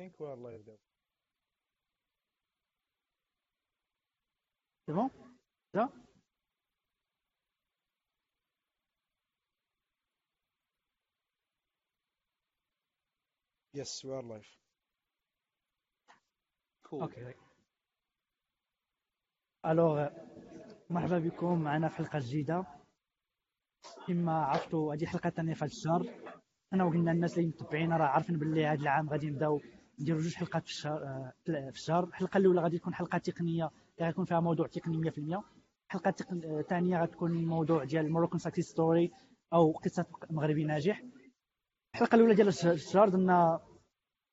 كاين quoi ال live دابا c'est bon là yes we are live OK alors مرحبا بكم. معنا في حلقة جديدة. كما عرفتوا هذه الحلقة الثانية في هذا الشهر أنا وقلنا الناس اللي متبعينا راه عارفين باللي هذا العام غادي نبداو نديروا جوج حلقات في الشهر آه، في الشهر. الحلقة الأولى غادي تكون حلقة تقنية اللي غيكون فيها موضوع تقني 100% الحلقة الثانية غتكون موضوع ديال Moroccan success story أو قصة مغربي ناجح. الحلقة الأولى ديال الشهر درنا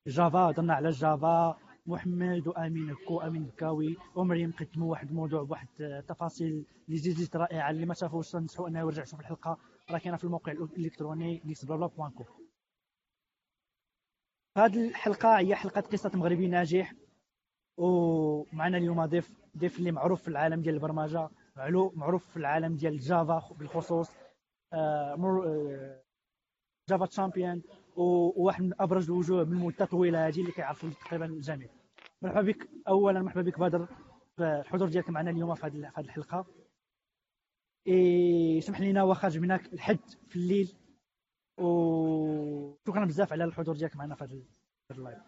Java درنا على Java محمد وأمين كو أمين بكاوي ومريم قدموا واحد الموضوع بواحد التفاصيل اللي جديد رائعة اللي ما شافوش تنصحوا أنه يرجع يشوف الحلقة. راه كاينة في الموقع الإلكتروني GeeksBlaBla point com هذه الحلقة هي حلقة قصة مغربي ناجح ومعنا اليوم ضيف ضيف اللي معروف في العالم ديال البرمجة معروف في العالم ديال ال Java بالخصوص آه، Java Champion وواحد من أبرز الوجوه من مدة طويلة هذه اللي كيعرفوا تقريبا الجميع. مرحبا بك. اولا مرحبا بك بدر الحضور ديالك معنا اليوم في هذه الحلقة. إيه سمح لينا واخا جبناك الحد في الليل. وشكرا بزاف على الحضور ديالك معنا في هذا ال live.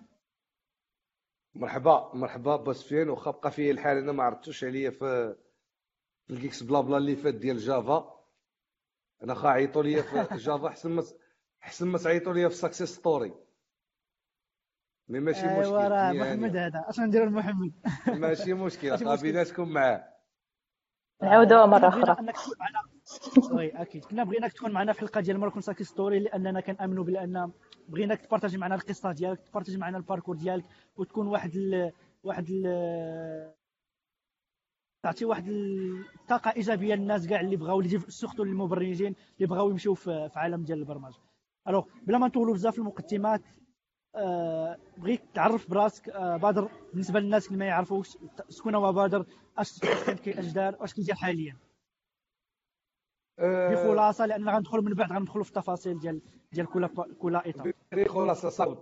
مرحبا مرحبا باسفين واخا بقى فيه الحال أنا ما عرفتوش عليا في ال GeeksBlaBla اللي فات ديال Java. أنا خا عيطوا ليا في Java احسن ما احسن ما تعيطوا ليا في success story mais ماشي أيوة مشكل راه يعني. محمد هذا. اش نديرو لمحمد ماشي مشكل بيناتكم معاه. نعاودوها مرة أخرى. oui أكيد. كنا بغيناك تكون معنا في الحلقة ديال Moroccan success story لأننا كنأمنوا بان بغيناك تبارطاجي معنا القصة ديالك تبارطاجي معنا ال parcours ديالك وتكون واحد ال... واحد ال... تعطي واحد الطاقه إيجابية للناس كاع اللي بغاو اللي surtout للمبرمجين اللي بغاو يمشيو في, عالم ديال البرمجة. alors بلا ما نطولوا بزاف المقدمات آه بغيت تعرف براسك آه بادر بالنسبة للناس اللي ما يعرفوش شكون هو بادر اش كان كيدار واش كيدير حاليا؟ بخلاصة لأن غندخلوا من بعد غندخلوا في التفاصيل ديال ديال كل كل étape بخلاصة صعب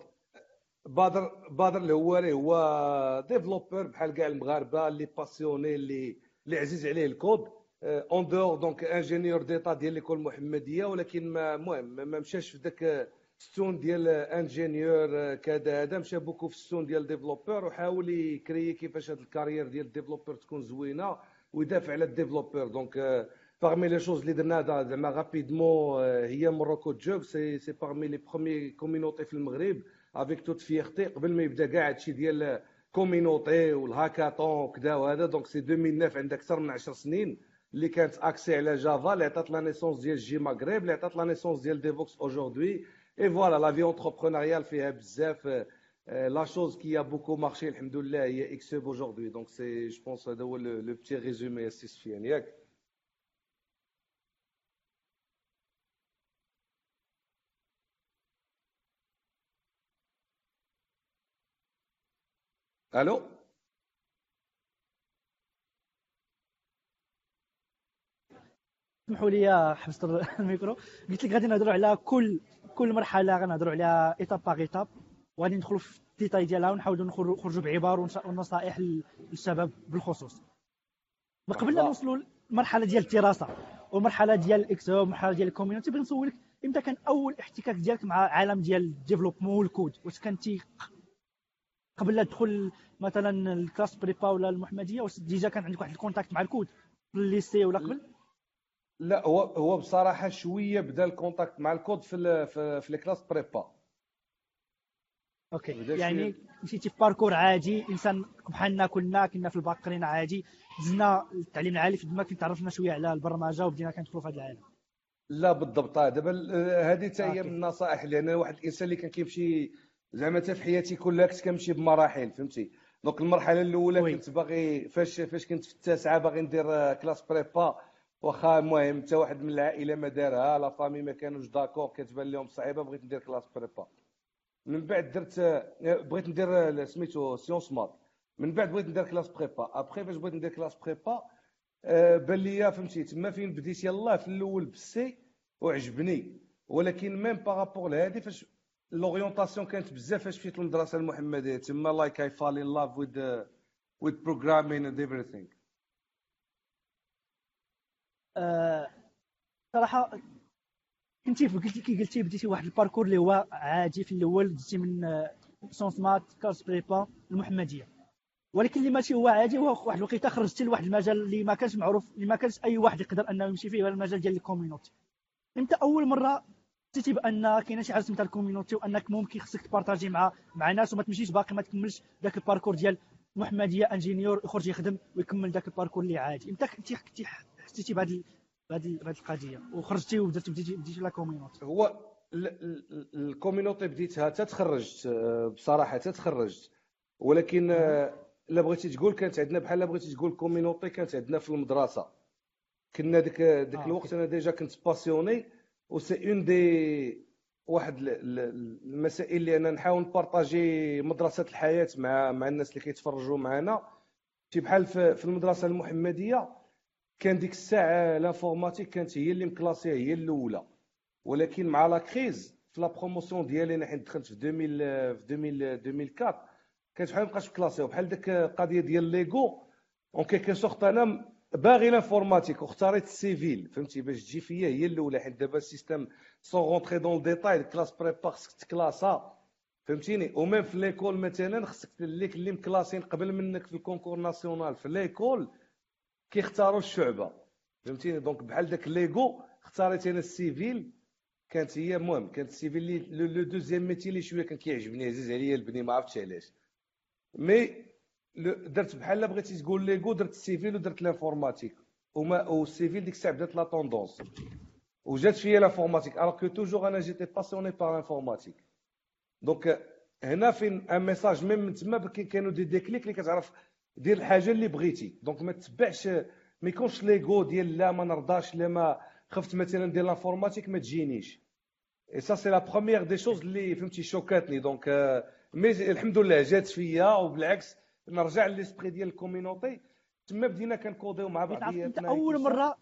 بادر بادر اللي هو اللي هو développeur بحال كاع المغاربة اللي passionné اللي اللي عزيز عليه ال code. en dehors donc ingénieur d'état ديال l'école المحمديه ولكن ما المهم ما مشاش في ذاك ال sens ديال ingénieur كذا هذا مشى beaucoup في ال sens ديال développeur وحاول يكري كيفاش هذه ال carrière ديال ال développeur تكون زوينة ويدافع على ال développeur donc parmi les choses اللي درنا زعما rapidement هي Morocco JUG c'est c'est parmi les premières communautés في المغرب avec toute fierté قبل ما يبدا كاع هادشي ديال communauté وال hackathon وكذا وهذا donc c'est 2009 عندك أكثر من 10 سنين اللي كانت axée على Java اللي عطات la naissance ديال JMaghreb اللي عطات la naissance ديال Devoxx aujourd'hui et voilà la vie entrepreneuriale فيها بزاف la chose qui a beaucoup marché الحمد لله هي xHub aujourd'hui donc c'est je pense هذا هو le petit résumé يا سي سفيان ياك ألو اسمحوا لي حبست الميكرو. قلت لك غادي نهضروا على كل كل مرحلة غنهضروا عليها étape par étape وغادي ندخلوا في الديتاي ديالها ونحاولوا نخرجوا بعبر ونصائح للشباب بالخصوص. قبل لا نوصلوا للمرحله ديال الدراسة ومرحلة ديال الاكسو ومرحلة ديال ال community بغيت نسولك إمتى كان أول احتكاك ديالك مع عالم ديال ال développement وال code واش كنتي قبل لا تدخل مثلا ال classes prépa ولا المحمدية واش déjà كان عندك واحد ال contact مع الكود في ال lycée ولا قبل؟ لا هو هو بصراحة شوية بدا ال contact مع الكود في في, في ال classes prépa. OK. يعني مشيتي في parcours عادي إنسان بحالنا كلنا كنا في الباك قرينا عادي. دزنا التعليم العالي في دماغ تعرفنا شوية على البرمجة وبدينا كندخلوا في هذا العالم. لا بالضبط. دابا هذه حتى هي من النصائح لأن واحد الإنسان اللي كان كيمشي زعما حتى في حياتي كلها كنت كنمشي بمراحل فهمتي؟ donc المرحلة الأولى. كنت باغي فاش فاش كنت في التاسعة باغي ندير classes prépa واخا المهم حتى واحد من العائلة ما دارها la famille ما كانوش d'accord كتبان لهم صعيبة بغيت ندير classes prépa. من بعد درت بغيت ندير سميتو sciences maths من بعد بغيت ندير classes prépa. ابخي فاش بغيت ندير classes prépa بان ليا فهمتي تما فين بديت؟ يلاه في الأول بال C وعجبني. ولكن même par rapport لهادي فاش l'orientation كانت بزاف فاش مشيت للمدرسه المحمديه تما like I fell in love with with programming and everything. صراحة كنتي قلتي كي قلتي بديتي واحد ال parcours اللي هو عادي في الأول دزتي من sciences maths classes prépa المحمدية. ولكن اللي ماشي هو عادي هو واحد الوقيتة خرجتي لواحد المجال اللي ما كانش معروف اللي ما كانش أي واحد يقدر أنه يمشي فيه المجال ديال ال community. أنت أول مرة حسيتي بأن كاينة شي حاجة سميتها ال community وأنك ممكن خصك تبارطاجي مع مع ناس وما تمشيش باقي ما تكملش ذاك ال parcours ديال محمدية ingénieur يخرج يخدم ويكمل ذاك ال parcours اللي عادي. أنت كنتي حسيتي بهذه بهذه القضية وخرجتي وبديتي بديتي بديتي la community؟ هو ال community بديتها تتخرجت بصراحة تتخرجت. ولكن إلا بغيتي تقول كانت عندنا بحال بغيتي تقول communauté كانت عندنا في المدرسة. كنا ديك ديك آه الوقت أنا déjà كنت passionné و c'est un des واحد المسائل اللي أنا نحاول نبارطاجي مدرسة الحياة مع مع الناس اللي كيتفرجوا معنا. شي بحال في المدرسة المحمدية كان ديك الساعة l'informatique كانت هي اللي مكلاسية هي الأولى. ولكن مع la crise في la promotion ديالي أنا حيت دخلت في 2000 في 2004 كانت بحال مابقاش classé بحال ديك القضية ديال l'ego en quelque sorte أنا باغي l'informatique واختاريت ال civil فهمتي؟ باش تجي فيا هي الأولى حيت دابا ال système sans rentrer dans détails classes prépa خصك تكلاسا فهمتيني؟ و même في l'école مثلا خصك اللي اللي مكلاسين قبل منك في ال concours national. في l'école كيختاروا الشعبة فهمتيني؟ donc بحال داك l'ego اختاريت أنا ال civil. كانت هي المهم كانت ال civil le deuxième métier اللي شوية كان كيعجبني عزيز عليا البني ما عرفتش علاش. mais درت بحال بغيتي تقول l'ego درت ال civil ودرت l'informatique. وما وال civil ديك الساعة بدات la tendance وجات فيا l'informatique. alors que toujours أنا جيتي passionné par l'informatique donc هنا فين un message même من تما كانوا des déclics اللي كتعرف دير الحاجة اللي بغيتي. donc ما تتبعش ما يكونش l'ego ديال لا ما نرضاش لا ما خفت مثلا ندير l'informatique ما تجينيش. et ça c'est la première des choses اللي فهمتي شوكاتني. donc mais الحمد لله جات فيا وبالعكس نرجع l'esprit ديال ال communauté تما بدينا كنكوديو مع بعضياتنا أول مره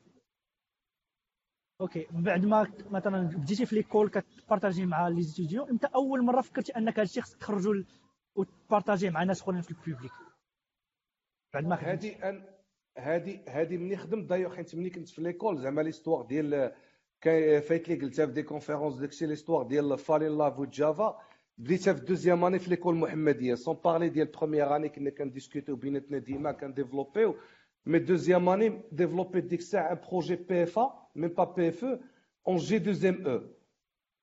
OK بعد ما مثلا بديتي في l'école كتبارطاجي مع les étudiants أنت أول مرة فكرتي أنك هادشي خصك تخرجوا وتبارطاجيه مع ناس أخرين في ال public؟ بعد ما هادي هادي هادي ملي خدمت. دايوغ حيت ملي كنت في l'école زعما l'histoire ديال فايت لي قلتها في des conférences داكشي l'histoire ديال fall in love Java. بديتها في الدوزيام اني في ليكول محمديه سون بارلي ديال بروميير اني كنا كنديسكوتيو بيناتنا ديما كنديفلوبيو مي دوزيام اني ديفلوبي ديك الساعة ان بروجي بي اف ا ميم با بي اف أو اون جي دوزيام أو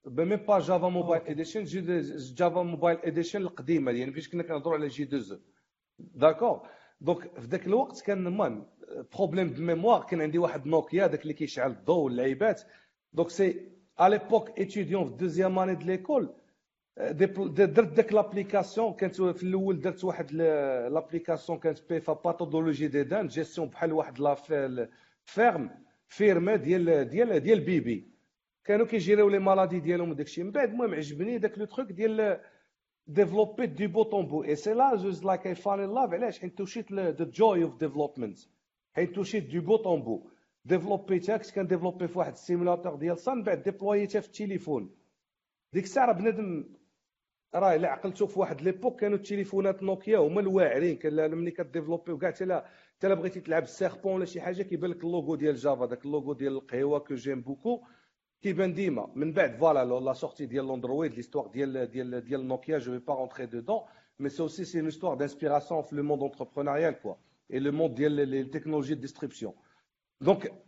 ميم با جافا موبايل اديشن جي جافا موبايل اديشن القديمه يعني فاش كنا كنهضروا على جي 2 داكور دونك في ذاك الوقت كان المهم بروبليم دو ميموار كان عندي واحد نوكيا داك اللي كيشعل الضوء واللعيبات دونك سي ا ليبوك اتيديون في الدوزيام اني د ليكول درت ديك لابليكاسيون كانت في الأول درت واحد لابليكاسيون كانت بيفا باثولوجي دي دان جيستيون بحال واحد لا فيرم فيرما ديال ديال ديال بيبي. كانوا كيجيريو لي مالادي ديالهم وداك الشيء. من بعد المهم عجبني داك لو تروك ديال ديفلوبي دي بوطون بو اي سي لا جوز لايك اي فال ان لاف علاش؟ حيت توشيت ذا جوي اوف ديفلوبمنت حيت توشيت des boutons بو ديفلوبيتها كنت كنديفلوبي في واحد ال simulateur ديال Sun بعد ديبلويتها في التليفون. ديك الساعة بنادم راه إلا عقلتو في واحد l'époque كانوا التليفونات نوكيا هما الواعرين كان ملي كديفلوبي وكاع حتى لا حتى لا بغيتي تلعب ال serpent ولا شي حاجة كيبان لك اللوغو ديال Java داك اللوغو ديال القهوة que j'aime beaucoup كيبان ديما. من بعد voilà la sortie ديال l'Android l'histoire ديال ديال ديال Nokia je vais pas rentrer dedans mais c'est aussi c'est une histoire d'inspiration في le monde entrepreneurial quoi et le monde ديال les technologies disruption donc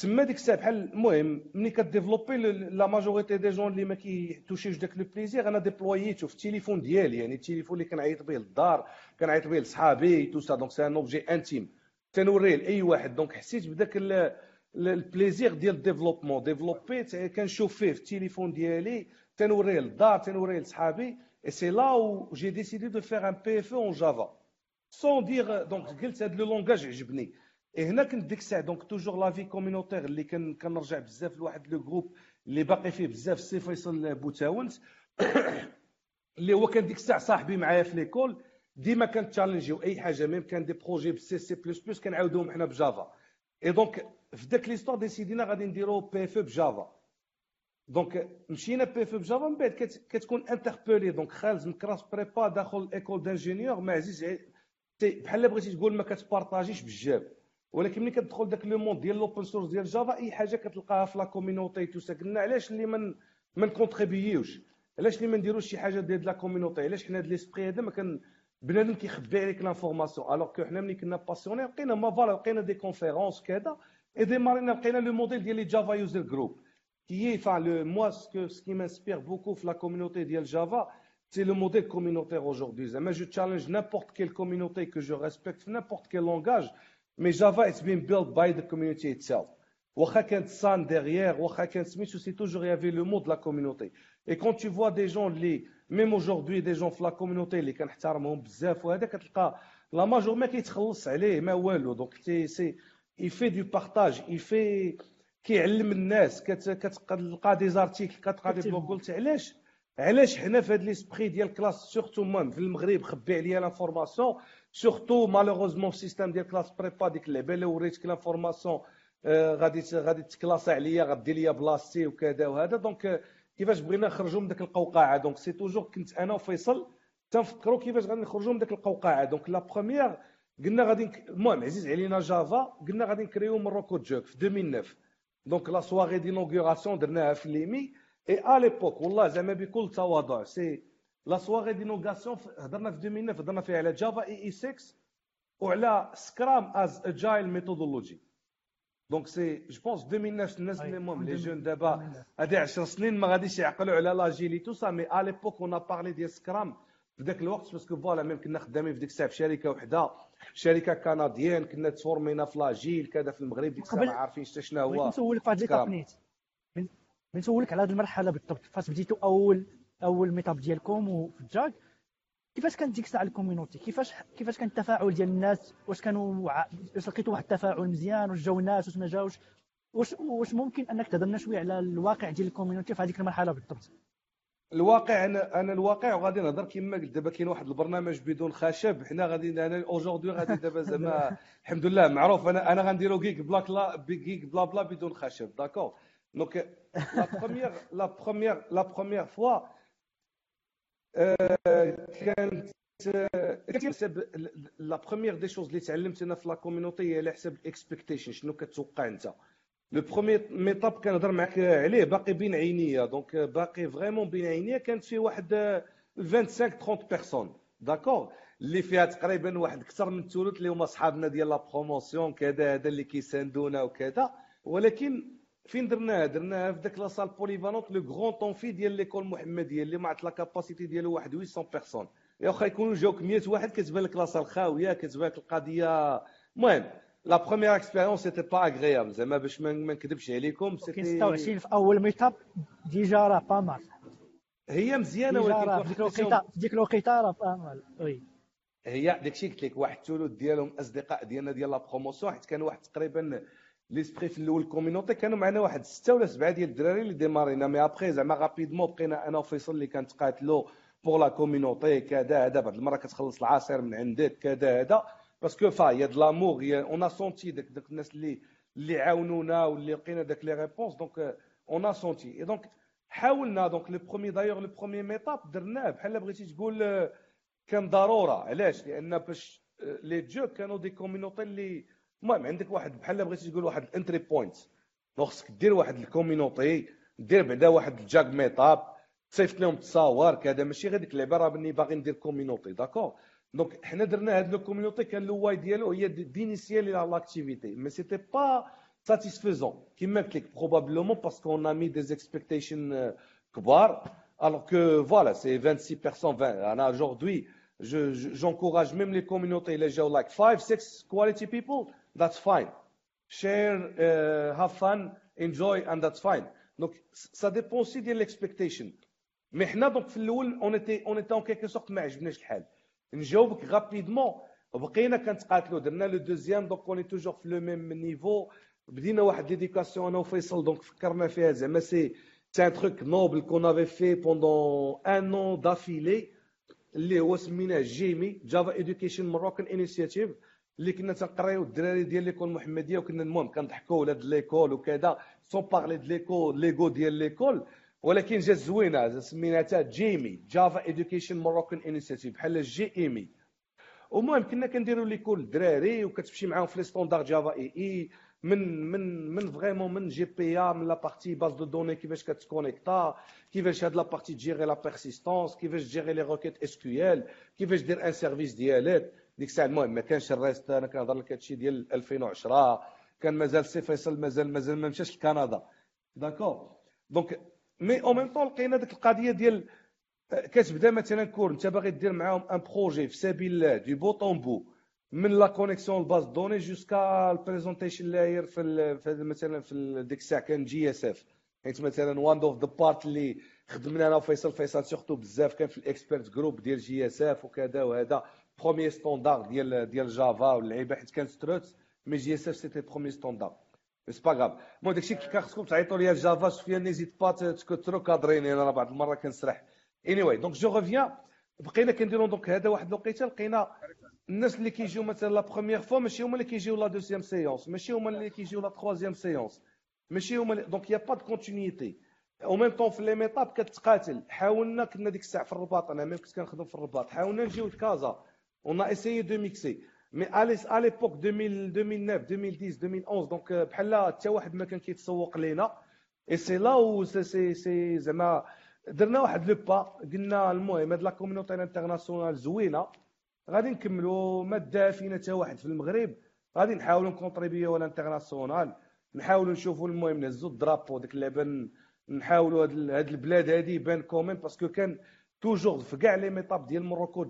تما ديك الساعة بحال المهم ملي كديفلوبي la majorité des gens اللي ما كيتوشيوش داك le plaisir أنا ديبلوييتو في التليفون ديالي يعني التليفون اللي كنعيط به للدار كنعيط به لصحابي tout ça donc c'est un objet intime تنوريه لاي واحد donc حسيت بداك ال plaisir ديال ال développement ديفلوبي كنشوف فيه في التليفون ديالي تنوريه للدار تنوريه لصحابي et c'est là où j'ai décidé de faire un PFE en Java sans dire donc قلت هذا le langage عجبني اي هنا كنت ديك الساعة donc toujours la vie communautaire اللي كنرجع بزاف لواحد le groupe اللي باقي فيه بزاف سي فيصل بوتاونت اللي هو كان ديك الساعة صاحبي معايا في l'école ديما كنتشالنجيو أي حاجة même quand des projets بال C C++ كنعاودوهم حنا ب Java. et donc في داك l'histoire ديسيدينا غادي نديرو PFE ب Java. donc مشينا PFE ب Java من بعد كتكون interpellé donc خارج من classes prépa داخل ال école d'ingénieurs ما عزيز بحال بغيتي تقول ما كتبارطاجيش بزاف. ولكن ملي كتدخل داك le monde ديال l'open source ديال Java أي حاجة كتلقاها في la community tout قلنا علاش اللي من ما نكونتريبيوش علاش اللي ما نديروش شي حاجة ديال la community علاش حنا هاد l'esprit هذا ما كان بنادم كيخبي عليك l'information alors que حنا ملي كنا passionnés لقينا ما voilà لقينا des conférences كذا اي ديمارينا لقينا لو موديل ديال لي جافا يوزر جروب كي enfin, le, moi, ce, que, ce qui beaucoup la communauté ديال Java, c'est le modèle communautaire aujourd'hui. Mais je challenge n'importe quelle communauté que je respecte, n'importe quel langage, mais Java, it's been built by the community itself. واخا كانت سان derrière, واخا كانت سميتو, c'est toujours il y avait le mot de la communauté. Et quand tu vois des gens اللي même aujourd'hui des gens في la communauté اللي كنحترمهم بزاف وهذا كتلقى la majorité ما كيتخلص عليه ما والو donc c'est il fait du partage il fait كيعلم الناس كتلقى des articles كتلقى des blogs قلت علاش علاش حنا في هاد l'esprit ديال classe surtout même في المغرب خبي عليا l'information surtout malheureusement في système ديال classes prépa ديك اللعبه اللي وريتك l'information غادي غادي تكلاصي عليا غدير ليا بلاصتي وكذا وهذا donc كيفاش بغينا نخرجوا من ديك القوقعه donc c'est toujours كنت أنا وفيصل تنفكروا كيفاش غادي نخرجوا من ديك القوقعه donc la première قلنا غادي المهم عزيز علينا Java قلنا غادي نكريو Morocco JUG في 2009 donc la soirée d'inauguration درناها في l'EMI et à l'époque والله زعما بكل تواضع c'est la soirée d'inauguration هضرنا في 2009 هضرنا فيها على Java EE 6 وعلى Scrum as agile methodology donc c'est je pense 2009 الناس اللي المهم les jeunes دابا هادي 10 سنين ما غاديش يعقلوا على l'agilité tout ça mais à l'époque on parlait ديال Scrum في ذاك الوقت parce que voilà même كنا خدامين في ديك الساعة في شركه وحده شركه canadienne كنا تفورمينا في l'agile كذا في المغرب ديك الساعة ما عارفين حتى شنو هو بغيت نسولك بغيت نسولك على هذه المرحلة بالضبط فاش بديتوا أول أول meetup ديالكم وفي ال JUG كيفاش كانت ديك الساعة ال community؟ كيفاش كيفاش كان التفاعل ديال الناس؟ واش كانوا واش لقيتوا واحد التفاعل مزيان؟ واش جاو الناس واش ما جاوش؟ واش واش ممكن أنك تهضر لنا شوية على الواقع ديال ال community في هذيك المرحلة بالضبط؟ الواقع أنا أنا الواقع وغادي نهضر كما قلت دابا كاين واحد البرنامج بدون خشب. حنا غادي أنا aujourd'hui غادي دابا زعما الحمد لله معروف. أنا أنا غنديرو كيك بلاك لا كيك بلا بلا بدون خشب d'accord donc la première la première la première fois كانت حسب la première des choses اللي تعلمت أنا في la community هي على حسب ال expectation شنو كتوقع أنت؟ le premier meetup كنهضر معاك عليه باقي بين عينيا. donc باقي vraiment بين عينيا كانت فيه واحد 25 30 personnes d'accord اللي فيها تقريبا واحد أكثر من الثلث اللي هما صحابنا ديال la promotion كذا هذا اللي كيساندونا وكذا. ولكن فين درناها درناها في ذاك la salle polyvalente le grand amphi ديال l'école محمديه اللي مع la capacité ديالو واحد 800 personnes يا واخا يكونوا جاوك 100 واحد كتبان لك la salle خاوية كتبان لك القضية. المهم la première expérience c'était pas agréable زعما باش ما نكذبش عليكم c'était 26 في أول meetup déjà راه pas mal هي مزيانة ولكن في ديك الوقيتة في ديك الوقيتة راه pas mal oui هي داكشي قلت لك واحد الثلث ديالهم أصدقاء ديالنا ديال la promotion حيت كان واحد تقريبا l'esprit في الأول communauté كانوا معنا واحد سته ولا سبعه ديال الدراري اللي ديمارينا mais après زعما rapidement بقينا أنا وفيصل اللي كنتقاتلوا pour la communauté كذا هذا بعد المره كتخلص العصير من عندك كذا هذا parce que فا y a de l'amour on sentait داك داك الناس اللي اللي عاونونا واللي لقينا داك les réponses donc on sentait et donc حاولنا donc le premier d'ailleurs le premier meetup درناه بحال بغيتي تقول كان ضروره علاش لأن باش les JUG كانوا des communautés اللي المهم عندك واحد بحال بغيتي تقول واحد ال entry point خصك دير واحد ال communauté دير بعدا واحد ال JUG meetup تصيفط لهم تصاور كذا ماشي غير ديك اللعبة راه بني باغي ندير communauté d'accord؟ donc حنا درنا هاد le community كان le why ديالو هي d'initialiser l'activité mais c'était pas satisfaisant كيما قلت لك probablement parce que on met des expectations كبار alors que voilà c'est 26 personnes 20 أنا aujourd'hui je j'encourage même les communautés les gens like 5 6 quality people that's fine. Share uh, have fun enjoy and that's fine. Donc ça dépend aussi de l'expectation. Mais حنا donc في الأول on était on était en quelque sorte ما عجبناش الحال. نجاوبك rapidement بقينا كنتقاتلوا. درنا le deuxième donc on est toujours في le même niveau بدينا واحد l'éducation أنا وفيصل donc فكرنا فيها. زعما c'est c'est un truc noble qu'on avait fait pendant un an d'affilée اللي هو سميناه JEMI Java Education Moroccan Initiative اللي كنا تنقريو الدراري ديال l'école محمدية وكنا المهم كنضحكوا ولاد l'école وكذا sans parler de l'ego l'ego ديال l'école. ولكن جات زوينة سميناتها JEMI Java Education Moroccan Initiative بحال JEMI المهم كنا كنديروا l'école الدراري وكتمشي معاهم في les standards Java EE. من من من vraiment من JPA من la partie base de données كيفاش كتكونيكتا كيفاش هاد la partie تجيري la persistance كيفاش تجيري les requêtes SQL كيفاش دير un service ديالك ديك الساعة المهم ما كانش ال REST أنا كنهضر لك هادشي ديال 2010 كان مازال سي فيصل مازال مازال ما مشاش لكندا. d'accord donc mais au même temps لقينا ديك القضية ديال كتبدا مثلا cours انت باغي دير معاهم un projet في سبيل الله de bout en bout من la connexion ال base de données jusqu'à ال presentation layer في, في مثلا في ديك الساعة كان JSF حيت مثلا one of the part اللي خدمنا أنا وفيصل فيصل surtout بزاف كان في ال expert group ديال JSF وكذا وهذا. premier standard ديال ديال Java واللعيبه حيت كانت Struts mais JSF c'était premier standard c'est pas grave المهم داكشي كان خصكم تعيطوا ليا Java سفيان n'hésite pas تكثروا كادريني أنا بعض المره كنسرح anyway donc je reviens بقينا كنديروا donc هذا واحد الوقيته لقينا الناس اللي كيجيو مثلا la première fois ماشي هما اللي كيجيو la deuxième séance ماشي هما اللي كيجيو la troisième séance ماشي هما donc y a pas de continuité au même temps في les meetups كتقاتل حاولنا كنا ديك الساعة في الرباط أنا même كنت كنخدم في الرباط حاولنا نجيو لكازا on essayait de mixer mais hélas à l'époque 2009 2010 2011 donc بحال حتى واحد ما كان كيتسوق لينا et c'est là où c'est c'est زعما درنا واحد le pas قلنا المهم هاد la community internationale زوينه غادي نكملوا ما دا فينا حتى واحد في المغرب غادي نحاولوا نكونتريبيو l'international نحاولوا نشوفوا المهم نهزوا الدرابو ديك اللعبه نحاولوا هاد البلاد هادي يبان quand même parce que كان toujours في كاع les meetups ديال Morocco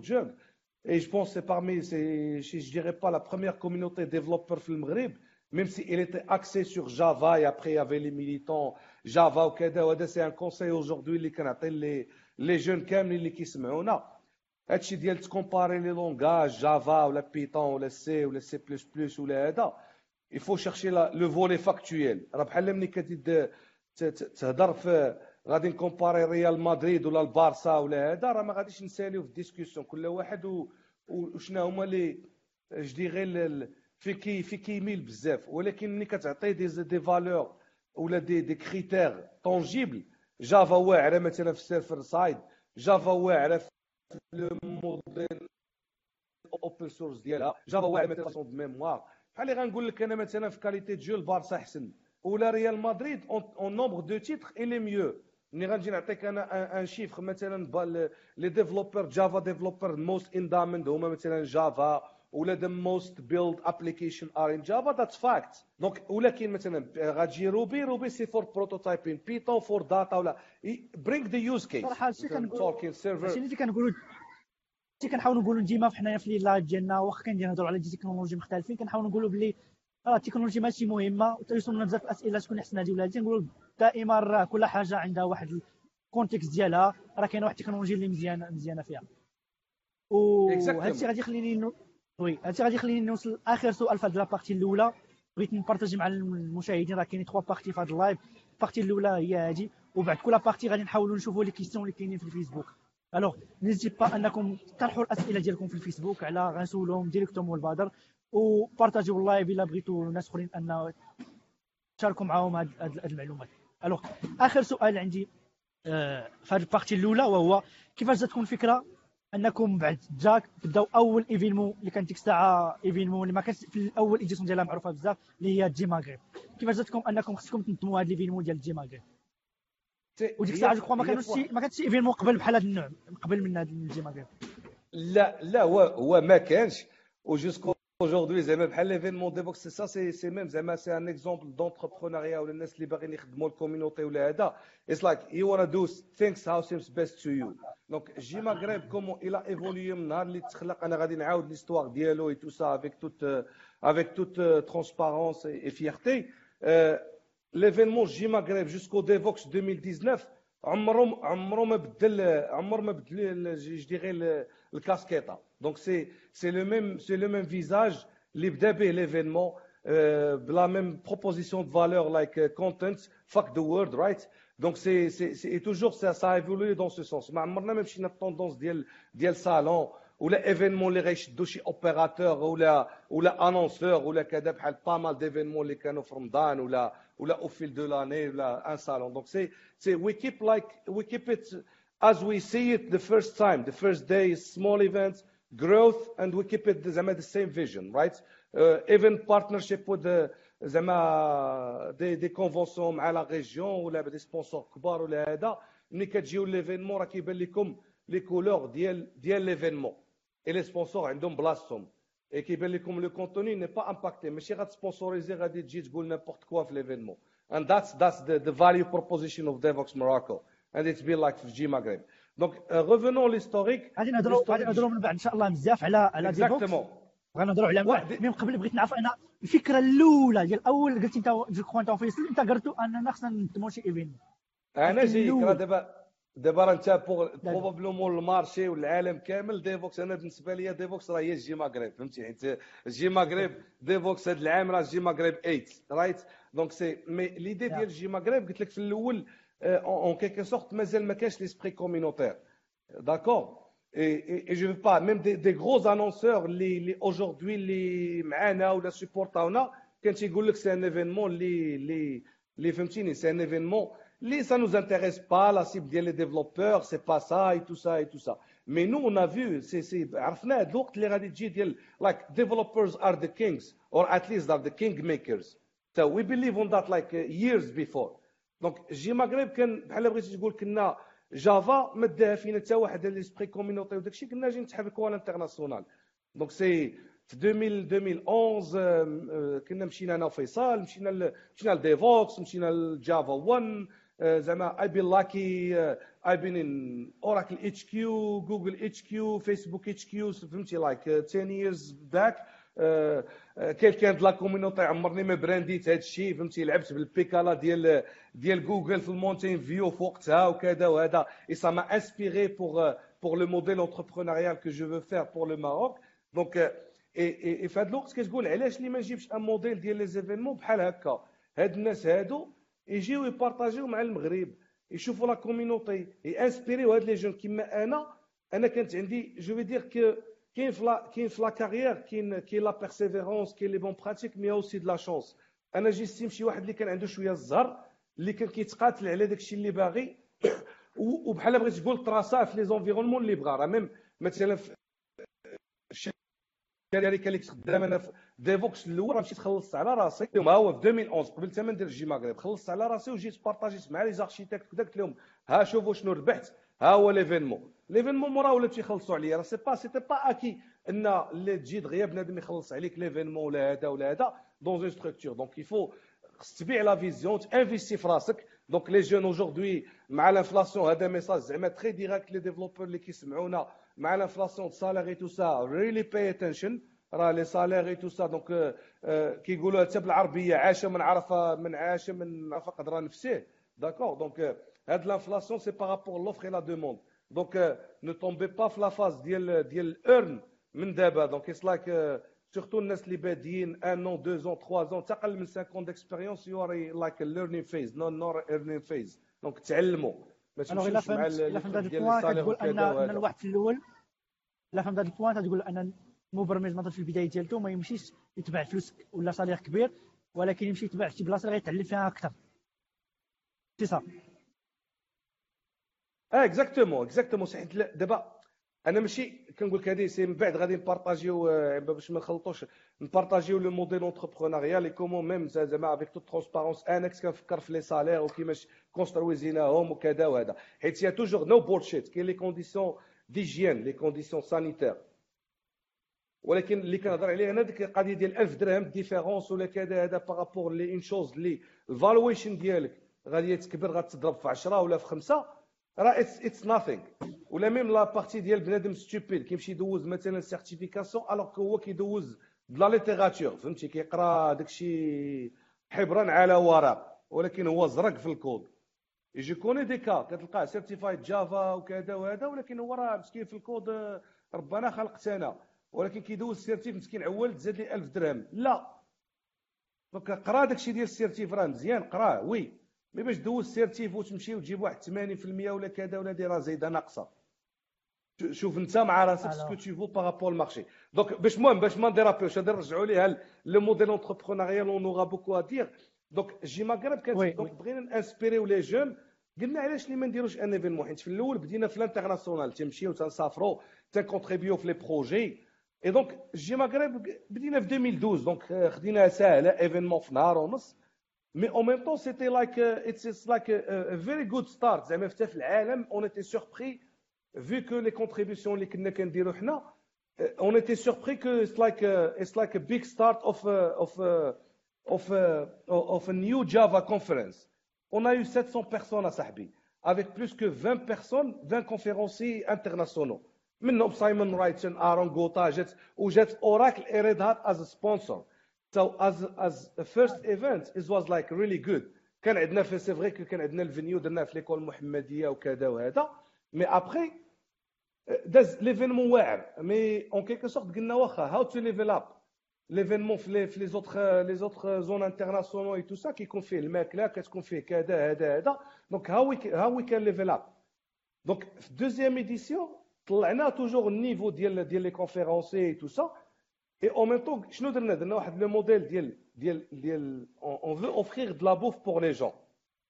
JUG et je pense c'est parmi ces شي je dirais pas la première community developer في المغرب même si il était axé sur Java et après il y avait les militants Java وكذا وهذا c'est un conseil aujourd'hui اللي كنعطي لي les jeunes كاملين اللي كيسمعونا هادشي ديال تكومباري les langages Java ولا Python ولا سي ولا سي بلس بلس ولا هذا il faut chercher le volet factuel راه بحال ملي كتد تهضر في غادي نكومباري ريال مدريد ولا البارسا ولا هذا راه ما غاديش نساليو في ال discussion كل واحد وشنا هما لي جدي غير في كي في كيميل بزاف. ولكن ملي كتعطي des des valeurs ولا des des critères tangibles Java واعره مثلا في ال server side Java واعره في le modèle open source ديالها Java واعره مثلا de mémoire بحال اللي غنقول لك أنا مثلا في qualité jeu البارسا أحسن. ولا ريال مدريد en nombre de titres il est mieux ملي غنجي نعطيك أنا un chiffre مثلا les développeurs Java developers most in demand هما مثلا Java ولا the most built application are in Java that's fact donc ولكن مثلا غتجي Ruby Ruby c'est for prototyping Python for data ولا bring the use case صراحة هادشي كنقول هادشي اللي كنقولوا هادشي كنحاولوا نقولوا ديما حنايا في live ديالنا واخا كندير نهضروا على des technologies مختلفين كنحاولوا نقولوا بلي راه التكنولوجيا ماشي مهمة وتيوصلنا بزاف الاسئله شكون أحسن هذه ولا هذه نقولوا دائما راه كل حاجة عندها واحد ال contexte ديالها راه كاينة واحد التكنولوجيا اللي مزيانه مزيانة فيها. وهذا الشيء غادي يخليني oui هادشي غادي يخليني نوصل اخر سؤال في هاد la partie الأولى. بغيت نبارطاجي مع المشاهدين راه كاينين trois parties في هاد ال live ال partie الأولى هي هادي وبعد كل partie غادي نحاولوا نشوفوا les questions اللي كاينين في الفيسبوك. alors n'hésitez pas أنكم تطرحوا الأسئلة ديالكم في الفيسبوك على غنسولهم directement والبادر وبارطاجيو ال live إلا بغيتوا ناس أخرين أن تشاركوا معاهم هاد المعلومات. alors اخر سؤال عندي آه، في هذه ال partie الأولى وهو كيفاش تكون فكره أنكم بعد جاك تبداو أول événement اللي كانت ديك الساعة événement اللي ما كانش في الأول édition ديالها معروفة بزاف اللي هي JMaghreb كيفاش جاتكم أنكم خصكم تنظموا هذا ال événement ديال JMaghreb وديك الساعة جو ما كانوش ما كانش شي événement قبل بحال هذا النوع قبل من هذا ال JMaghreb لا لا هو هو ما كانش و jusqu'à Aujourd'hui, زعما بحال l'événement Devoxx c'est ça c'est c'est même زعما c'est un exemple d'entrepreneuriat ولا الناس اللي باغيين يخدموا ال community ولا هذا it's like you wanna do things how seems best to you donc JMaghreb comment il a évolué من النهار اللي تخلق أنا غادي نعاود l'histoire ديالو et tout ça avec toute avec toute transparence et vérité l'événement JMaghreb jusqu'à Devoxx 2019 عمرو عمرو ما بدل عمر ما بدل je dirais الكاسكيطه donc c'est c'est le même c'est le même visage اللي بدا به l'événement ب la même proposition de valeur like content fuck the world right donc c'est c'est c'est toujours ça ça évoluait dans ce sens ما عمرنا ما مشينا ال tendances ديال ديال صالون ولا événement اللي غيشدوا شي opérateur ولا ولا annonceur ولا كذا بحال pas mal d'événements اللي كانوا في رمضان ولا ولا au fil de l'année ولا un salon donc c'est see we keep like we keep it as we see it the first time the first day small events growth and we keep it زعما the same vision right? Uh, even partnership with the زعما des des conventions مع la région ولا des sponsors كبار ولا هذا ملي كتجيو l'événement راه كيبان لكم les couleurs ديال ديال l'événement et les sponsors عندهم بلاصتهم اي كيبان لكم le contenu n'est pas impacté ماشي غاتسبونسوريزي غادي تجي تقول n'importe quoi في l'événement and that's that's the the value proposition of Devoxx Morocco. And it's been like في JMaghreb donc revenons l'historique غادي نهضروا غادي نهضروا من بعد إن شاء الله بزاف على على Devoxx غنهضروا على واحد من قبل بغيت نعرف أنا الفكرة الأولى ديال اول قلت أنت je crois انت وفيصل أنت قرتوا أننا خصنا ننظموا شي event أنا جايك راه دابا دابا راه أنت probablement ال marché والعالم كامل Devoxx أنا بالنسبة لي Devoxx راه هي JMaghreb فهمتي؟ حيت JMaghreb Devoxx هذا العام راه JMaghreb 8 right donc c'est mais l'idée ديال JMaghreb قلت لك في الأول en quelque sorte مازال ما كانش l'esprit communautaire d'accord et, et, je veux pas même des, des gros annonceurs les, les aujourd'hui les معانا ولا سيبورتاونا كان تيقول لك c'est un événement اللي اللي اللي فهمتيني c'est un événement اللي ça nous intéresse pas la cible ديال les développeurs c'est pas ça et tout ça et tout ça mais nous on a vu c'est c'est عرفنا هذا الوقت اللي غادي تجي ديال like developers are the kings or at least are the king makers so we believe on that like years before donc JMaghreb كان بحال بغيتي تقول كنا جافا ما داها فينا حتى واحد l'esprit communauté وداك الشيء كنا جايين نتحركوا على ال international. donc c'est في 2011 كنا مشينا أنا وفيصل مشينا مشينا ل Devoxx مشينا ل JavaOne زعما I been lucky I been in Oracle HQ Google HQ Facebook HQ فهمتي like 10 years back quelqu'un de la communauté؟ عمرني ما برانديت هذا الشيء فهمتي؟ لعبت بالبيكالا ديال ديال جوجل في ال Mountain View في وقتها وكذا وهذا. et ça m'a inspiré pour pour le modèle entrepreneurial que je veux faire pour le Maroc donc et في هذا الوقت كتقول علاش اللي ما نجيبش un modèle ديال les événements بحال هكا؟ هاد الناس هادو يجيو يبارطاجيو مع المغرب يشوفوا la communauté يأنسبيريو هاد les jeunes كيما أنا أنا كانت عندي je veux dire que كاين في la كاين في la carrière كاين كاين la persévérance كاين les bonnes pratiques mais aussi de la chance أنا j'estime شي واحد اللي كان عنده شوية الزهر اللي كان كيتقاتل على داك الشيء اللي باغي وبحال بغيت تقول تراسا في les environnements اللي بغا. راه même مثلا في الشركة اللي كنت خدام أنا في Devoxx الأول مشيت خلصت على راسي. ها هو في 2011 قبل حتى ما ندير مغرب. خلصت على راسي وجيت بارطاجيت مع les architectes كذا قلت لهم ها شوفوا شنو ربحت. ها هو l'événement l'événement مورا ولا تيخلصوا عليا. راه c'est pas c'était pas acquis hein اللي تجي دغيا بنادم يخلص عليك l'événement ولا هذا ولا هذا dans une structure donc il faut خص تبيع la vision تانفيستي في راسك. donc les jeunes aujourd'hui مع l'inflation هذا message زعما très direct les développeurs اللي كيسمعونا. مع l'inflation salariale tout ça really pay attention راه les salaires tout ça donc كيقولوا حتى بالعربيه عاش من عرف من عاش من عرف قدر نفسه d'accord donc هاد l'inflation c'est par rapport l'offre et la demande donc ne tombez pas في la phase ديال ديال earn من دابا donc it's like surtout الناس اللي بادين un an deux ans trois ans أقل من 5 d'expérience you are like learning phase no no learning phase donc تعلموا ما تمشيش مع الا فهمت هذا ال point كتقول ان ان الواحد في الأول لا فهمت هذا ال point تقول ان المبرمج مثلا في البدايه ديالته ما يمشيش يتبع فلوس ولا salaire كبير ولكن يمشي يتبع شي بلاصه اللي غيتعلم فيها أكثر سي صا آه exactement exactement حيت دابا أنا ماشي كنقول لك هذه c'est من بعد غادي نبارطاجيو باش ما نخلطوش نبارطاجيو le modèle entrepreneurial les comment même زعما avec toute transparence أنا كنت كنفكر في les salaires وكيفاش كونسترويزيناهم وكذا وهذا حيت هي toujours no bullshit كاين les conditions d'hygiène les conditions sanitaires ولكن اللي كنهضر عليه أنا ديك القضية ديال 1000 درهم différence ولا كذا هذا par rapport لي une chose اللي ال valuation ديالك. غادي تكبر غتضرب في 10 ولا في 5 راه it's nothing ولا même la partie ديال بنادم stupide كيمشي يدوز مثلا certification alors هو كيدوز ب la littérature فهمتي كيقرا داكشي حبرا على ورق ولكن هو زرق في الكود يجي كوني دي كا كتلقاه سيرتيفايد جافا وكذا وهذا ولكن هو راه مسكين في الكود ربنا خلقت أنا ولكن كيدوز سيرتيف مسكين عول تزاد لي 1000 درهم لا دونك قرا داكشي ديال السيرتيف راه مزيان قراه وي مي باش دوز سيرتيف وتمشي وتجيب واحد 80% ولا كذا ولا ديرها زايدة ناقصة. شوف انت مع راسك سكو tu فو بارابور المارشي دونك باش المهم باش ما نديرابيوش هذا نرجعوا ليها لو موديل اونتربرونيال اون اورا بوكو ا دير donc JMaghreb كانت donc بغينا نانسبيريو les jeunes قلنا علاش لي ما نديروش un événement حيت في الأول بدينا في ال international تمشيو تنسافروا تنكونتريبيو في les projets et donc JMaghreb بدينا في 2012 donc خديناها ساهلة événement في نهار ونص. Mais en même temps, c'était like, uh, it's, like a, a, very good start. on était surpris, vu que les contributions, euh, on était surpris que it's like a, it's like a big start of a, of, a, of, a, of new Java conference. On a eu 700 personnes à Sahbi, avec plus que 20 personnes, 20 conférenciers internationaux. Simon Wright, Aaron Gota, Oracle et Red Hat as a sponsor. So as as a first event it was like really good. كان عندنا في سي فري كان عندنا الفينيو درناه في ليكول المحمديه وكذا وهذا. مي ابخي داز ليفينمون واعر. مي اون كيكو سورت قلنا واخا هاو تو ليفل اب l'événement في les autres les autres zones internationales et tout ça كيكون فيه الماكله كتكون فيه كذا هذا هذا donc how how can level up donc في deuxième édition طلعنا toujours ال niveau ديال ديال les conférenciers et tout ça et au même temps شنو درنا درنا واحد le modèle ديال ديال ديال on veut offrir de la bouffe pour les jeunes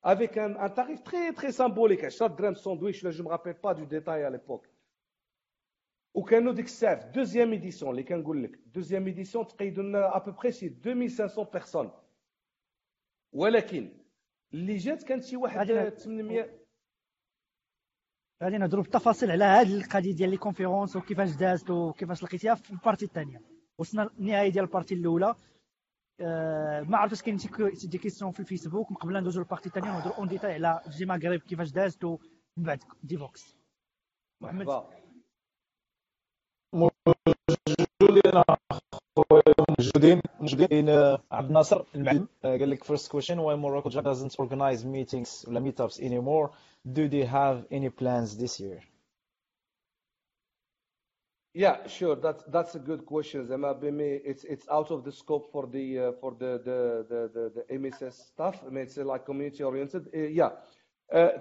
avec un, un tarif très très symbolique 10 درهم ساندويتش je me rappelle pas du détail à l'époque وكانوا ديك الساعة في deuxième édition اللي كنقول لك deuxième édition تقيدوا لنا à peu près c'est 2500 personnes ولكن اللي جات كانت شي واحد 800 غادي نهضروا بالتفاصيل على هذه القضية ديال les conférences وكيفاش دازت وكيفاش لقيتيها في ال partie الثانية وصلنا النهايه ديال ال partie الأولى. أه ما عرفتش كاين شي des questions في الفيسبوك. من قبل ندوزو لل partie الثانية ونهضروا en détail على JMaghreb كيفاش دازت ومن بعد ديفوكس محمد. موجودين موجودين موجودين عبد الناصر المعلم. قال لك first question why Morocco doesn't organize meetings ولا meetups anymore? Do they have any plans this year? Yeah, sure. That's that's a good question. زعما بمي it's it's out of the scope for the uh, for the the the the, MSS stuff. I mean, it's like community oriented. Uh, yeah.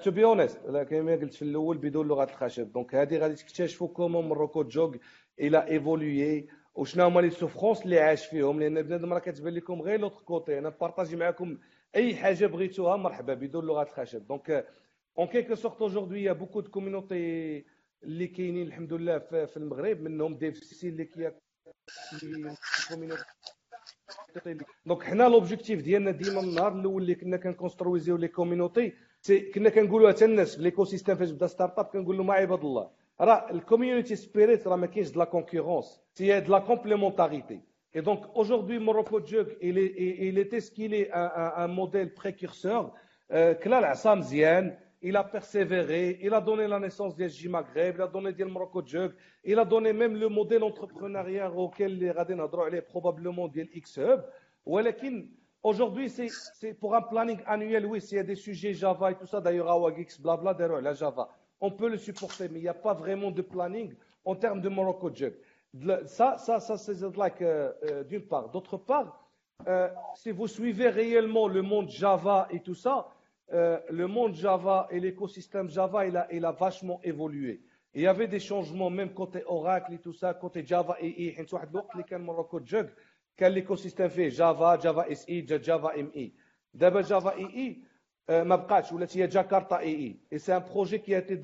to be honest كما قلت في الأول بدون لغة الخشب donc هذه غادي تكتشفوا comment MoroccoJUG il a évolué وشنو هما les souffrances اللي عاش فيهم لأن بنادم راه كتبان لكم غير l'autre côté أنا partagé معكم أي حاجة بغيتوها مرحبا بدون لغة الخشب donc en quelque sorte aujourd'hui y a beaucoup de communities اللي كاينين الحمد لله في المغرب منهم DevC اللي كي donc حنا l'objectif ديالنا ديما النهار الأول اللي كنا كنكونسترويزيو les communities كنا كنقولوها حتى الناس في ليكو سيستيم فاش بدأ ستارت اب كنقول لهم عباد الله راه الكوميونيتي سبيريت راه ما كاينش دو لا كونكورونس سي دو لا كومبليمونتاريتي Et donc aujourd'hui, Morocco Jug, il, est, il était ce qu'il est un, un, un modèle précurseur. Euh, Klal Assam Zien, il a persévéré, il a donné la naissance d'Esji Maghreb, il a donné d'El Jug, il a donné même le modèle entrepreneurial auquel les Radin est probablement d'El XHub. Aujourd'hui, c'est pour un planning annuel, oui, s'il y a des sujets Java et tout ça, d'ailleurs, AWAGX, blabla, d'ailleurs, la Java, on peut le supporter, mais il n'y a pas vraiment de planning en termes de Morocco Jug. Ça, ça, ça c'est like, euh, euh, d'une part. D'autre part, euh, si vous suivez réellement le monde Java et tout ça, euh, le monde Java et l'écosystème Java, il a, il a vachement évolué. Il y avait des changements, même côté Oracle et tout ça, côté Java et I. Morocco Jug, كان ليكوسيستيم فيه جافا جافا اس اي جافا ام اي دابا جافا اي اي ما بقاتش ولات هي جاكرتا اي اي اي سي ان بروجي كي اتي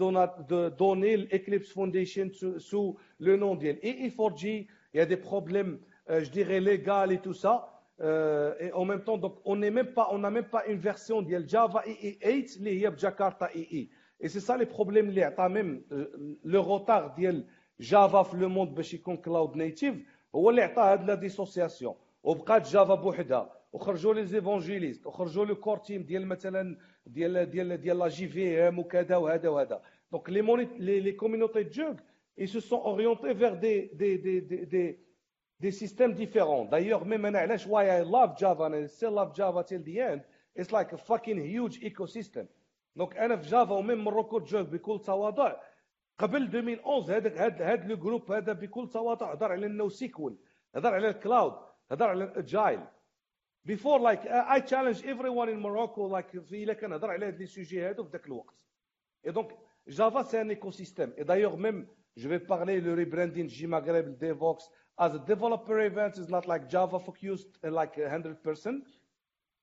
دوني الاكليبس فونديشن سو لو نون ديال اي اي 4 جي يا دي بروبليم je dirais légal et tout ça Euh, et en même temps donc on n'est même pas on n'a même pas une version ديال جافا اي اي 8 اللي هي بجاكرتا اي اي et c'est ça les problèmes اللي عطا même le retard ديال جافا في le monde باش يكون cloud native هو اللي عطى هاد la dissociation وبقات جافا بوحدها وخرجوا les évangélistes وخرجوا le core team ديال مثلا ديال ديال ديال la JVM وكذا وهذا وهذا donc les même les communities JUG ils se sont orientés vers des des des des des, des systèmes différents. D'ailleurs même أنا علاش why I love Java and I still love Java till the end it's like a fucking huge ecosystem. donc أنا في جافا و même MoroccoJUG بكل تواضع قبل 2011 هذاك هذا le groupe هذا بكل تواضع هضر على ال NoSQL هضر على ال cloud هضر على ال agile before like a challenge everyone in Morocco like في الا كان هضر على هاد les sujets هادو في ذاك الوقت. et donc Java, c'est un écosystème. Et d'ailleurs, même, je vais parler le rebranding JMaghreb, Devoxx, as a developer event is not like Java focused uh, like 100%.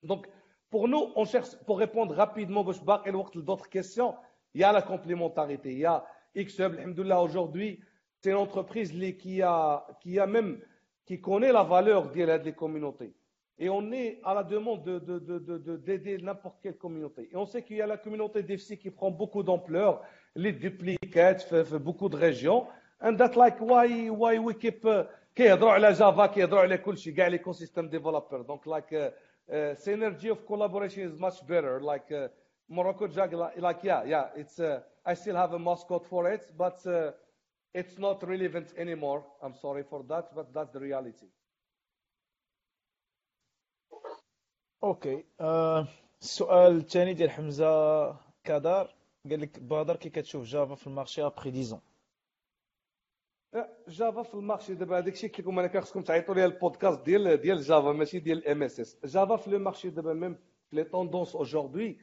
Donc, pour nous, on cherche, pour répondre rapidement, d'autres questions, il y a la complémentarité. Il y a Xhub, aujourd'hui, c'est une entreprise qui a, qui a même, qui connaît la valeur des communautés. Et on est à la demande d'aider de, de, de, n'importe quelle communauté. Et on sait qu'il y a la communauté d'FC qui prend beaucoup d'ampleur, les duplicates, fait, fait beaucoup de régions. And that's like why, why we keep, uh, كيهضروا على جافا كيهضروا على كل شيء كاع ليكو سيستم ديفلوبر دونك لايك سينرجي اوف كولابوريشن از ماتش بيتر لايك موروكو جاك لايك يا يا اتس اي ستيل هاف ا ماسكوت فور ات بات اتس نوت ريليفنت اني مور ام سوري فور ذات بات ذات ذا رياليتي أوكي السؤال الثاني ديال حمزة كدار قال لك بادر كي كتشوف جافا في ال marché après 10 ans جافا في المارشي دابا هذاك الشيء قلت لكم أنا كنخصكم تعيطوا لي البودكاست ديال ديال جافا ماشي ديال الام اس اس جافا في لو مارشي دابا ميم في لي توندونس اوجوردي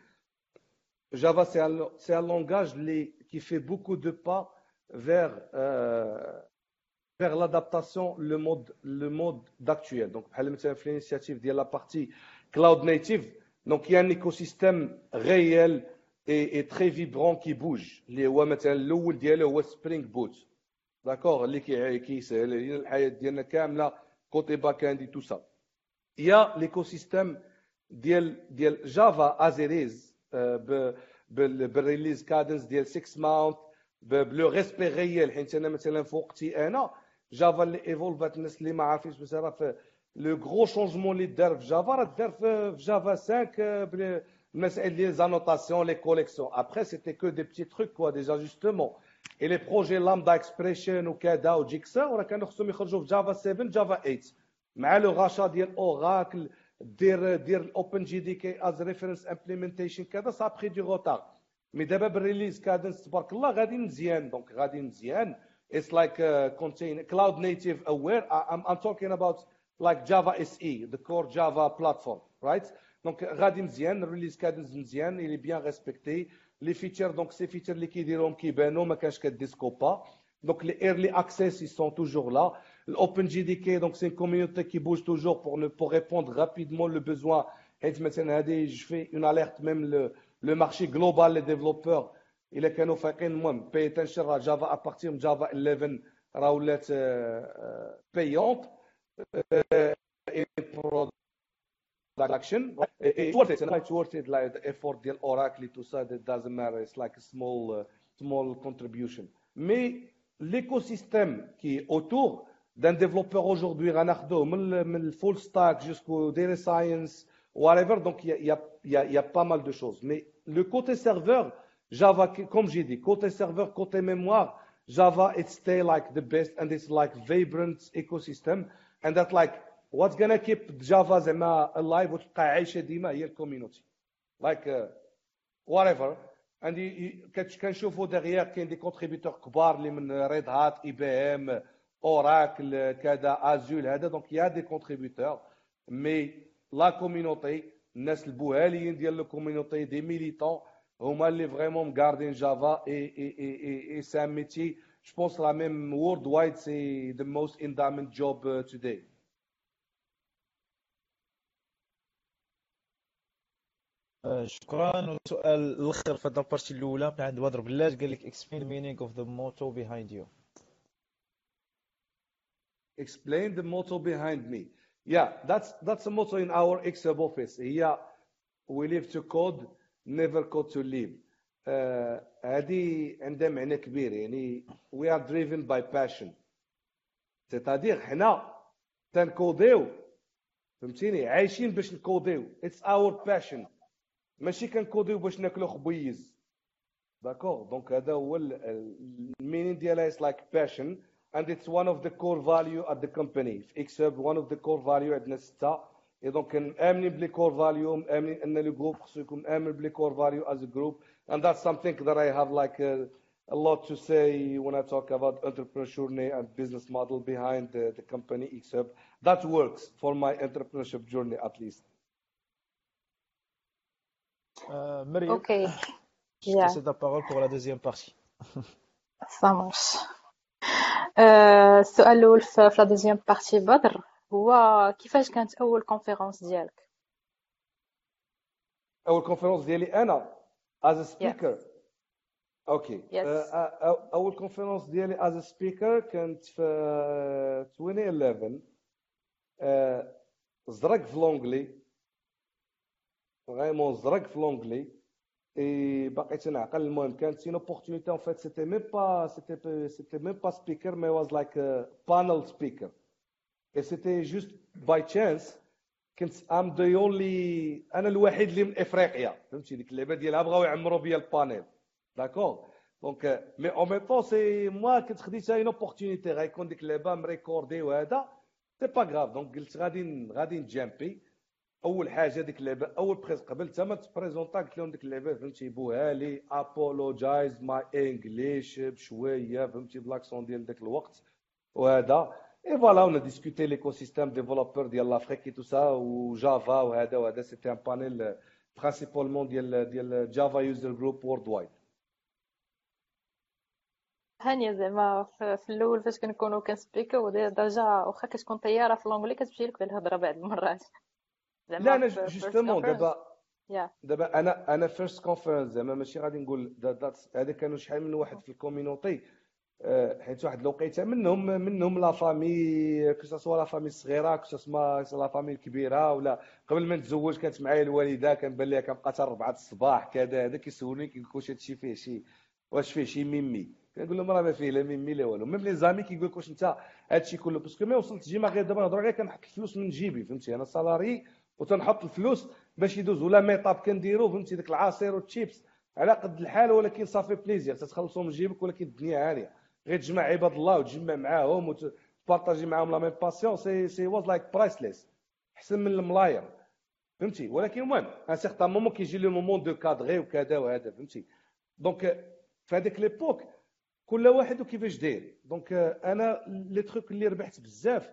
جافا سي ان سي ان لونغاج لي كي في بوكو دو با vers euh, vers l'adaptation le mode le mode d'actuel. Donc بحال مثلا في l'initiative ديال لا بارتي cloud native. Donc il y a un écosystème réel et, et très vibrant qui bouge. اللي هو مثلا الأول ديالو هو سبرينغ بوت داكوغ اللي كيسهل علينا الحياة ديالنا كامله كوتي باك اند تو سا يا ليكو سيستيم ديال ديال جافا ازيريز بالريليز كادنس ديال 6 ماونت بلو ريسبي ريال حيت أنا مثلا فوقتي أنا جافا اللي ايفولفات الناس اللي ما عارفينش بس راه في لو غرو شونجمون اللي دار في جافا راه دار في جافا 5 المسائل ديال زانوتاسيون لي كوليكسيون ابخي سيتي كو دي بتي تروك كوا دي جاجوستمون et les projets lambda expression وكذا و Jigsaw وراه كانوا خصهم يخرجوا في جافا 7 جافا 8 مع le rachat ديال Oracle دير دير ال OpenJDK as reference implementation كذا ça a pris du retard mais دابا ب ال release cadence تبارك الله غادي مزيان donc غادي مزيان it's like uh, contain cloud native aware. I'm, I'm talking about like Java SE the core Java platform right? Donc غادي مزيان ال release cadence مزيان il bien respecté. لي فيتشر دونك سي فيتشر اللي كيديروهم كيبانوا ما كانش كديسكوبا دونك لي ايرلي اكسيس ils sont toujours là. الاوبن جي دي كي دونك سي ان كوميونيتي كي بوج توجور بور بور ريبوندر رابيدمون لو بوزوان حيت مثلا هذه جو في اون اليرت ميم لو مارشي جلوبال لي ديفلوبور الا كانوا فايقين المهم بي تنشر جافا ابارتير من جافا 11 راه ولات بايونت production. It's worth it. It's worth it, like the effort de l'Oracle et tout ça, it doesn't matter. It's like a small, uh, small contribution. Mais l'écosystème qui est autour d'un développeur aujourd'hui, Ranardo, le full stack jusqu'au data science, whatever, donc il y a, y, a, pas mal de choses. Mais le côté serveur, Java, comme j'ai dit, côté serveur, côté mémoire, Java, it's stay like the best and it's like vibrant ecosystem and that like what's gonna keep جافا زعما alive وتبقى عايشه ديما هي ال community like whatever. عندي كنشوفوا دغيا كاين des contributeurs كبار اللي من Red Hat IBM Oracle كذا Azul هذا donc y a des contributeurs mais la community الناس البوهاليين ديال ال community des militants هما اللي vraiment مغاردين جافا et et et et c'est un métier je pense là même worldwide c'est the most in-demand job today شكرا والسؤال الآخر في هذا ال partie الاولى من عند بدر بلاش قال لك explain meaning of the motto behind you explain the motto behind me yeah that's that's a motto in our XHub office هي we live to code never code to live هذه uh, عندها معنى كبير يعني we are driven by passion c'est-à-dire حنا تنكوديو فهمتيني عايشين باش نكوديو it's our passion ماشي كنكوديو باش ناكلو خبيز داكور دونك هذا هو المينين ديالها is like passion and it's one of the core value at the company في اكسب one of the core value عندنا ستة اي دونك كنامنين بلي كور فاليو مامنين ان لو جروب خصو يكون امن بلي كور فاليو as a group and that's something that I have like a, a lot to say when I talk about entrepreneurship and business model behind the, the company XHub. That works for my entrepreneurship journey at least. مريم أوكي Je te cède la parole pour la deuxième partie. Ça marche. السؤال الأول في لا دوزيام بارتي بدر هو كيفاش كانت أول conférence ديالك؟ أول conférence ديالي أنا as a speaker yes. okay yes. اول conférence ديالي as speaker كانت في 2011 زرق في l'anglais vraiment زرق في l'anglais et باقي تنعقل المهم كانت c'est une opportunité en fait c'était même pas c'était c'était même pas speaker mais was like panel speaker et c'était juste by chance كنت I'm the only أنا الوحيد اللي من إفريقيا. فهمتي؟ ديك اللعبة ديالها بغاو يعمروا بيا ال panel. d'accord donc mais au même temps c'est moi كنت خديتها une opportunité غيكون ديك اللعبه مريكوردي وهذا c'est pas grave donc قلت غادي غادي نجامبي أول حاجة ديك اللعبة أول prise قبل حتى ما تبريزونطا قلت لهم ديك اللعبة فهمتي؟ بوها لي apologize my English بشوية فهمتي؟ ب l'accent ديال داك الوقت. وهذا. et voilà on discutait l'écosystème développeur ديال l'Afrique et tout ça وجافا وهذا وهذا c'était un panel principalement ديال ديال Java user group worldwide هانية زعما في الأول فاش كنكونوا كنسبيكو déjà واخا كتكون طيارة في l'anglais كتمشي لك الهضرة بعض المرات. لا أنا justement دابا. دابا أنا أنا first conference زعما ماشي غادي نقول هذا كانوا شحال من واحد في ال community. آه، حيت واحد الوقيته منهم منهم la famille que la famille الصغيره que ce soit la famille الكبيره ولا قبل ما نتزوج كانت معايا الوالدة كنبان ليها كنبقى حتى 4 الصباح كذا هذا كيسولني كيقول واش هادشي فيه شي واش فيه شي ميمي. كنقول لهم راه ما فيه لا ميمي لا والو. même les amis كيقول لك واش انت هادشي كله. parce que mais وصلت جيما غير دابا نهضروا عليها كنحط الفلوس من جيبي فهمتي؟ أنا salarié وتنحط الفلوس باش يدوز ولا meetup كنديرو فهمتي؟ داك العصير والتشيبس على قد الحال ولكن صافي ب plaisir تتخلصوا من جيبك ولكن الدنيا عاليه غير تجمع عباد الله وتجمع معاهم وتبارطاجي معاهم la même passion c'est c'est was like priceless أحسن من الملاير. فهمتي؟ ولكن المهم un certain moment كيجي le moment de cadrer وكذا وهذا فهمتي؟ donc في هذيك l'époque كل واحد وكيفاش داير. donc أنا les trucs اللي ربحت بزاف.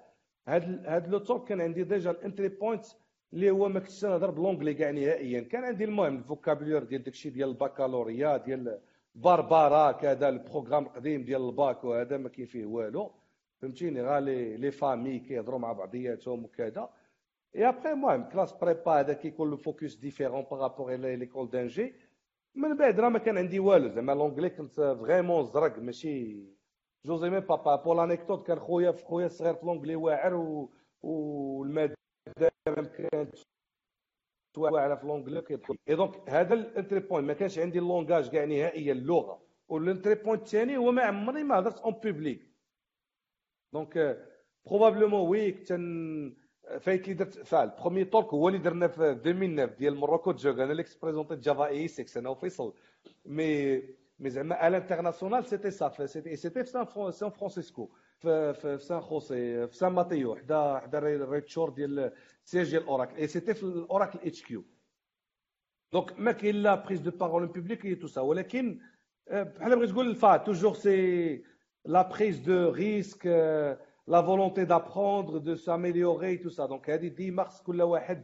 هاد هاد le talk كان عندي déjà ال entry point اللي هو ما كنتش نهضر ب l'anglais كاع نهائيا. كان عندي المهم ال vocabulaire ديال داكشي ديال الباكالوريا ديال باربارا كذا ال programme القديم ديال الباك وهذا ما كاين فيه والو. فهمتيني؟ غا les familles كيهضروا مع بعضياتهم وكذا. اي ابخي المهم classes prépas هذا كيكون le focus différent par rapport à l'école d'ingé من بعد راه ما كان عندي والو. زعما l'anglais كنت vraiment زرق ماشي j'osais mais pas pas pour l'anecdote كان خويا خويا الصغير في l'anglais واعر و... واعره في et donc هذا ال entry point ما كانش عندي ال langage كاع نهائيا اللغة. وال entry point الثاني هو ما عمري ما هضرت en public donc probablement oui كنت فايت لي درت فعل premier talk هو اللي درنا في 2009 ديال Morocco JUG أنا اللي بريزونتي Java EE 6 أنا وفيصل. mais mais زعما ال international c'était ça c'était c'était في سان فرانسيسكو في في سان خوسي في سان ماتيو حدا حدا Redwood Shores ديال siège ديال Oracle. et c'était في ال Oracle HQ donc ما كاين la prise de parole publique et tout ça ولكن بحال بغيت تقول il faut toujours c'est la prise de risque la volonté d'apprendre de s'améliorer tout ça donc هذه ديما خص كل واحد.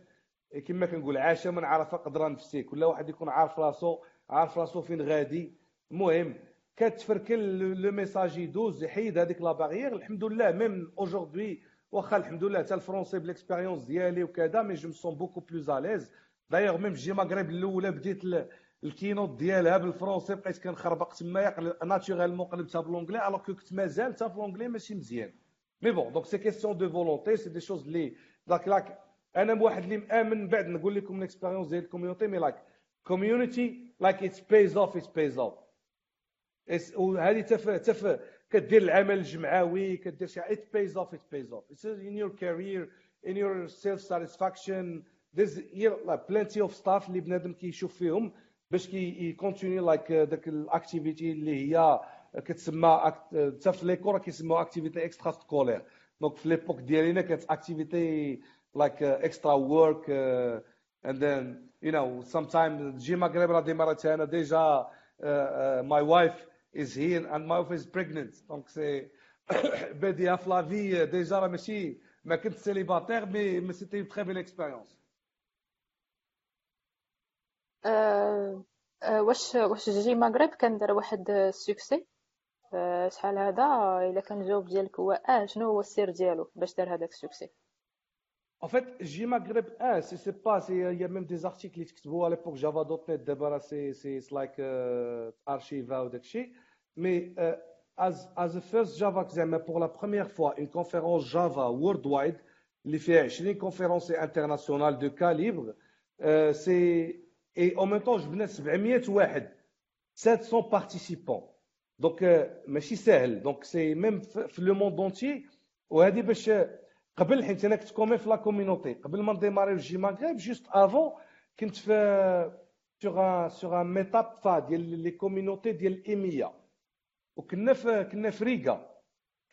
كما كنقول عاش من عرف قدر نفسه. كل واحد يكون عارف راسو عارف راسو فين غادي. المهم كتفركل le message يدوز يحيد هذيك la barrière الحمد لله même aujourd'hui واخا الحمد لله حتى ال français ب l'expérience ديالي وكذا mais je mets beaucoup plus à l'aise. d'ailleurs même JMaghreb الأولى بديت ال keynote ديالها بال français بقيت كنخربق تما naturellement قلبتها ب l'anglais alors كنت مازال حتى في l'anglais ماشي مزيان. مي بون دونك سي كيسيون دو فولونتي سي دي شوز لي لاك لاك أنا واحد اللي مآمن بعد نقول لكم ليكسبيريونس ديال الكوميونيتي مي لاك كوميونيتي لاك اتس بيز اوف اتس بيز اوف وهذه تف تف كدير العمل الجمعوي كدير شي ات بيز اوف ات بيز اوف اتس ان يور كارير ان يور سيلف ساتيسفاكشن there's here like plenty of stuff اللي بنادم كيشوف فيهم باش كي كونتيني لايك داك الاكتيفيتي اللي هي كتسمى حتى في les cours كيسموها activités extra scolaires donc في l'époque ديالنا كانت activités like extra work and then you know sometimes تجي مغرب راه ديما أنا déjà my wife is here and my wife is pregnant. donc c'est باديه في la vie déjà راه ماشي ما كنت célibataire mais mais c'était très belle expérience أه، واش واش جي مغرب كان دار واحد سوكسي أه، شحال هذا الا كان الجواب ديالك هو آه شنو هو السر ديالو باش دار هذاك السوكسي En fait, JMaghreb hein, 1, c'est pas, il y a même des articles qui se voient à l'époque Java.NET, d'abord c'est like uh, Archiva ou d'Akshi. Mais euh, as, as first Java exam, pour la première fois, une conférence Java worldwide, les fait une conférence internationale de calibre, euh, c'est, et en même temps, je venais 700 participants. Donc, euh, mais c'est Donc, c'est même le monde entier. قبل حيت أنا كنت كومي في لا كوميونيتي قبل ما نديماري جي ماغريب جوست افون كنت في سوغ سوغ ميتاب فا ديال لي كوميونيتي ديال الايميا وكنا في كنا في ريغا.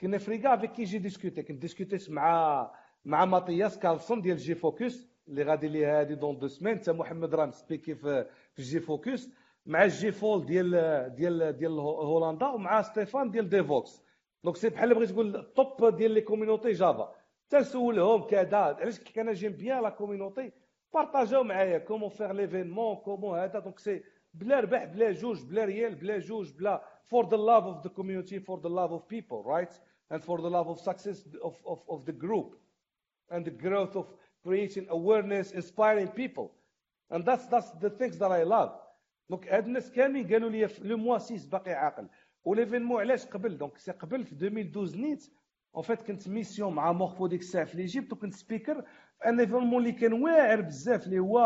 كنا في ريغا افيك كي جي ديسكوتي كنت ديسكوتيت مع مع ماتياس كارلسون ديال Jfokus اللي غادي لي هادي dans deux semaines حتى محمد راه speaker في في Jfokus. مع J-Fall ديال ديال ديال هولندا. ومع ستيفان ديال Devoxx. donc c'est بحال بغيت تقول ال top ديال les community Java. تنسولهم كذا. علاش كان j'aime bien la community partag او معايا comment faire l'événement comment هذا. donc c'est بلا ربح بلا جوج بلا ريال بلا جوج بلا for the love of the community for the love of people right? And for the love of success of, of, of the group. And the growth of creating awareness inspiring people. And that's that's the things that I donc هاد الناس كاملين قالوا لي le mois 6 باقي عاقل. و l'événement علاش قبل؟ donc c'est قبل في 2012 نيت en fait كنت mission مع Morpho ديك الساعة في l'Égypte وكنت speaker في un événement اللي كان واعر بزاف اللي هو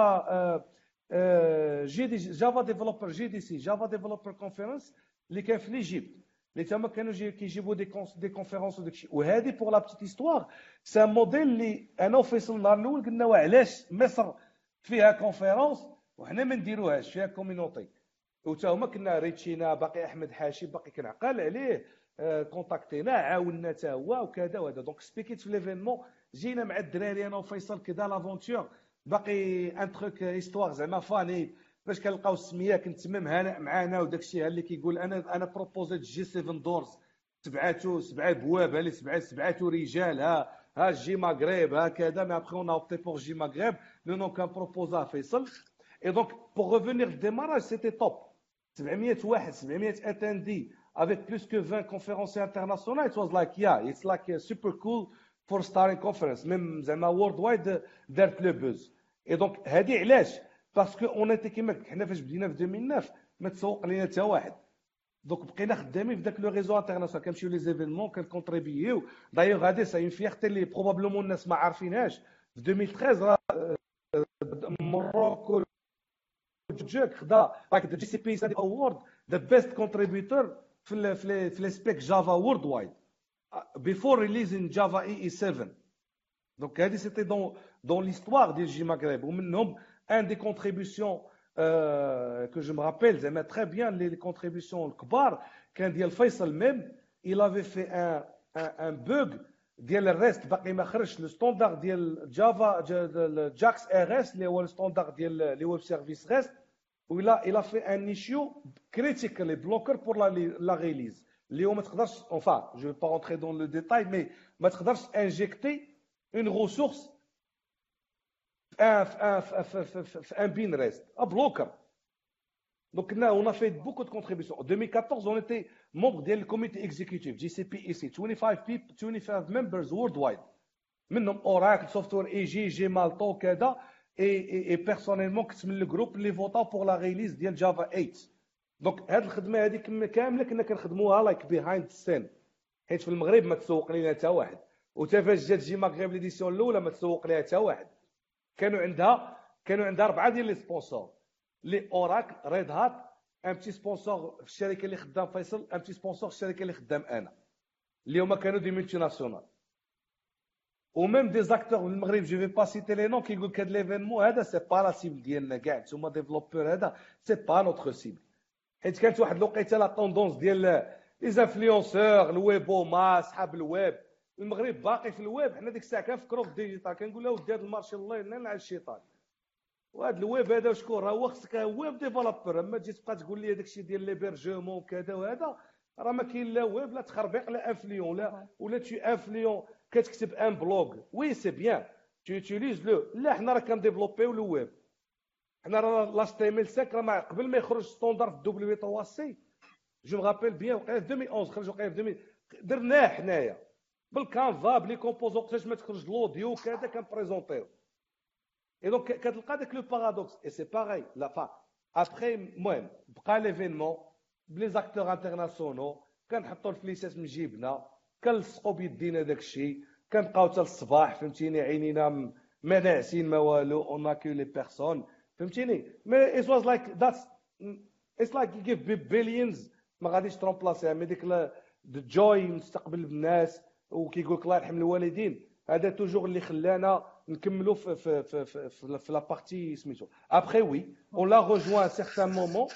JD Java Developer JDC Java Developer Conference اللي كان في l'Égypte اللي تما كانوا كيجيبوا des des conférences وداك الشيء وهذه pour la petite histoire c'est un modèle اللي أنا وفيصل النهار الأول قلنا علاش مصر فيها conférence وحنا ما نديروهاش فيها community وتا هما كنا reach ينا باقي احمد حاشي باقي كنعقل عليه contact ينا عاوننا حتى هو وكذا وهذا. donc speak يت في l'événement. جينا مع الدراري أنا وفيصل كذا l'aventure. باقي un truc histoire زعما funny باش كنلقاو السمية كنت تمام هانئ معانا وداك الشيء اللي كيقول أنا أنا propos يت J 7 doors سبعة سبعة بواب هالي سبعة سبعة رجال. ها ها JMaghreb هكذا mais après on opte pour JMaghreb le nom qu'a proposé فيصل et donc pour revenir démarrage c'était top 700 واحد 700 attendees avec plus que 20 conférences internationales, it was like, yeah, it's like super cool for starting conference. Même زعما worldwide دارت le buzz. et donc هادي علاش؟ parce qu'on était كيما حنا فاش بدينا في 2009 ما تسوق لينا حتى واحد. donc بقينا خدامين في ذاك le réseau international كنمشيو les événements كن contribuer d'ailleurs غادي ça en vérité اللي probablement الناس ما عارفينهاش في 2013 Morocco JUG خدا like the JCP award the best contributor في في في spec Java worldwide before releasing Java EE 7 donc هذه c'était dans dans l'histoire ديال JMaghreb ومنهم une des contributions que je me rappelle زعما très bien les contributions الكبار كان ديال فيصل même il avait fait un un bug ديال ال REST باقي ما خرجش le standard ديال Java JAX-RS اللي هو ال standard ديال les web services REST où il a, il a fait un issue critically blocker pour la, la release. Enfin, je ne vais pas rentrer dans le détail, mais ما تقدرش injecter une ressource un, un, un bin rest, un blocker. Donc là, on a fait beaucoup de contributions. En 2014, on était membre du comité exécutif GCP ici, 25 people, 25 members worldwide. منهم Oracle, Software AG, Gmalto, كذا اي اي بيرسونيلمون كنت من ال groupe اللي voté pour la release ديال Java 8 donc هاد الخدمة هادي كاملة كنا كنخدموها like behind ال scene حيت في المغرب ما تسوق لينا حتى واحد. وتا فاش جات JMaghreb l'édition الأولى ما تسوق ليها حتى واحد. كانوا عندها كانوا عندها أربعة ديال les sponsors les Oracle Red Hat un petit sponsor في الشركة اللي خدام فيصل un petit sponsor في الشركة اللي خدام أنا. اللي هما كانوا des multinationales و même des acteurs من المغرب je vais pas citer les noms كيقول لك هذا l'événement هذا c'est pas la cible ديالنا كاع نتوما développeurs هذا c'est pas notre cible حيت كانت واحد الوقيته la tendance ديال les influenceurs ال web و ما صحاب الويب المغرب باقي في الويب حنا ديك الساعة كنفكروا في ال digital كنقول له ودي هذا ال marché الله ينعل الشيطان وهذا الويب هذا شكون راه هو خصك web developer اما تجي تبقى تقول لي داك الشيء ديال l'hébergement وكذا وهذا راه ما كاين لا ويب لا تخربيق لا انفليون لا ولا تشي انفليون كتكتب ان بلوغ وي سي بيان tu utilises لو لا حنا راه كنديفلوبيو لو ويب حنا راه لاش تي ام ال 5 راه قبل ما يخرج ستوندار في دبليو 3 سي جو مغابيل بيان وقيلا في 2011 خرج وقيلا في 2000 درناه حنايا. بالكانفا بلي كومبوزون وقتاش ما تخرج الاوديو كذا كنبريزونتيو اي دونك كتلقى داك لو بارادوكس اي سي باغي لا فا ابخي المهم بقى l'événement ب les acteurs internationaux كنحطوا الفليسات من جيبنا. كنلصقوا بيدينا داك الشيء كنبقاو حتى الصباح فهمتيني؟ عينينا ما ناعسين ما والو on manquait les personnes فهمتيني؟ mais it was like that's it's like you give billions ما غاديش ت remplacer ها mais ديك ال joie مستقبل الناس وكيقول لك الله يرحم الوالدين. هذا toujours اللي خلانا نكملوا في في في في, في la partie سميتو. après oui on la rejoint certain moment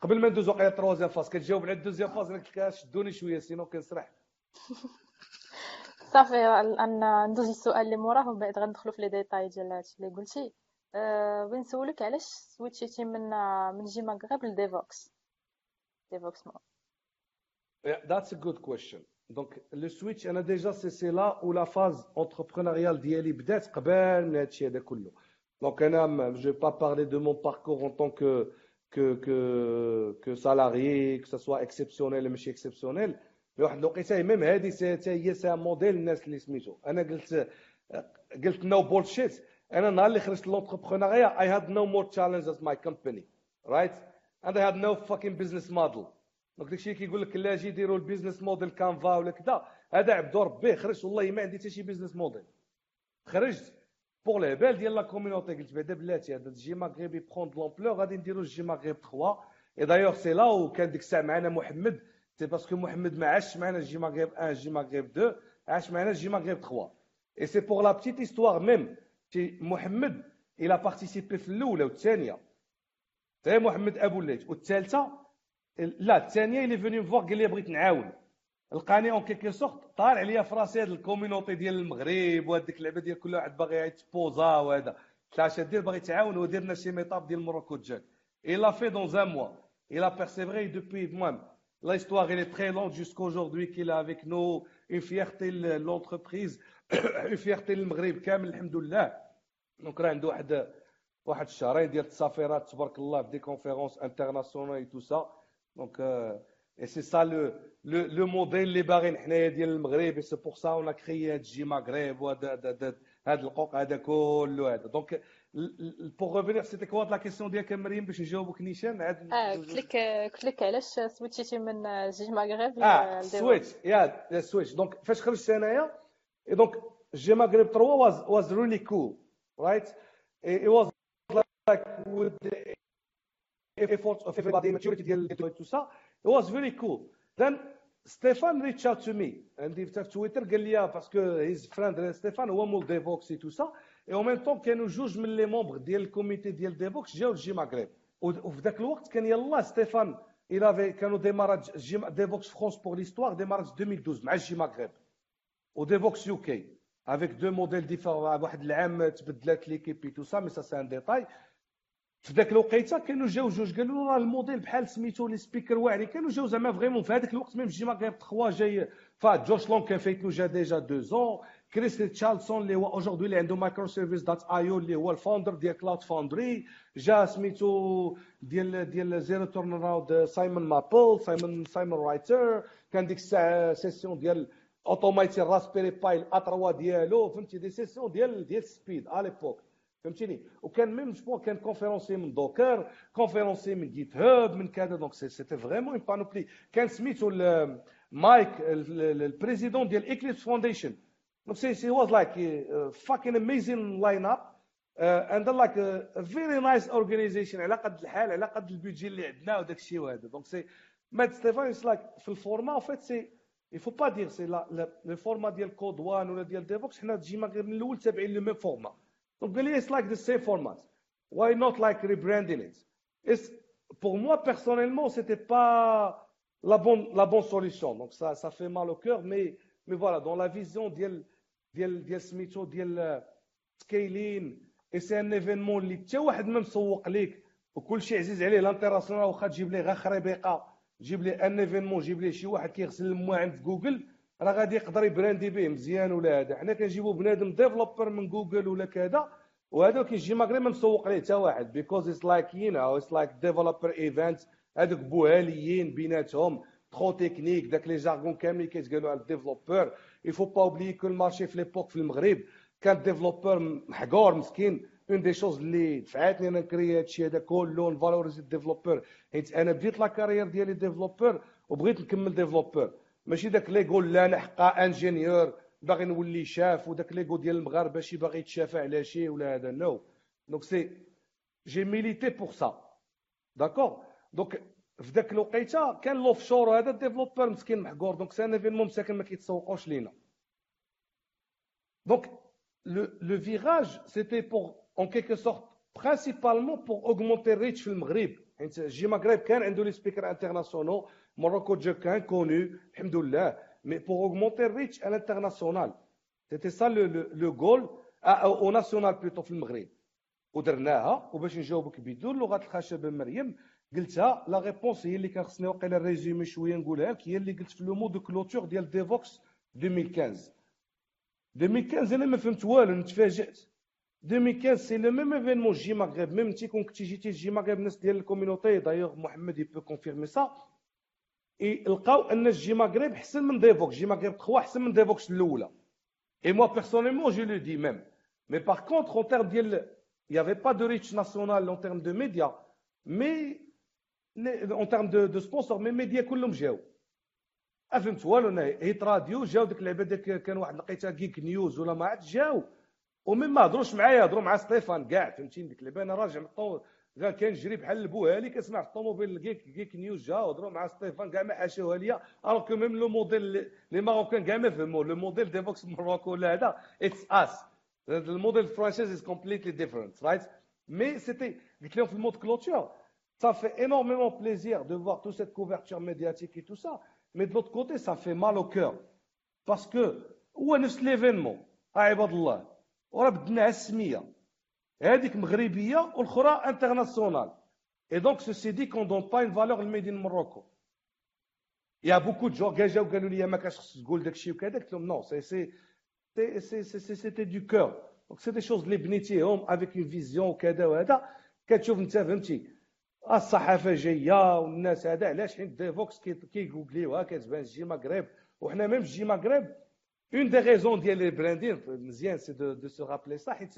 قبل ما ندوزو قيا troisième phase كتجاوب على ال deuxième phase راك شدوني شوية sinon كنسرح. صافي ان ندوز للسؤال اللي موراه ومن بعد غندخلو في les détails ديال هادشي اللي قلتي. أه بغيت نسولك علاش switch يتي من من JMaghreb ل Devoxx Devoxx مو. That's a good question. donc le switch أنا déjà c'est c'est la و la phase entrepreneuriale ديالي بدات قبل من هادشي هذا كله. donc أنا je pas parler de mon parcours en tant que que que que salarié que soit exceptionnel ماشي exceptionnel في واحد الوقيته même حتى هي موديل الناس اللي سميتو. أنا قلت قلت no bullshit أنا نهار اللي خرجت l'entrepreneuriat I had no more challenge as my company right and I had no fucking business model donc داكشي كيقول لك لا جي ديروا ال business model canvas ولا كذا هذا عبدو ربي خرجت والله ما عندي حتى شي business model خرجت pour العبال ديال la community قلت بعدا بلاتي هذا ال JMaghreb il prend de l'ampleur غادي نديرو ال JMaghreb 3 et d'ailleurs c'est là وكان ديك الساعة معنا محمد c'est parce que محمد ما عاش معنا ال JMaghreb 1 ال JMaghreb 2 عاش معنا ال JMaghreb 3 et c'est pour la petite histoire même محمد il a participé في الاولى والثانيه حتى محمد ابو الليث والثالثه لا الثانية il est venu فوق قال لي بغيت نعاون لقاني en quelque sorte طالع عليا في راسي هاد ال communauté ديال المغرب وهاديك اللعبه ديال كل واحد باغي يتبوزا وهذا ثلاثة دير باغي تعاون وديرنا شي meetup ديال Morocco JUG et il a vu don en moi et il a persévéré depuis المهم l'histoire elle est très longue jusqu'aujourd'hui qu'il est avec nous une fierté l'entreprise une fierté للمغرب كامل الحمد لله donc راه عنده واحد واحد الشهرين ديال التسافيرات تبارك الله في des conférences internationales tout ça Donc, euh, et c'est ça le, le, le modèle اللي باغي حنايا ديال المغرب c'est pour ça on crée هاد JMaghreb وهذا هاد القوق هذا كله هذا donc pour revenir c'était quoi la question ديالك مريم باش نجاوبك نيشان عاد آه قلت لك قلت لك علاش switch يتي من JMaghreb آه switch yeah switch donc فاش خرجت انايا et donc JMaghreb 3 was was really cool right it was like effort of everybody, maturity ديال tout ça it was very cool. Then ستيفان reached out to me. عندي في تويتر قال لي parce que his friend ستيفان هو مول Devoxx et tout ça et en même temps كانوا جوج من les membres ديال ال comité ديال Devoxx جاو ل JMaghreb وفي ذاك الوقت كان يلا ستيفان il avait كانوا démarrage de Devoxx France pour l'histoire démarrage 2012 مع JMaghreb و Devoxx UK avec deux modèles différents واحد العام تبدلات l'équipe et tout ça mais ça c'est un détail في ذاك الوقيته كانوا جاو جوج قالوا راه الموديل بحال سميتو les speakers واعرين كانوا جاو زعما vraiment في هذاك الوقت même JMaghreb 3 j'avais Josh Long كان فايت له جا déjà deux ans Chris Richardson اللي هو aujourd'hui اللي عنده microservices dot io اللي هو ال founder ديال Cloud Foundry جا سميتو ديال ديال ZeroTurnaround Simon Maple Simon Simon Ritter كان ديك الساعة session ديال automate Raspberry Pi ا 3 ديالو فهمتي des sessions ديال ديال speed à l'époque فهمتيني وكان même جو كان conférencier من Docker conférencier من GitHub من كذا donc c'était vraiment une panoplie كان سميتو Mike ال président ديال Eclipse Foundation donc c'est c'est was like fucking amazing line up and like very nice organization على قد الحال على قد ال budget اللي عندنا وداك الشيء وهذا donc c'est mais ستيفان like في ال format فيت c'est il faut pas dire c'est la le format ديال Code One ولا ديال Devoxx حنا ت JMaghreb من الأول تابعين le même format Donc, it's like the same format. Why not like rebranding it? It's, pour moi, personnellement, c'était pas la bonne, la bonne solution. Donc, ça, ça fait mal au cœur, mais, mais voilà, dans la vision ديال ديال ديال سميتو ديال scaling et c'est un événement اللي حتى واحد ما مسوق ليك. وكل شيء عزيز عليه. ال international واخا تجيب ليه غير خريبيقة. جيب ليه un événement جيب ليه شي واحد كيغسل المواعن في جوجل. راه غادي يقدر ي brand ي به مزيان ولا هذا. حنا كنجيبو بنادم developer من جوجل ولا كذا. وهذا كيجي المغرب ما مسوق ليه حتى واحد. because it's like you know it's like developer event هذوك بوهاليين بيناتهم. trop technique داك les jargons كاملين كيتقالوا على ال développeur il faut pas oublier que ال marché في l'époque في المغرب كان développeur محقور مسكين une des choses اللي دفعتني أنا ن créer هادشي هذا كله ن valoriser ال développeur حيت أنا بديت la carrière ديالي développeur وبغيت نكمل développeur ماشي داك يقول لا أنا حقا ingénieur باغي نولي شاف وداك l'ego ديال المغاربه شي باغي يتشافى على شي ولا هذا non donc c'est j'ai milité pour ça d'accord donc في ذاك الوقيته كان l'offshore هذا developer مسكين محقور. donc c'est un événement مساكن ما كيتسوقوش لينا. donc le virage c'était pour en quelque sorte principalement pour augmenter ال reach في المغرب. حيت JMaghreb كان عنده les speakers internationaux Morocco JUG كان connu الحمد لله mais pour augmenter ال reach à l'international c'était ça le goal au national plutôt في المغرب. ودرناها وباش نجاوبك بدون لغة الخشبه مريم قلتها la réponse هي اللي كان خصني واقيلا résumer شوية نقولها لك هي اللي قلت في le mot de clôture ديال Devoxx 2015 2015 أنا ما فهمت والو نتفاجأت. 2015 c'est le même événement JMaghreb même انت كون كنتي جيتي JMaghreb الناس ديال ال community d'ailleurs محمد il peut confirmer ça لقاو أن JMaghreb أحسن من Devoxx. JMaghreb 3 أحسن من Devoxx الأولى. et moi personnellement je le dis même mais par contre en termes ديال il n'y avait pas de reach national en termes de médias, mais en termes de, de sponsors mais médias كلهم جاو. فهمت والو أنا Hit Radio جاو ديك اللعبة ديك كان واحد لقيتها جيك نيوز ولا ما عرفت جاو. ومن ما هضروش معايا هضروا مع ستيفان كاع فهمتيني ديك اللعبة. أنا راجع من قال كنجري بحال البوهالي كنسمع في الطوموبيل جيك جيك نيوز جا هضروا مع ستيفان كاع ما حاشوها ليا. alors que même le modèle les Marocains كاع ما فهموا le modèle Devoxx Morocco ولا هذا it's it's ال model franchise is completely different right mais c'était قلت لهم في ال mot de clôture Ça fait énormément plaisir de voir toute cette couverture médiatique et tout ça. Mais de l'autre côté, ça fait mal au cœur. Parce que, هو نفس l'événement عباد الله وراه بدلنا السميه هذيك مغربيه والاخرى internationale et donc ceci dit qu'on donne pas une valeur ال made in Morocco y a beaucoup de gens جاو قالوا لي ما كاش خصك تقول داكشي وكذا قلت لهم non c'est c'est c'est c'est c'était de cœur donc c'est des choses الصحافة جاية والناس هذا علاش حيت Devoxx كي google يوها كتبان JMaghreb وحنا même JMaghreb. une des raisons ديال le rebranding مزيان سي de, de se rappeler صح حيت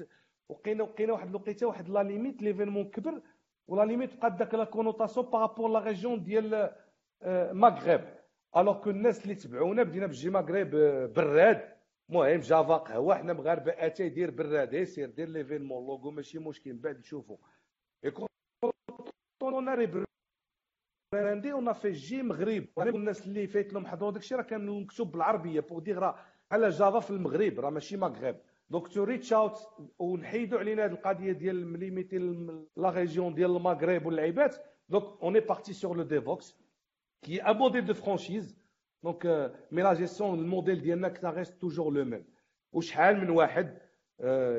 وقينا وقينا واحد الوقيتة واحد la limite l'événement كبر ولا limite بقات داك la connotation par rapport la région ديال مغرب. alors que الناس اللي تبعونا بدينا ب JMaghreb براد. المهم جافا قهوة حنا مغاربة أتاي دير براد سير دير l'événement logo ماشي مشكل من بعد نشوفو. On a rebrandé on fait JMaghreb. الناس اللي فايت لهم حضروا داكشي راه كان مكتوب بالعربية pour dire راه على جافا في المغرب راه ماشي مغرب. donc to reach out ونحيدوا علينا هذه القضية ديال limiter la région ديال المغرب واللعيبات donc on est parti sur le Devoxx qui est un modèle de franchise donc mais la gestion ال modèle ديالنا كتا reste toujours le même وشحال من واحد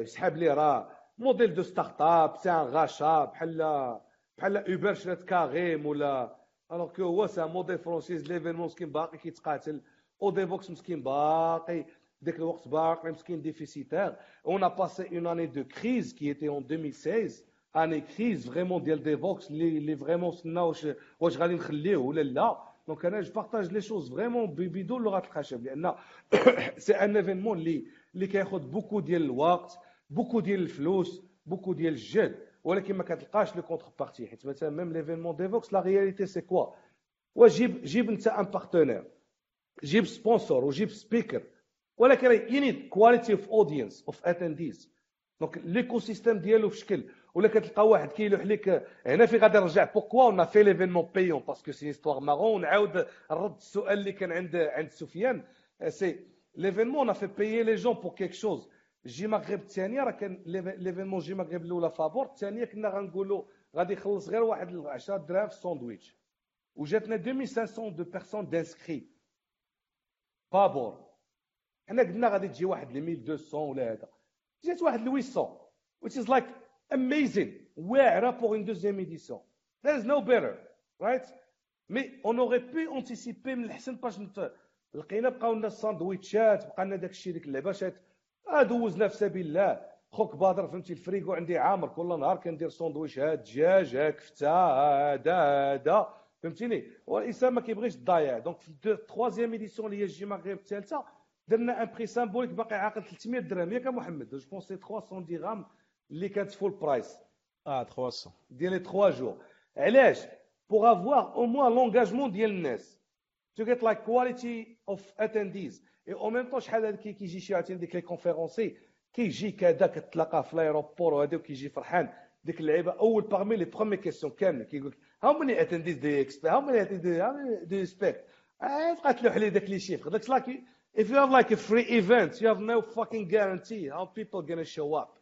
يسحب لي راه modèle de startup un rachat بحال بحال Uber شرات Careem ولا alors que هو c'est un modèle franchise l'événement مسكين باقي كيتقاتل أو Devoxx مسكين باقي ديك الوقت باقي مسكين déficitaire on a passé une année de crise qui était en 2016 année crise vraiment ديال Devoxx اللي اللي vraiment سنا واش واش غادي نخليه ولا لا donc أنا je partage les choses vraiment بدون لغه الخشب لأن c'est un événement اللي اللي كياخذ beaucoup ديال الوقت beaucoup ديال الفلوس beaucoup ديال الجهد ولكن ما كتلقاش le contrepartie حيت مثلا même l'événement Devoxx la réalité c'est quoi? وجيب جيب انت un partenaire جيب sponsor وجيب speaker ولكن you need quality of audience of attendees donc l'écosystème ديالو في شكل. ولا كتلقى واحد كيلوح لك هنا في غادي نرجع pourquoi on fait l'événement payant parce que c'est histoire marrante ونعاود نرد السؤال اللي كان عند عند سفيان. c'est l'événement on fait payer les gens pour quelque chose JMaghreb الثانية راه كان l'événement JMaghreb الاولى فابور الثانية كنا غنقولوا غادي يخلص غير واحد 10 دراهم في الساندويتش وجاتنا 2500 de personnes d'inscrits فابور حنا قلنا غادي تجي واحد 1200 ولا هذا جات واحد 800 which is like amazing. واعره pour une deuxième édition. There is no better right? mais on aurait pu anticiper من الحسن باش لقينا بقاو لنا الساندويتشات بقى لنا داك الشيء ديك اللعبه دوزنا في سبيل الله خوك بدر فهمتي؟ الفريكو عندي عامر كل نهار كندير ساندويش. هاد دجاج هاد كفته هذا هذا فهمتيني؟ والإنسان ما كيبغيش الضايع. donc في ال troisième édition اللي هي ال JMaghreb الثالثة درنا un prix symbolique باقي عاقل 300 درهم. ياك محمد je pense 300 درهم اللي كانت full price آه 300 ديال لي 3 jours علاش؟ pour avoir au moins l'engagement ديال الناس. to get like quality of attendees et au même temps شحال هذا كيجي شي عاوتاني ديك les conférenciers كيجي كذا كتلاقاه في ال aéroport وهذا وكيجي فرحان ديك اللعيبه اول parmi les premières questions كامل كيقول لك how many attendees they expect how many attendees they expect بقى تلوح لي داك les chiffres داك like if you have like a free event you have no fucking guarantee how people gonna show up.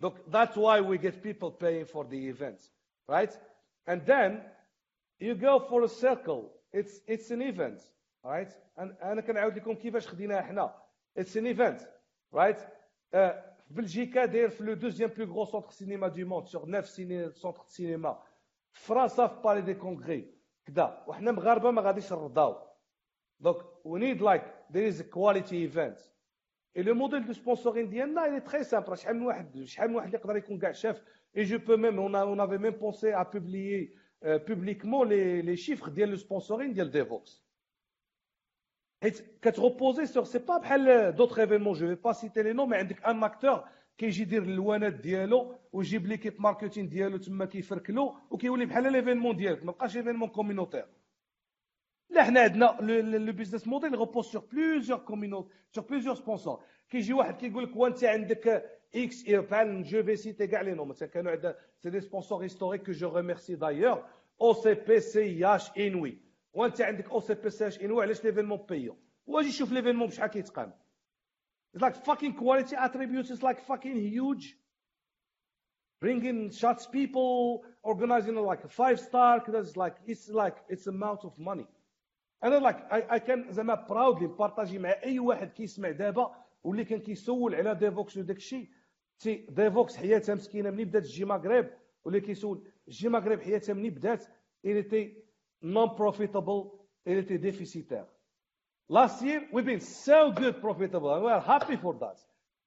Look that's why we get people paying for the events right? And then you go for a circle. It's it's an event. Right? And أنا كنعاود لكم كيفاش خديناها حنا. It's an event. Right? في بلجيكا داير في le deuxième plus gros centre cinéma du monde sur neuf centre cinéma فرنسا في palais des congrès كدا وحنا مغاربه ما غاديش نرضاو donc we need like there is quality event et le modèle de sponsoring ديالنا est très simple شحال من واحد شحال من واحد يقدر يكون كاع شاف et je peux même on on avait même pensé à publier publiquement les les chiffres ديال le sponsoring ديال Devoxx حيت كت reposer sur c'est pas بحال d'autres événements je vais pas citer les noms mais عندك un acteur كيجي يدير اللوانات ديالو ويجيب l'équipe marketing ديالو تما كيفركلو وكيولي بحال l'événement ديالك ما بقاش événement communautaire لا حنا عندنا لو بيزنس موديل غوبوز سور بليزيور كومينوت سور بليزيور سبونسور كيجي واحد كيقول لك وانت عندك إكس بحال جو في سيتي كاع لي نو مثلا كانوا عندنا سي دي سبونسور هيستوريك كو جو ريميرسي دايور أو سي بي سي اش انوي وانت عندك أو سي بي سي اش انو علاش ليفينمون بيو واجي شوف ليفينمون بشحال كيتقام It's like fucking quality attributes is like fucking huge. Bringing shots people, organizing like a five star, it's like it's like it's amount of money. أنا like I, I can زعما proudly ن partager مع اي واحد كيسمع دابا واللي كان كيسول على Devoxx وداك الشيء تي Devoxx حياتها مسكينه مني بدات JMaghreb واللي كيسول JMaghreb حياتها مني بدات elle était non profitable, il était déficitaire. Last year, we've been so good profitable, and we are happy for that.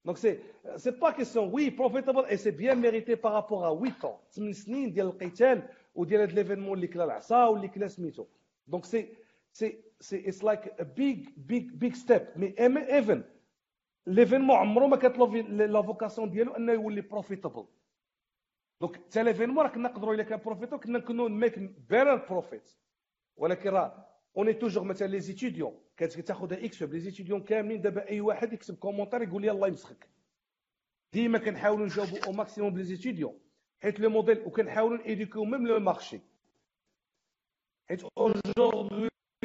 Donc, c'est, c'est pas question, oui, profitable, et c'est bien mérité par rapport à 8 ans. 8 سنين ديال القتال وديال هاد ليفينمون اللي كلا العصا واللي كلا سميتو. Donc, c'est, c'est, c'est, it's like a big, big, big step. Mais even, ليفينمون عمره ما كانت لا فوكاسيون ديالو انه يولي بروفيتابل دونك حتى ليفينمون راه كنا نقدروا الا كان بروفيتابل كنا نكونوا ميك بيرر بروفيت ولكن راه. on est toujours مثلا les étudiants كتاخذ X les étudiants كاملين دابا أي واحد يكتب commentaire يقول لي الله يمسخك. ديما كنحاولوا نجاوبوا أو ماكسيموم بلي زيتيديون حيت لو موديل وكنحاولوا نيديكيو ميم لو مارشي حيت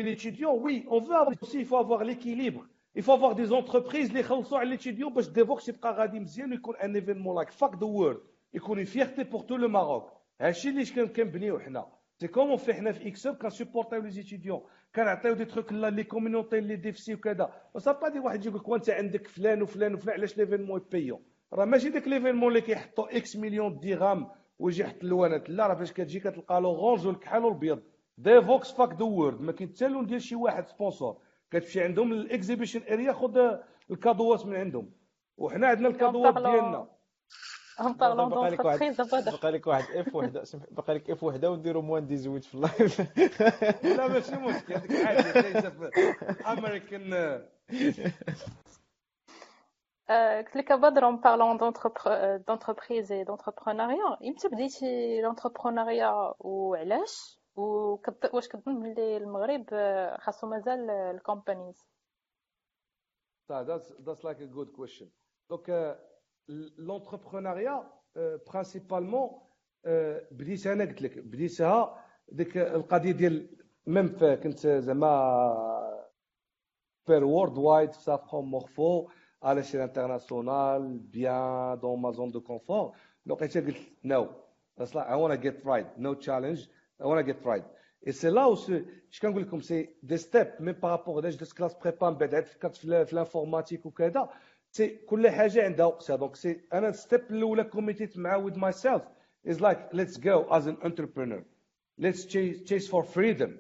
l'étudiant oui on veut avoir aussi il faut avoir l'équilibre. Il faut avoir des entreprises اللي يخلصوا على l'étudiant باش ديفوكس يبقى غادي مزيان ويكون ان ايفينمون لايك فاك ذا وورد يكون فيرتي بور تو لو ماروك هادشي اللي كنبنيو حنا. سي كومون في حنا في اكسب كنسيبورتيو لي زيتيديون كنعطيو دي تروك لا لي كوميونيتي اللي ديفسي وكذا وصا با دي واحد يقول لك وانت عندك فلان وفلان وفلان علاش ليفينمون يبيو راه ماشي داك ليفينمون اللي كيحطوا إكس مليون درهم ويجي يحط اللوانات لا راه فاش كتجي كتلقى لورونج والكحل والبيض ديفوكس فاك ذا وورد ما كاين حتى لون ديال شي واحد سبونسور كتمشي عندهم الاكزيبيشن اريا خذ الكادوات من عندهم وحنا عندنا الكادوات ديالنا هم بارلون دونتربريز دابا بقى لك واحد اف وحده بقى لك اف وحده ونديروا موان دي زويت في اللايف. لا ماشي مشكل هذيك عادي ليس في امريكان قلت لك بدر on parlant d'entreprise et d'entrepreneuriat إمتى بديتي l'entrepreneuriat وعلاش واش كتظن بلي المغرب خاصو مازال ال companies that's that's like a good question. Donc l'entrepreneuriat principalement بديت أنا قلت لك بديتها ديك القضية ديال même كنت زعما فير وورد وايد في سافخون مورفو على شي انترناسيونال بيان دون ما زون دو كونفور لقيتها قلت نو I want to get right. No challenge. I want to get right. Et c'est là où اش كنقول لكم سي دي ستيب ميم بارابور داج درت كلاس بريبا من بعد عاد فكرت في الانفورماتيك وكذا سي كل حاجه عندها وقتها دونك سي انا الستيب الاولى كوميتيت مع with myself is like let's go as an entrepreneur let's chase, chase for freedom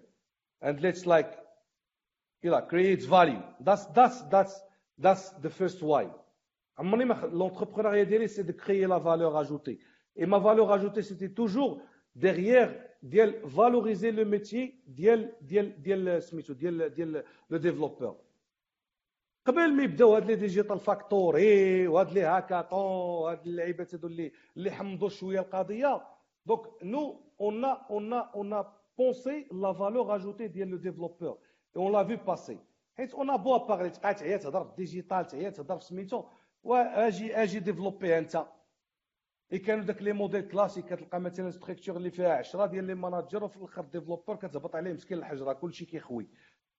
and let's like you know create value that's that's that's that's the first why عمرني ما l'entrepreneuriat ديالي c'est de créer la valeur ajoutée et ma valeur ajoutée c'était toujours derrière ديال valoriser le métier ديال ديال ديال سميتو ديال ديال لو ديفلوبور قبل ما يبداو هاد لي ديجيتال فاكتوري وهاد لي هاكاطون وهاد اللعيبات هادو اللي اللي حمضوا شوية القضية. دونك نو اون اون اون بونسي لا فالور اجوتي ديال لو ديفلوبور اون لا في باسي حيت اون بو باغي تبقى تعيا تهضر في الديجيتال تعيا تهضر في سميتو. واجي أجي ديفلوبي انت. اي كانوا داك لي موديل كلاسيك كتلقى مثلا ستركتور اللي فيها 10 ديال لي ماناجر وفي الآخر ديفلوبور كتهبط عليه مسكين الحجره كلشي كيخوي.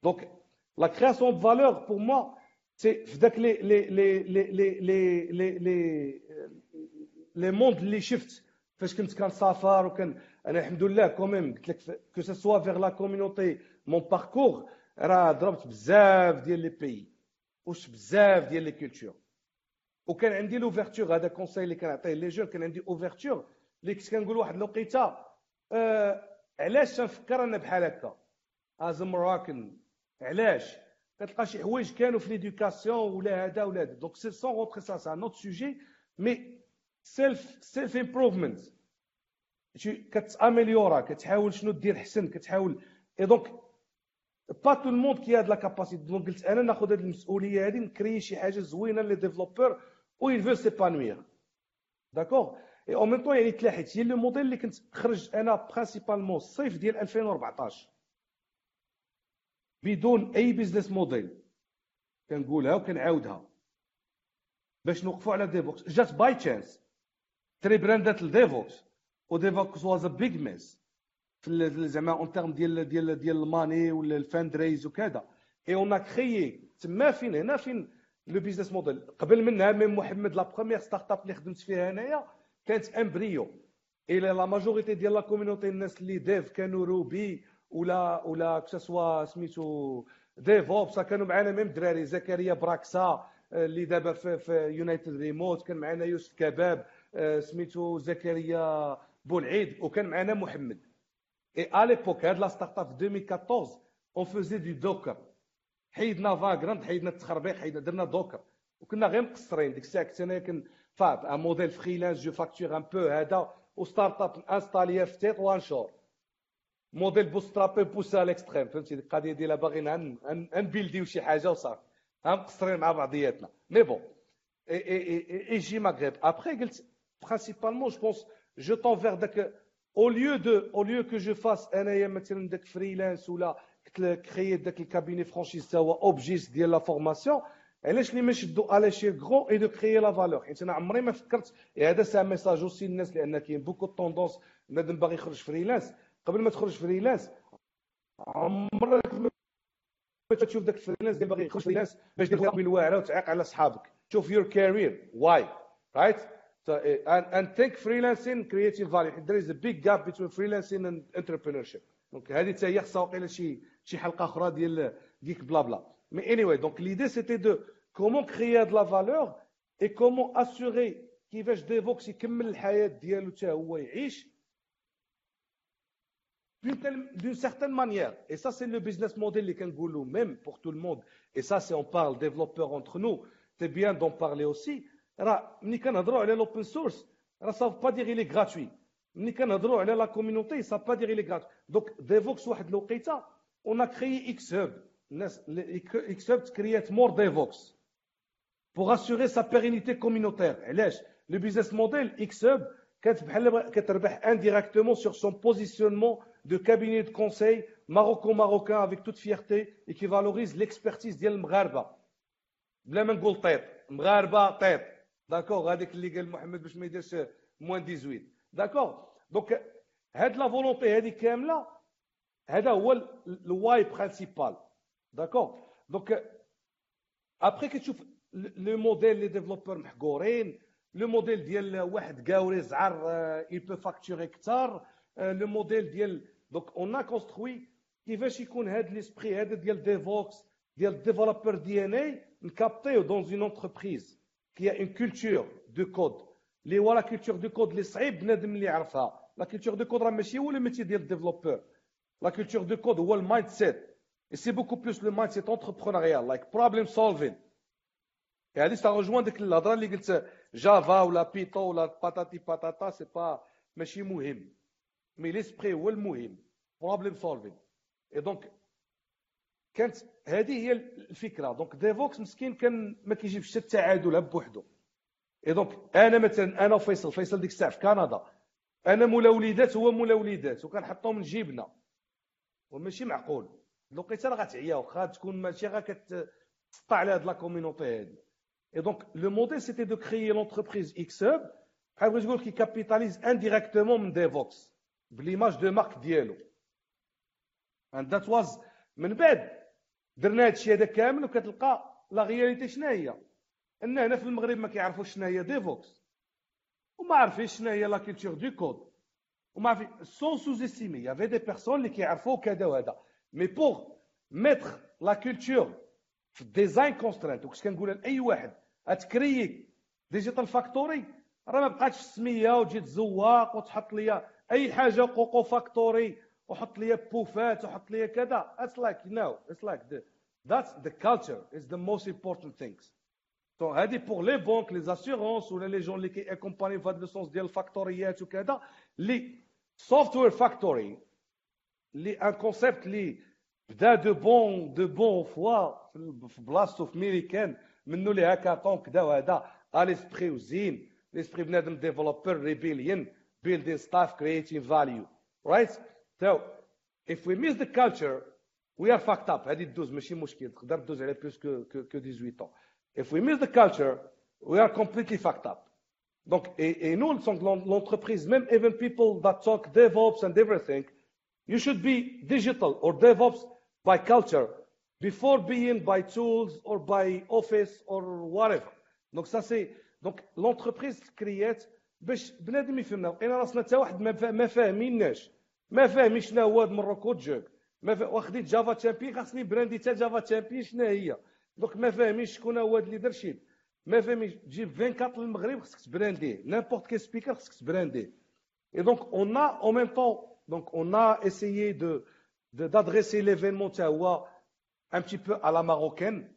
دونك لا كرياسيون فالور بور موا سي في داك لي لي لي لي لي لي لي لي موند اللي شفت فاش كنت كنسافر وكان أنا الحمد لله كوميم قلت لك كو سوا فيغ لا كوميونيتي مون باركور راه ضربت بزاف ديال لي بيي وش بزاف ديال لي كولتور وكان عندي لوفرتور هذا كونساي اللي كنعطيه لي جون كان عندي اوفرتور اللي كنت كنقول واحد الوقيته آه علاش تنفكر أنا بحال هكا از مراكن علاش كتلقى شي حوايج كانوا في ليدوكاسيون ولا هذا ولا هذا دونك سي سون غوتخي سا سا نوت سوجي mais self self improvement كت améliorer كتحاول شنو دير حسن كتحاول اي donc pas tout le monde qui هاد la capacité donc قلت أنا ناخذ هاد المسؤوليه هادي نكري شي حاجة زوينه les développeurs و il veut s'épanouir. d'accord et au même temps يعني تلاحيت هي le modèle اللي كنت خرج أنا principalement الصيف ديال 2014 بدون أي business model كنقولها وكنعاودها. باش نوقفوا على ديفوكس جات باي تشانس تري براندات لديفوكس وديفوكس واز ا بيج ميس في زعما اون تيرم ديال ديال ديال الماني ولا الفاند ريز وكذا. اي اون كريي تما فين؟ هنا فين لو بيزنس موديل قبل منها ميم محمد لا بروميير ستارت اب اللي خدمت فيها انايا كانت امبريو إلى لا ماجوريتي ديال لا كوميونيتي الناس اللي ديف كانوا روبي ولا ولا كسوا سميتو ديف اوبس كانوا معنا ميم دراري زكريا براكسا اللي دابا في, في يونايتد ريموت كان معنا يوسف كباب سميتو زكريا بولعيد وكان معنا محمد. اي اليبوك هاد لا ستارت اب في 2014 اون فوزي دي دوكر حيدنا فاغراند حيدنا التخربيق حيدنا درنا دوكر وكنا غير مقصرين ديك الساعة كنت أنا كن فاب ان موديل فريلانس جو فاكتور ان بو هذا وستارت اب انستاليا في تيت وان شور موديل بوسترابي بوسا ليكستريم فهمتي؟ القضية ديالها باغيين نبيلديو شي حاجة وصافي. مقصرين مع بعضياتنا. مي بون إي جي مغرب. ابخي قلت برينسيبالمون جو بونس جو طون فيغ داك أو ليو دو أو ليو كو جو فاس انايا مثلا داك فريلانس ولا كريي داك الكابيني فرانشيز تا هو اوبجيس ديال لا فورماسيون علاش اللي ما شدو على شي غرون اي دو كريي لا فالور حيت أنا عمري ما فكرت هذا سا ميساج اوسي للناس لأن كاين بوكو طوندونس بنادم باغي يخرج freelance قبل ما تخرج freelance عمرك ما تشوف داك ال freelance اللي باغي يخرج freelance باش دير من الواعره وتعيق على صحابك شوف your career way right and think freelancing creating value there is a big gap between freelancing and entrepreneurship donc هذه حتى هي خصها وقيله شي شي حلقه أخرى ديال GeeksBlabla mais anyway donc l'idée c'était de comment créer de la valeur et comment assurer كيفاش ديفوكس يكمل الحياة ديالو حتى هو يعيش d'une certaine manière. Et ça, c'est le business model les kangourous, même pour tout le monde. Et ça, si on parle développeurs entre nous, c'est bien d'en parler aussi. L'open source, ça ne veut pas dire qu'il est gratuit. La communauté, ça ne veut pas dire qu'il est gratuit. Donc, DevOps, on a créé Xhub. Xhub create more DevOps pour assurer sa pérennité communautaire. Le business model Xhub, indirectement sur son positionnement de cabinet de conseil maroco-marocain avec toute fierté et qui valorise l'expertise ديال المغاربه بلا ما نقول طيب مغاربه طيب داكوغ هذيك اللي قال محمد باش ما يديرش موان 18 داكوغ دونك هاد la volonté هذه كامله هذا هو ال why principal d'accord donc après كتشوف le modèle les développeurs محقورين le modèle ديال واحد ڭاوري زعر il peut facturer كثار le modèle ديال donc on a construit كيفاش يكون هذا l'esprit هذا ديال Devoxx ديال développeur DNA نكابطيو dans une entreprise qui a une culture de code اللي هو la culture de code اللي صعيب بنادم اللي يعرفها la culture de code راه ماشي هو ال métier ديال ال développeur la culture de code هو ال mindset et c'est beaucoup plus le mindset entrepreneurial like problem solving. هذه ça rejoint ديك الهضره اللي قلت Java ولا Python ولا patati patata c'est pas ماشي مهم mais l'esprit هو المهم problem solving et donc كانت هذه هي الفكرة. donc Devoxx مسكين كان ما كيجيبش حتى التعادل بوحدو. et donc أنا مثلا أنا وفيصل فيصل ديك الساعة في كندا. أنا مولا وليدات هو مولا وليدات. وكنحطهم من جيبنا. وماشي معقول. الوقيته راه غتعيا واخا تكون ماشي غا كتسطع على هاد la communauté هادي. et donc le modèle c'était de créer l'entreprise xHub بحال بغيت نقول qui capitalise indirectement من Devoxx ب l'image de marque ديالو. And that was من بعد درنا هاد الشيء هذا كامل وكتلقى la réalité شنو هي إن هنا في المغرب ما كيعرفوش شنو هي ديفوكس وما عارفينش شنو هي لا كولتور دو كود وما عارفين سون سوز استيمي يافي دي بيرسون اللي كيعرفوا كذا وهذا. مي بوغ ميتر لا كولتور في الديزاين كونسترينت وكنت كنقولها لأي واحد اتكريي ديجيتال فاكتوري راه ما بقاتش السميه وتجي تزواق وتحط لي أي حاجة قوقو فاكتوري وحط لي بوفات وحط لي كذا. اتس لايك نو اتس لايك that's the culture. Is the most important things. donc هذه pour les banques les assurances ولا les gens اللي كي accompagner في هذا ال sens ديال ال factory ات وكذا اللي software factory اللي un concept اللي بدا de bonne de bonne foi في بلاصتو في ميريكان منو les hackathons كذا وهذا ال esprit وزين l'esprit بنادم developer rebellion building stuff creating value right so if we miss the culture we are fucked up هذه تدوز ماشي مشكل تقدر تدوز على بلوس كو كو 18 ans If we miss the culture, we are completely fucked up. Donc, et, et nous, l'entreprise, même even people that talk DevOps and everything, you should be digital or DevOps by culture before being by tools or by office or whatever. Donc ça c'est donc l'entreprise كريات باش بنادم يفهمنا. لقينا راسنا حتى واحد ما فاهميناش. ما فاهمين شنو هو هذا مرة جوج ما واخدين Java champion خاصني brander حتى Java champion شنو هي. donc ما فاهمينش شكون هو هذا ال leadership ما فاهمينش تجيب 24 للمغرب خصك ت brand يه. n'importe quel speaker خصك ت brand يه. et donc on a en même temps donc on a essayé de d'adresser l'événement تاع un petit peu à la marocaine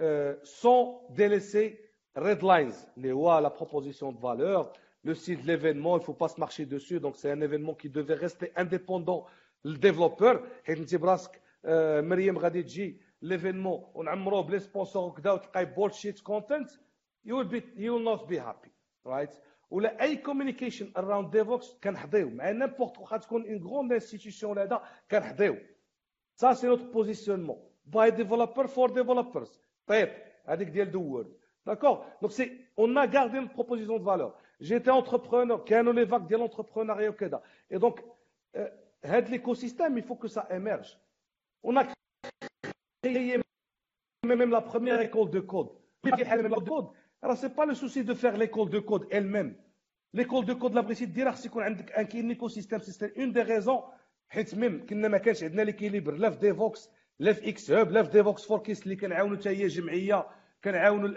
euh, sans délaisser red lines. اللي هو la proposition de valeur le site de l'événement il faut pas se marcher dessus. Donc c'est un événement qui devait rester indépendant. Le développeur حيت انت براسك مريم غادي تجي l'événement ونعمروه ب les sponsors وكذا وتلقاي bullshit content you will be you will not be happy right ولا اي communication around Devoxx كنحضيو مع n'importe واخا تكون une grande institution هذا كنحضيو ça c'est notre positionnement باي ديفلوبر فور ديفلوبرز طيب هذيك ديال دوور داكور دونك سي اون ا غاردي بروبوزيسيون دو فالور جيتي انتربرونور كانوا لي فاك ديال لونتربرونيا وكذا اي دونك هاد ليكو سيستيم يفو كو سا ايمرج اون ا même la première école de code. Alors, c'est pas le souci de faire l'école de code elle-même. L'école de code, la بريسي ديرها خص يكون عندك ان كاين ايكو سيستيم سيستيم اون دي ريزون حيت même كنا ما كانش عندنا l'équilibre لا في Devoxx لا في إكس كنعاونوا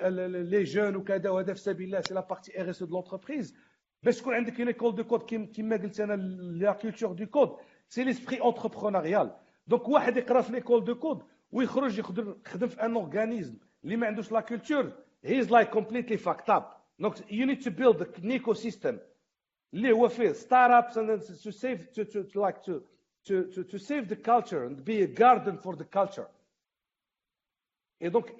les jeunes وكذا وهذا في سبيل الله c'est la partie RSE de l'entreprise باش تكون عندك une école de code كيما قلت أنا la culture de code c'est l'esprit entrepreneurial donc واحد يقرا في l'école de code ويخرج يخدم في un organisme اللي ما عندوش la culture he is like completely fucked up donc you need to build an ecosystem اللي هو فيه startups and to save to like to to, to, save the culture and be a garden for the culture. Et donc,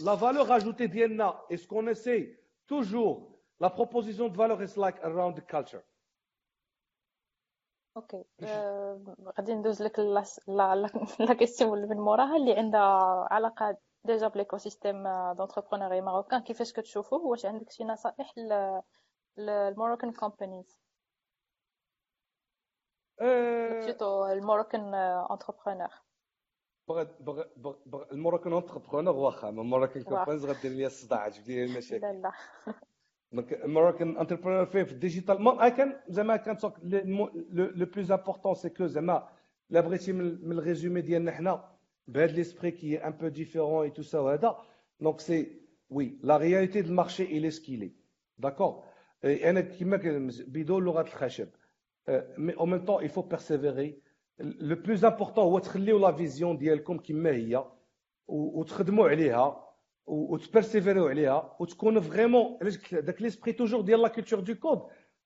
la valeur ajoutée ديالنا, est ce qu'on essaie toujours, la proposition de valeur is like around the culture. أوكي غادي ندوز لك la question اللي من موراها اللي عندها علاقه déjà ب l'écosystème d'entrepreneuriat marocain كيفاش كتشوفوه واش عندك شي نصائح لل Moroccan companies plutôt ال Moroccan entrepreneur ال Moroccan entrepreneur واخا ال Moroccan companies غدير لي الصداع تجيب لي المشاكل لا لا Moroccan entrepreneur fait digital. Moi, كان زعما كان le plus important c'est que زعما لا بغيتي من ال résumé ديالنا حنا بهذا qui est un peu différent et tout ça وهذا la réalité du marché il est ce qu'il est d'accord أنا كما بدون لغه الخشب mais en même temps il faut persévérer le plus important هو تخليو la vision ديالكم كما هي وتخدموا عليها وت persévér يو عليها وتكون vraiment علاش داك l'esprit toujours ديال la culture de code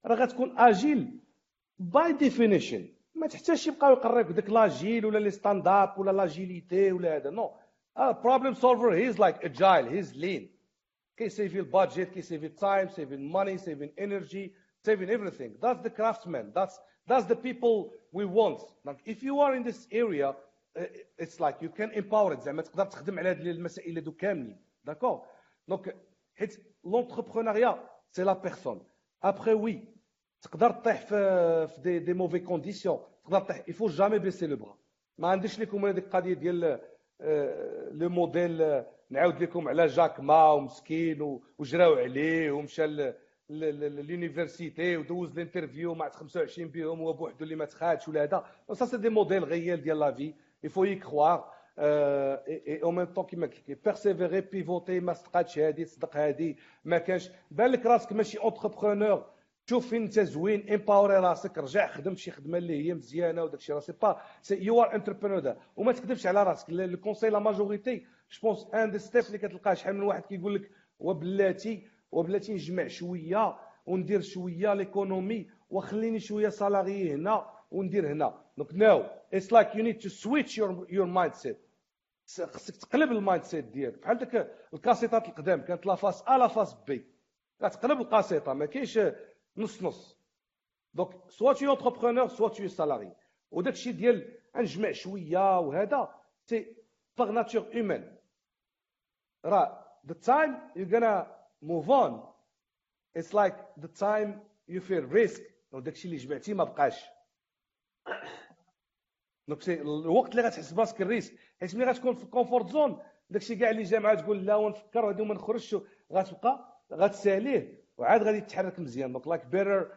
راه غتكون agile by definition ما تحتاجش يبقاو يقريوك داك l'agile ولا les stand-up ولا l'agilité ولا هذا no بروبليم سولفر هيز لايك اجايل هيز لين كيسيفي البادجيت كيسيفي التايم سيفي الماني سيفي انرجي saving everything. That's the craftsman that's that's the people we want. Like if you are in this area it's like you can empower it. زعما تقدر تخدم على هاد المسائل هادو كاملين. d'accord donc حيت l'entrepreneuriat c'est la personne après oui تقدر تطيح في des des mauvaises conditions تقدر تطيح. يفو جامي بيسي لو بغا ما عنديش لكم هذيك القضية ديال لو موديل نعاود لكم على جاك ما ومسكين وجراو عليه ومشى لونيفرسيتي ودوز الانترفيو مع 25 بهم هو بوحدو اللي ما تخادش ولا هذا. سا سي دي موديل غيال ديال لا في يفو يكخوار اي أو ميم طون كيما لك بيرسيفيري بيفوتي ما صدقاتش هادي تصدق هادي ما كانش. بان لك راسك ماشي اونتربرونور شوف فين انت زوين empower ي راسك رجع خدم شي خدمة اللي هي مزيانة وداك الشيء. راه c'est pas you are entrepreneur وما تكذبش على راسك. le conseil la majorité je pense un des steps اللي كتلقاه شحال من واحد كيقول لك وبلاتي وبلاتي نجمع شوية وندير شوية l'économie وخليني شوية salarié هنا وندير هنا donc no it's like you need to switch your your mindset خصك تقلب ال mindset ديالك بحال داك الكاسيطات القدام كانت la face A la face B كتقلب الكاسيطه ما كاينش نص نص donc soit tu entrepreneur soit tu salarié وداك الشيء ديال نجمع شوية وهذا c'est par nature humaine راه the time you're gonna move on. It's like the time you feel risk. وداك الشيء اللي جمعتي ما بقاش. donc الوقت اللي غتحس براسك ال risk. حيت ملي غتكون في ال comfort zone داكشي كاع اللي جا معاه تقول لا ونفكر وهادي وما نخرجش غتبقى غتساليه وعاد غادي تحرك مزيان. دونك لايك بيتر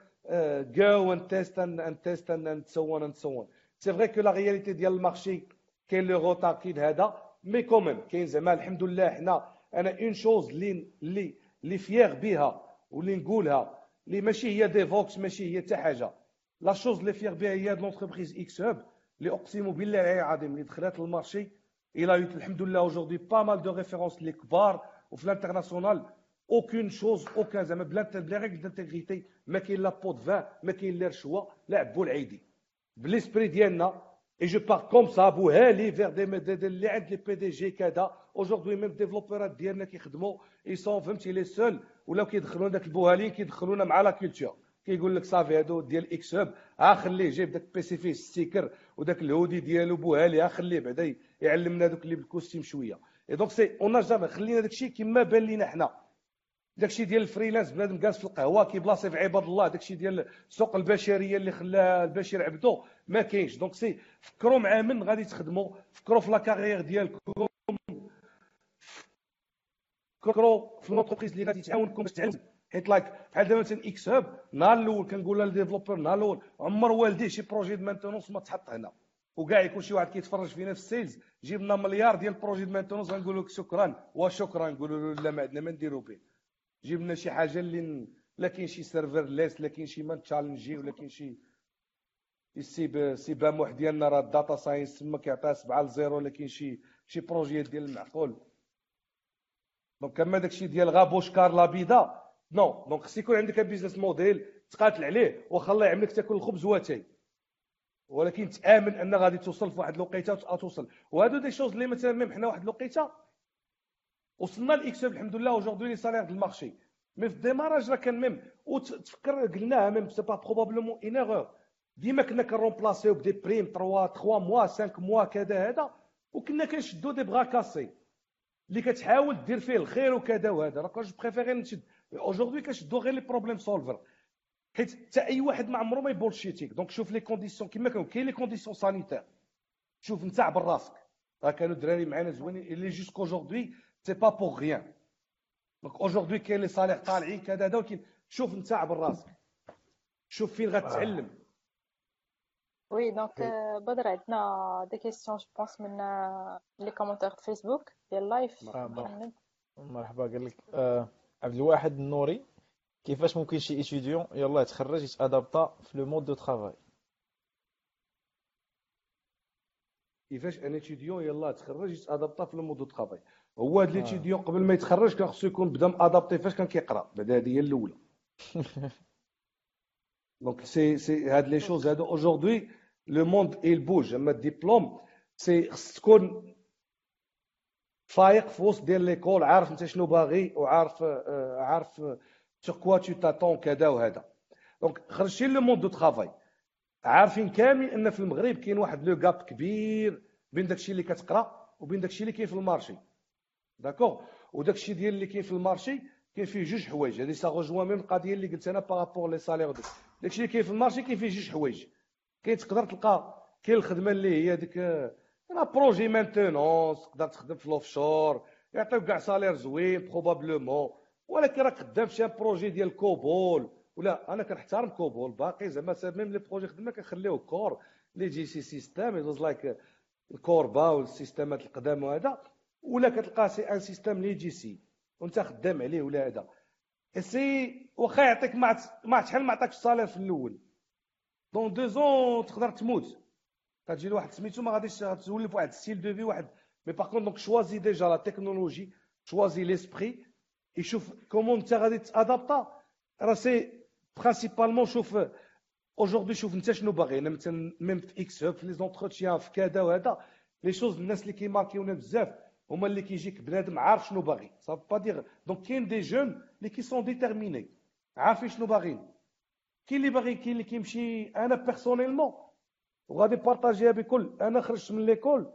جو اند تيست اند تيست اند سو اون اند سو اون سي فري كو لا رياليتي ديال المارشي كاين لو غوطار كاين هذا مي كوميم كاين زعما الحمد لله حنا أنا اون شوز اللي اللي اللي فيغ بها واللي نقولها اللي ماشي هي ديفوكس ماشي هي حتى حاجة. لا شوز اللي فيغ بها هي لونتربريز إكس هاب اللي أقسم بالله العلي العظيم اللي دخلت للمارشي. إلى الحمد لله aujourd'hui pas mal de références اللي كبار وفي الانترناسيونال اوكين شوز اوكان زعما بلا بلا ريغل دانتيغريتي ما كاين لا بو فان ما كاين لا رشوة. لا العيدي. بليسبري ديالنا بار كوم سا بو هالي فيغ دي اللي عند لي بي دي جي كذا اوجوردي ميم ديفلوبرات ديالنا كيخدموا اي سون فهمتي لي سول ولاو كيدخلونا داك البوهالين كيدخلونا مع لا كولتور كيقول لك صافي هادو ديال إكس هاب ها خليه جايب داك البيسي فيه ستيكر وداك الهودي ديالو بوهالي ها خليه بعدا يعلمنا دوك اللي بالكوستيم شوية اي دونك سي اون جامي خلينا داكشي كما بان لينا حنا داكشي ديال الفريلانس بنادم جالس في القهوة كيبلاصي في عباد الله. داكشي ديال السوق البشرية اللي خلى البشير عبدو ما كاينش. دونك سي فكروا مع من غادي تخدموا فكروا في لا كارير ديالكم فكروا في لونتربريز اللي غادي تعاونكم باش تعلموا حيت لايك بحال دابا مثلا إكس هاب النهار الأول كنقول للديفلوبر النهار الأول عمر والديه شي بروجي دو مانتونونس ما تحط هنا. وكاع يكون شي واحد كيتفرج فينا في السيلز جيب لنا مليار ديال بروجي دو مانتونونس غنقول لك شكرا. وشكرا نقولوا له لا ما عندنا ما نديرو به. جيب لنا شي حاجة اللي لا كاين شي سيرفر ليس لا كاين شي مان تشالنجي ولا كاين شي السي سي باموح ديالنا راه الداتا ساينس تما كيعطيها 7 ل 0 ولا كاين شي شي بروجي ديال المعقول. دونك كما داكشي ديال غابوش كار بيضا نو. دونك خص يكون عندك بيزنس موديل تقاتل عليه واخا الله يعملك تاكل الخبز واتاي. ولكن تآمن أن غادي توصل في واحد الوقيتة توصل وهادو دي شوز اللي مثلا ميم حنا واحد الوقيتة وصلنا لإكس الحمد لله اوجوردي لي سالير ديال المارشي مي في الديماراج راه كان ميم. وتفكر قلناها ميم سي با بروبابلومون ان ايغور ديما كنا كنرومبلاسيو بدي بريم 3 3 موا 5 موا كذا هذا. وكنا كنشدو دي بغا كاسي اللي كتحاول دير فيه الخير وكذا وهذا. راه جو بريفيري نشد. اوجوردي كنشدو غير لي بروبليم سولفر حيت حتى أي واحد ما عمرو ما يبولشيتيك. دونك شوف لي كونديسيون كيما كانوا كاين لي كونديسيون سانيتير شوف نتاع براسك راه كانوا الدراري معانا زوينين. اللي جوسك اوجوردي سي با بوغ غيان دونك اوجوردي كاين لي صالح طالعين كذا ولكن شوف نتاع براسك شوف فين غتعلم oui donc بدر عندنا des questions je pense من les commentaires فيسبوك ديال live مرحبا قال لك عبد الواحد النوري كيفاش ممكن شي étudiant يلا يتخرج يت adapter في le monde de travail كيفاش un étudiant يلاه تخرج يت adapter في ال monde de travail هو هاد l'étudiant قبل ما يتخرج كان خصو يكون بدا م adapté فاش كان كيقرأ بعدا هذه هي الأولى. دونك سي سي هاد لي شوز هادو اجوردي لو موند il بوج أما الدبلوم سي خص تكون فايق في وسط ديال ليكول عارف أنت شنو باغي وعارف عارف سور كوا تو تاتون كذا وهذا. دونك خرجتي لو موند دو ترافاي. عارفين كامل إن في المغرب كاين واحد لو غاب كبير بين داكشي اللي كتقرأ وبين داكشي اللي كاين في المارشي. داكوغ وداكشي ديال اللي كاين في المارشي كاين فيه جوج حوايج هذه ça rejoint même القضية اللي قلت أنا par rapport les salaires داكشي اللي كاين في ال marché كاين فيه جوج حوايج كاين تقدر تلقى كاين الخدمه اللي هي ديك un projet maintenance تقدر تخدم في l'offshore يعطيوك كاع salaire زوين probablement ولكن راك خدام في شي projet ديال COBOL ولا أنا كنحترم COBOL باقي زعما même les projets خدمه كنخليوه encore legacy system ات like ال CORBA والسيستمات القدام وهذا ولا كتلقى c'est un système legacy وانت خدام عليه ولا هذا. c'est واخا يعطيك ما شحال ما عطاكش ال salaire في الأول. dans deux ans تقدر تموت غتجي لواحد سميتو ما غاديش تولي في واحد style de vie واحد mais par contre donc choisis déjà la technologie choisis l'esprit يشوف comment انت غادي ت adapter راه c'est principalement شوف aujourd'hui شوف انت شنو باغي أنا مثلا même في إكس في les entretiens في كذا وهذا les choses الناس اللي كي marquer ونا بزاف هما اللي كيجيك بنادم عارف شنو باغي صافي با دير donc كاين des gens اللي qui sont déterminés عارفين شنو باغيين. كاين اللي باغي كاين اللي كيمشي أنا personnellement وغادي partager ها بكل أنا خرجت من l'école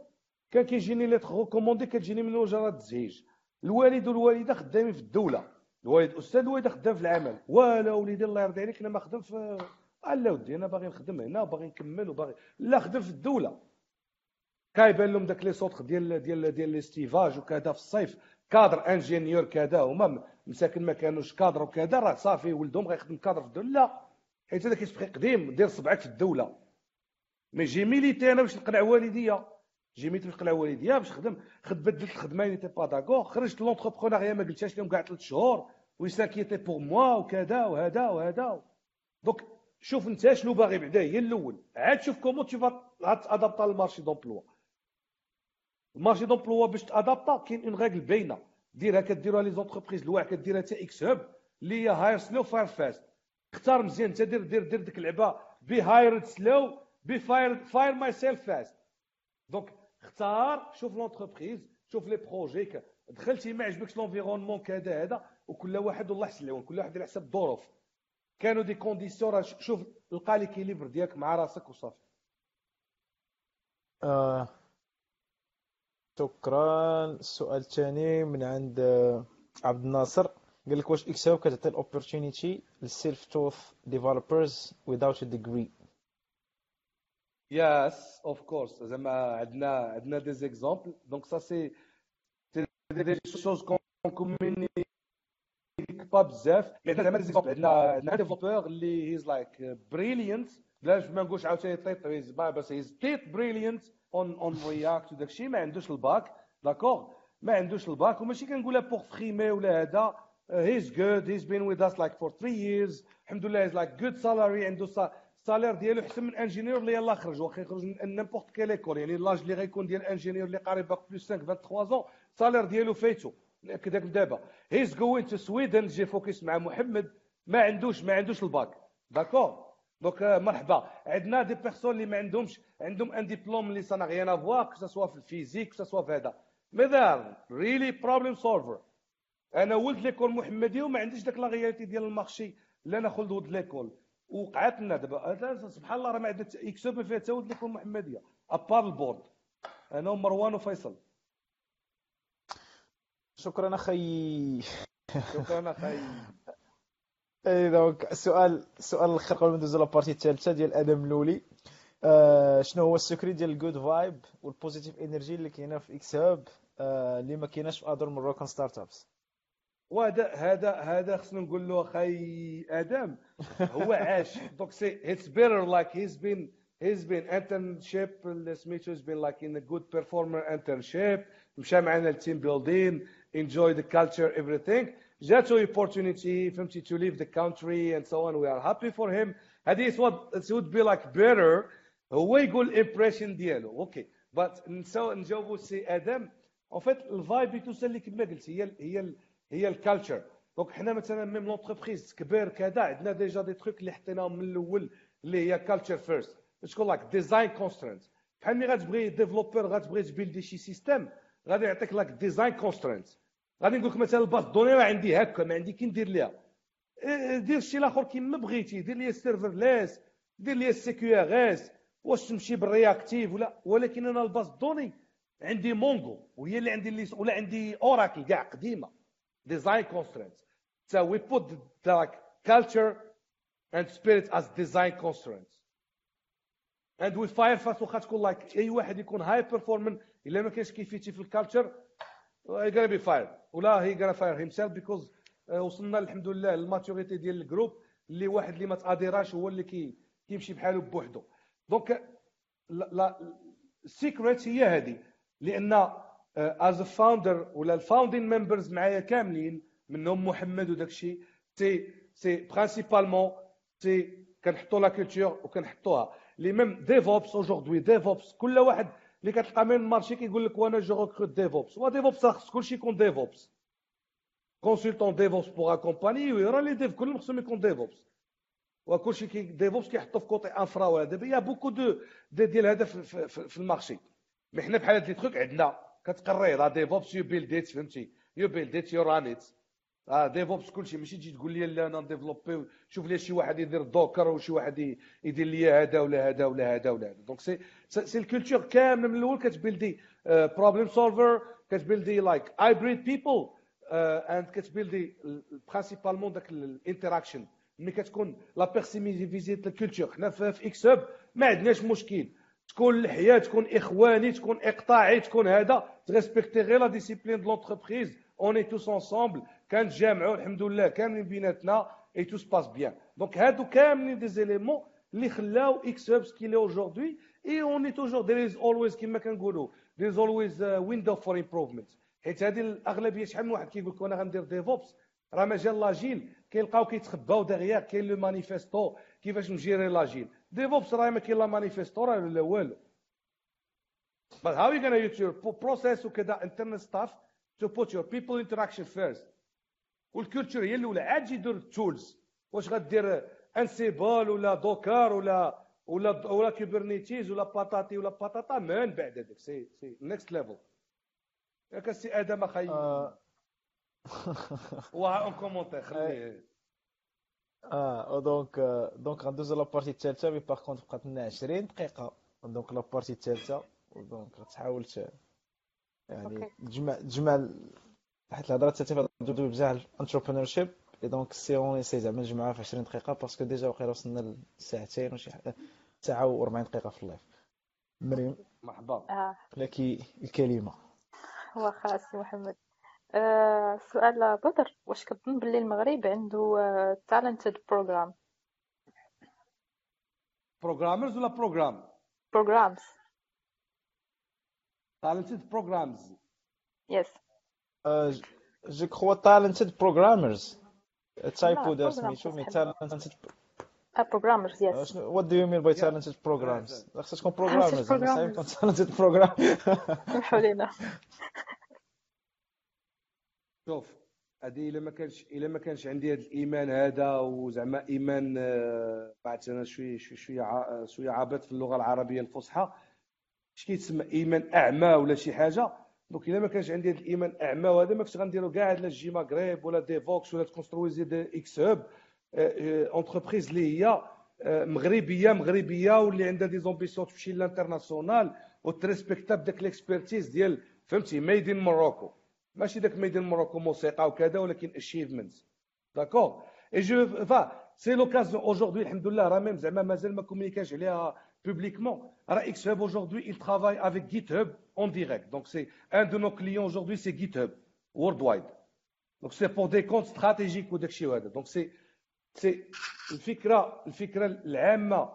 كان كيجيني les recommandés كتجيني من وزارة التجهيز الوالد والوالدة خدامين في الدولة. الوالد أستاذ الوالده خدام في العمالة. ولا وليدي الله يرضي عليك أنا ما خدم في لا ودي أنا باغي نخدم هنا وباغي نكمل وباغي لا خدم في الدولة. كايبان لهم داك لي سوتر ديال ديال ديال l'estivage وكذا في الصيف cadre ingénieur كذا هما مساكن ما كانوش كادر وكذا راه صافي ولدهم غيخدم كادر في الدولة. لا حيت هذا كيسبقي قديم دير صبعك في الدولة. mais j'ai milité أنا باش نقنع والديا. j'ai milité باش نقنع والديا باش نخدم خد بدلت الخدمة n'étaient pas d'accord خرجت l'entrepreneuriat ما قلتهاش لهم كاع ثلاث شهور. et ça a été pour moi وكذا وهذا وهذا. donc شوف أنت شنو باغي بعدا هي الأول. عاد شوف comment tu vas adapter لل marché d'emploi ال marché d'emploi باش ت adapter كاين une règle باينه ديرها كديروها les entreprises الواحد كديرها حتى xHub اللي هي hire slow fire fast اختار مزيان انت دير دير دير ديك اللعبه be hire slow be fire fire myself fast donc اختار شوف l'entreprise شوف les projets دخلتي ما عجبكش l'environnement كذا هذا وكل واحد والله يحسن كل واحد على حسب الظروف كانوا des conditions شوف لقى l'équilibre ديالك مع راسك وصافي آه. شكرا. السؤال الثاني من عند عبد الناصر. قال لك واش xHub كتعطي ال opportunity لل self-taught developers without a degree yes of course زعما عندنا عندنا des exemples donc ça c'est des choses qu'on communique pas بزاف. عندنا زعما des exemples عندنا عندنا développeur اللي he's like brilliant بلاش ما نقولش عاوتاني تيت بس he's très brilliant en en React وداكشي ما عندوش ال bac d'accord ما عندوش الباك وماشي كنقولها pour frimer ولا هذا he's good he's been with us like for 3 years الحمد لله he's like good salary عنده ال salaire ديالو احسن من ingénieur اللي يلاه خرج واخا يخرج من n'importe quelle école يعني l'âge اللي غيكون ديال ingénieur اللي قاري bac plus 5 23 ans ال salaire ديالو فايتو ناكدك دابا he's going to Sweden جي فوكس مع محمد ما عندوش ما عندوش ال bac d'accord donc مرحبا عندنا des personnes اللي ما عندهمش عندهم un diplôme اللي سانا غيان افوا كو سوا في الفيزيك كو سوا في هذا mais they're really problem solver أنا ولد l'école محمديه وما عنديش داك la réalité ديال ال marché لا ناخذ ولد l'école. وقعت لنا دابا سبحان الله راه ما عندنا xHub ما فيها حتى ولد l'école محمدية. à part ال board. أنا ومروان وفيصل. شكرا أخي. شكرا أخي. اي donc السؤال السؤال الآخر قبل ما ندوزو la partie الثالثه ديال آدم لولي آه شنو هو ال secret ديال ال good vibe وال positive energy اللي كاينة في xHub آه اللي ما كايناش في other Moroccan startups وهذا هذا هذا خصنا نقول له أخي آدم هو عاش. donc c'est it's better like he's been he's been internship سميتو he's been like a good performer internship مشى معنا ال team building enjoy the culture everything. جاتو opportunity فهمتي to leave the country and so on. We are happy for him. هذه it would, it would be like better هو يقول ال impression ديالو. okay بات نساو نجاوبوا سي آدم. en fait ال vibe توصل اللي كما قلت هي هي هي ال culture donc حنا مثلا même l'entreprise كبير كذا عندنا déjà des trucs اللي حطيناهم من الأول اللي هي culture first شكون like design constraint بحال ملي غتبغي développer غتبغي ت build ي شي système غادي يعطيك like design constraint غادي نقول لك مثلا ال base données راه عندي هكا ما عندي كي ندير ليها. دير شي الآخر كيما بغيتي دير لي ال serverless دير لي ال CQRS واش تمشي بال reactive ولا؟ ولكن أنا ال base données عندي Mongo وهي اللي عندي اللي ولا عندي Oracle كاع قديمة. design constraint so we put the like culture and spirit as design constraints. And we fire fast واخا تكون like أي واحد يكون high performing إلا ما كاينش كي fit ي في ال culture he gonna be fired ولا he gonna fire himself because وصلنا الحمد لله لل maturité ديال ال groupe اللي واحد اللي ما تاديراش هو اللي كي كيمشي بحاله بوحدو. donc لا ال secret هي هذه. لأن as founder ولا ال founding members معايا كاملين منهم محمد وداك الشيء c'est c'est principalement c'est كنحطوا la culture وكنحطوها. les mêmes DevOps aujourd'hui DevOps كل واحد اللي كتلقى من ال marché كيقول لك وأنا je recrute DevOps هو DevOps خص كلشي يكون DevOps consultant DevOps pour accompagner وراه les devs كلهم خصهم يكون DevOps وكلشي كي DevOps كيحطوا في côté infra ولا دابا y a beaucoup de ديال هذا في, في, في ال marché mais حنا بحال هاد les trucs عندنا كتقري راه DevOps you build فهمتي you build you run it آه DevOps كلشي ماشي تجي تقول لي لا أنا نديفلوبي شوف لي شي واحد يدير Docker وشي واحد يدير لي هذا ولا هذا ولا هذا ولا هذا. donc c'est c'est ال culture كامله من الأول كتبيلدي problem solver كتبيلدي like hybrid people and كتبيلدي principalement داك ال interaction ملي كتكون لا بيرسيميفيزيت ال culture حنا في xHub ما عندناش مشكل. تكون الحياة تكون إخواني تكون إقطاعي تكون هذا. تريسبكتي غير la discipline de l'entreprise on est tous ensemble كنتجامعوا الحمد لله كاملين بيناتنا et tout se passe bien donc هادو كاملين des éléments اللي خلاو xHub ce qu'il est aujourd'hui et on est toujours there is always كما كنقولوا there is always window for improvement حيت هذه الأغلبية شحال من واحد كيقول لك أنا غندير DevOps راه مجال l'agile كيلقاو كيتخباو دغيا كاين le manifesto كيفاش نجيري l'agile DevOps راه ما كاين لا مانيفيستو راه لا والو. But how are you going to use your process وكذا؟ Internal stuff to put your people interaction first. وال culture هي الأولى. عاد جي دور ال tools واش غدير Ansible ولا Docker ولا ولا ولا Kubernetes ولا patati ولا patata من بعد هذاك. c'est c'est next level ياك السي آدم أخي. وها un commentaire خليه. آه. donc donc غندوزو la partie الثالثه mais par contre بقات لنا 20 دقيقة. donc la partie الثالثه donc تحاول يعني تجمع تجمع حيت الهضرة الثالثه دوزو بزاف ال entrepreneurship et donc c'est on c'est زعما نجمعها في 20 دقيقة parce que déjà واقيلا وصلنا لساعتين وشي حاجة ساعة و40 دقيقة في ال live مريم؟ مرحبا. آه. لك الكلمة. واخا سي محمد. آه سؤال بدر. واش كتظن باللي المغرب عنده talented program programmers ولا program programs talented programs yes je crois talented programmers typo دار سميتو mais. talented programmers yes what do you mean by talented programs خصها تكون programmers تكون talented program سمحوا لينا شوف هذه إلا ما كانش إلا ما كانش عندي هذا الإيمان هذا وزعما إيمان آه، بعد أنا شوية شوية شوية عابط في اللغة العربية الفصحى. اش كيتسمى؟ إيمان أعمى ولا شي حاجة. donc الا ما كانش عندي هذا الايمان اعمى وهذا ما كنتش غنديرو كاع هاد JMaghreb ولا Devoxx ولا تكونسترويزي des xHub entreprise اللي هي آه، مغربيه مغربيه واللي عندها des ambitions تمشي لل international وتريسبكتا بداك l'expertise ديال فهمتي made in Morocco ماشي داك made in Morocco موسيقى وكذا ولكن achievement d'accord et je vais c'est l'occasion aujourd'hui الحمد لله راه même زعما مازال ما كومونيكاش عليها publiquement راه xHub aujourd'hui il travaille avec GitHub en direct. Donc c'est un de nos clients aujourd'hui c'est GitHub worldwide. Donc c'est pour des comptes stratégiques وداك الشيء وهذا donc c'est c'est الفكرة الفكرة العامه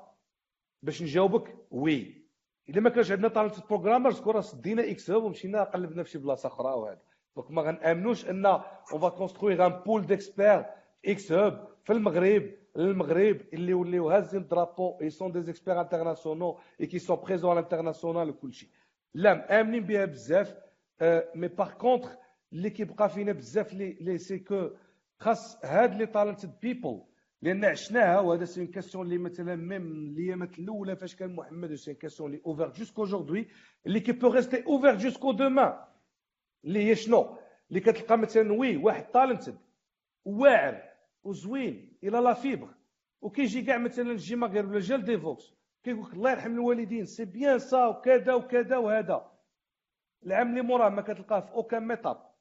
باش نجاوبك oui اذا ما كانش عندنا talented programmers كون راه سدينا xHub ومشينا قلبنا في شي بلاصه أخرى وهذا donc ما غنامنوش on on va construire un pôle d'experts xHub في المغرب المغرب اللي ولاو هازين drapeau et sont des experts internationaux et qui sont présents على ال international وكل شيء. لا مامنين بها بزاف. mais par contre اللي كيبقى فينا بزاف لي c'est que خاص هاد les talented people لأن عشناها وهذا c'est question اللي مثلا même الأيامات الأولى فاش كان محمد c'est question اللي ouverte jusqu'aujourd'hui اللي qui peut rester ouverte jusqu'à demain اللي هي شنو؟ اللي كتلقى مثلا oui واحد talented واعر. وزوين إلى la fibre. وكيجي كاع مثلا JMaghreb ولا جال Devoxx. كيقول لك الله يرحم الوالدين c'est bien ça وكذا وكذا وهذا. العام اللي موراه ما كتلقاه في aucun meetup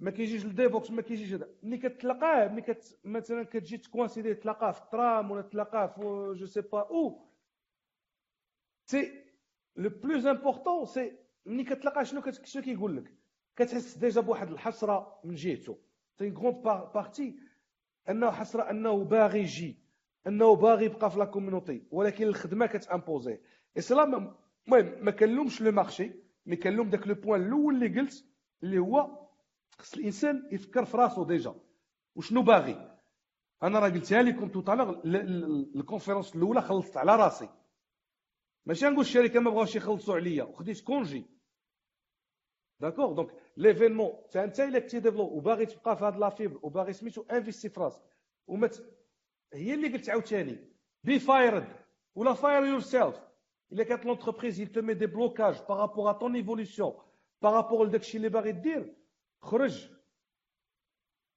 ما كيجيش ال Devoxx ما كيجيش هذا. ملي كتلاقاه ملي كت مثلا كتجي تكونسيدي تلاقاه في الترام ولا تلاقاه في je sais pas où c'est le plus important c'est ملي كتلاقاه شنو شنو كيقول لك كتحس déjà بواحد الحسرة من جهته. c'est grande partie أنه حسرة أنه باغي يجي أنه باغي يبقى في la community ولكن الخدمة كتأمبوزي. et cela المهم ما كنلومش le marché mais كنلوم داك le point الأول اللي قلت اللي هو خص الإنسان يفكر في راسو déjà. وشنو باغي؟ أنا راه قلتها لكم tout à l'heure ال conférence الأولى خلصت على راسي. ماشي نقول الشركة ما بغاوش يخلصوا عليا. وخديت congé. d'accord donc évidemment تا انت الا كنتي développeur وباغي تبقى في هاد la fibre وباغي سميتو investi في راسك وما هي اللي قلت عاوتاني be fired ولا fire yourself الا كانت l'entreprise elle met des blocages par rapport à ton évolution par rapport لداكشي اللي باغي دير خرج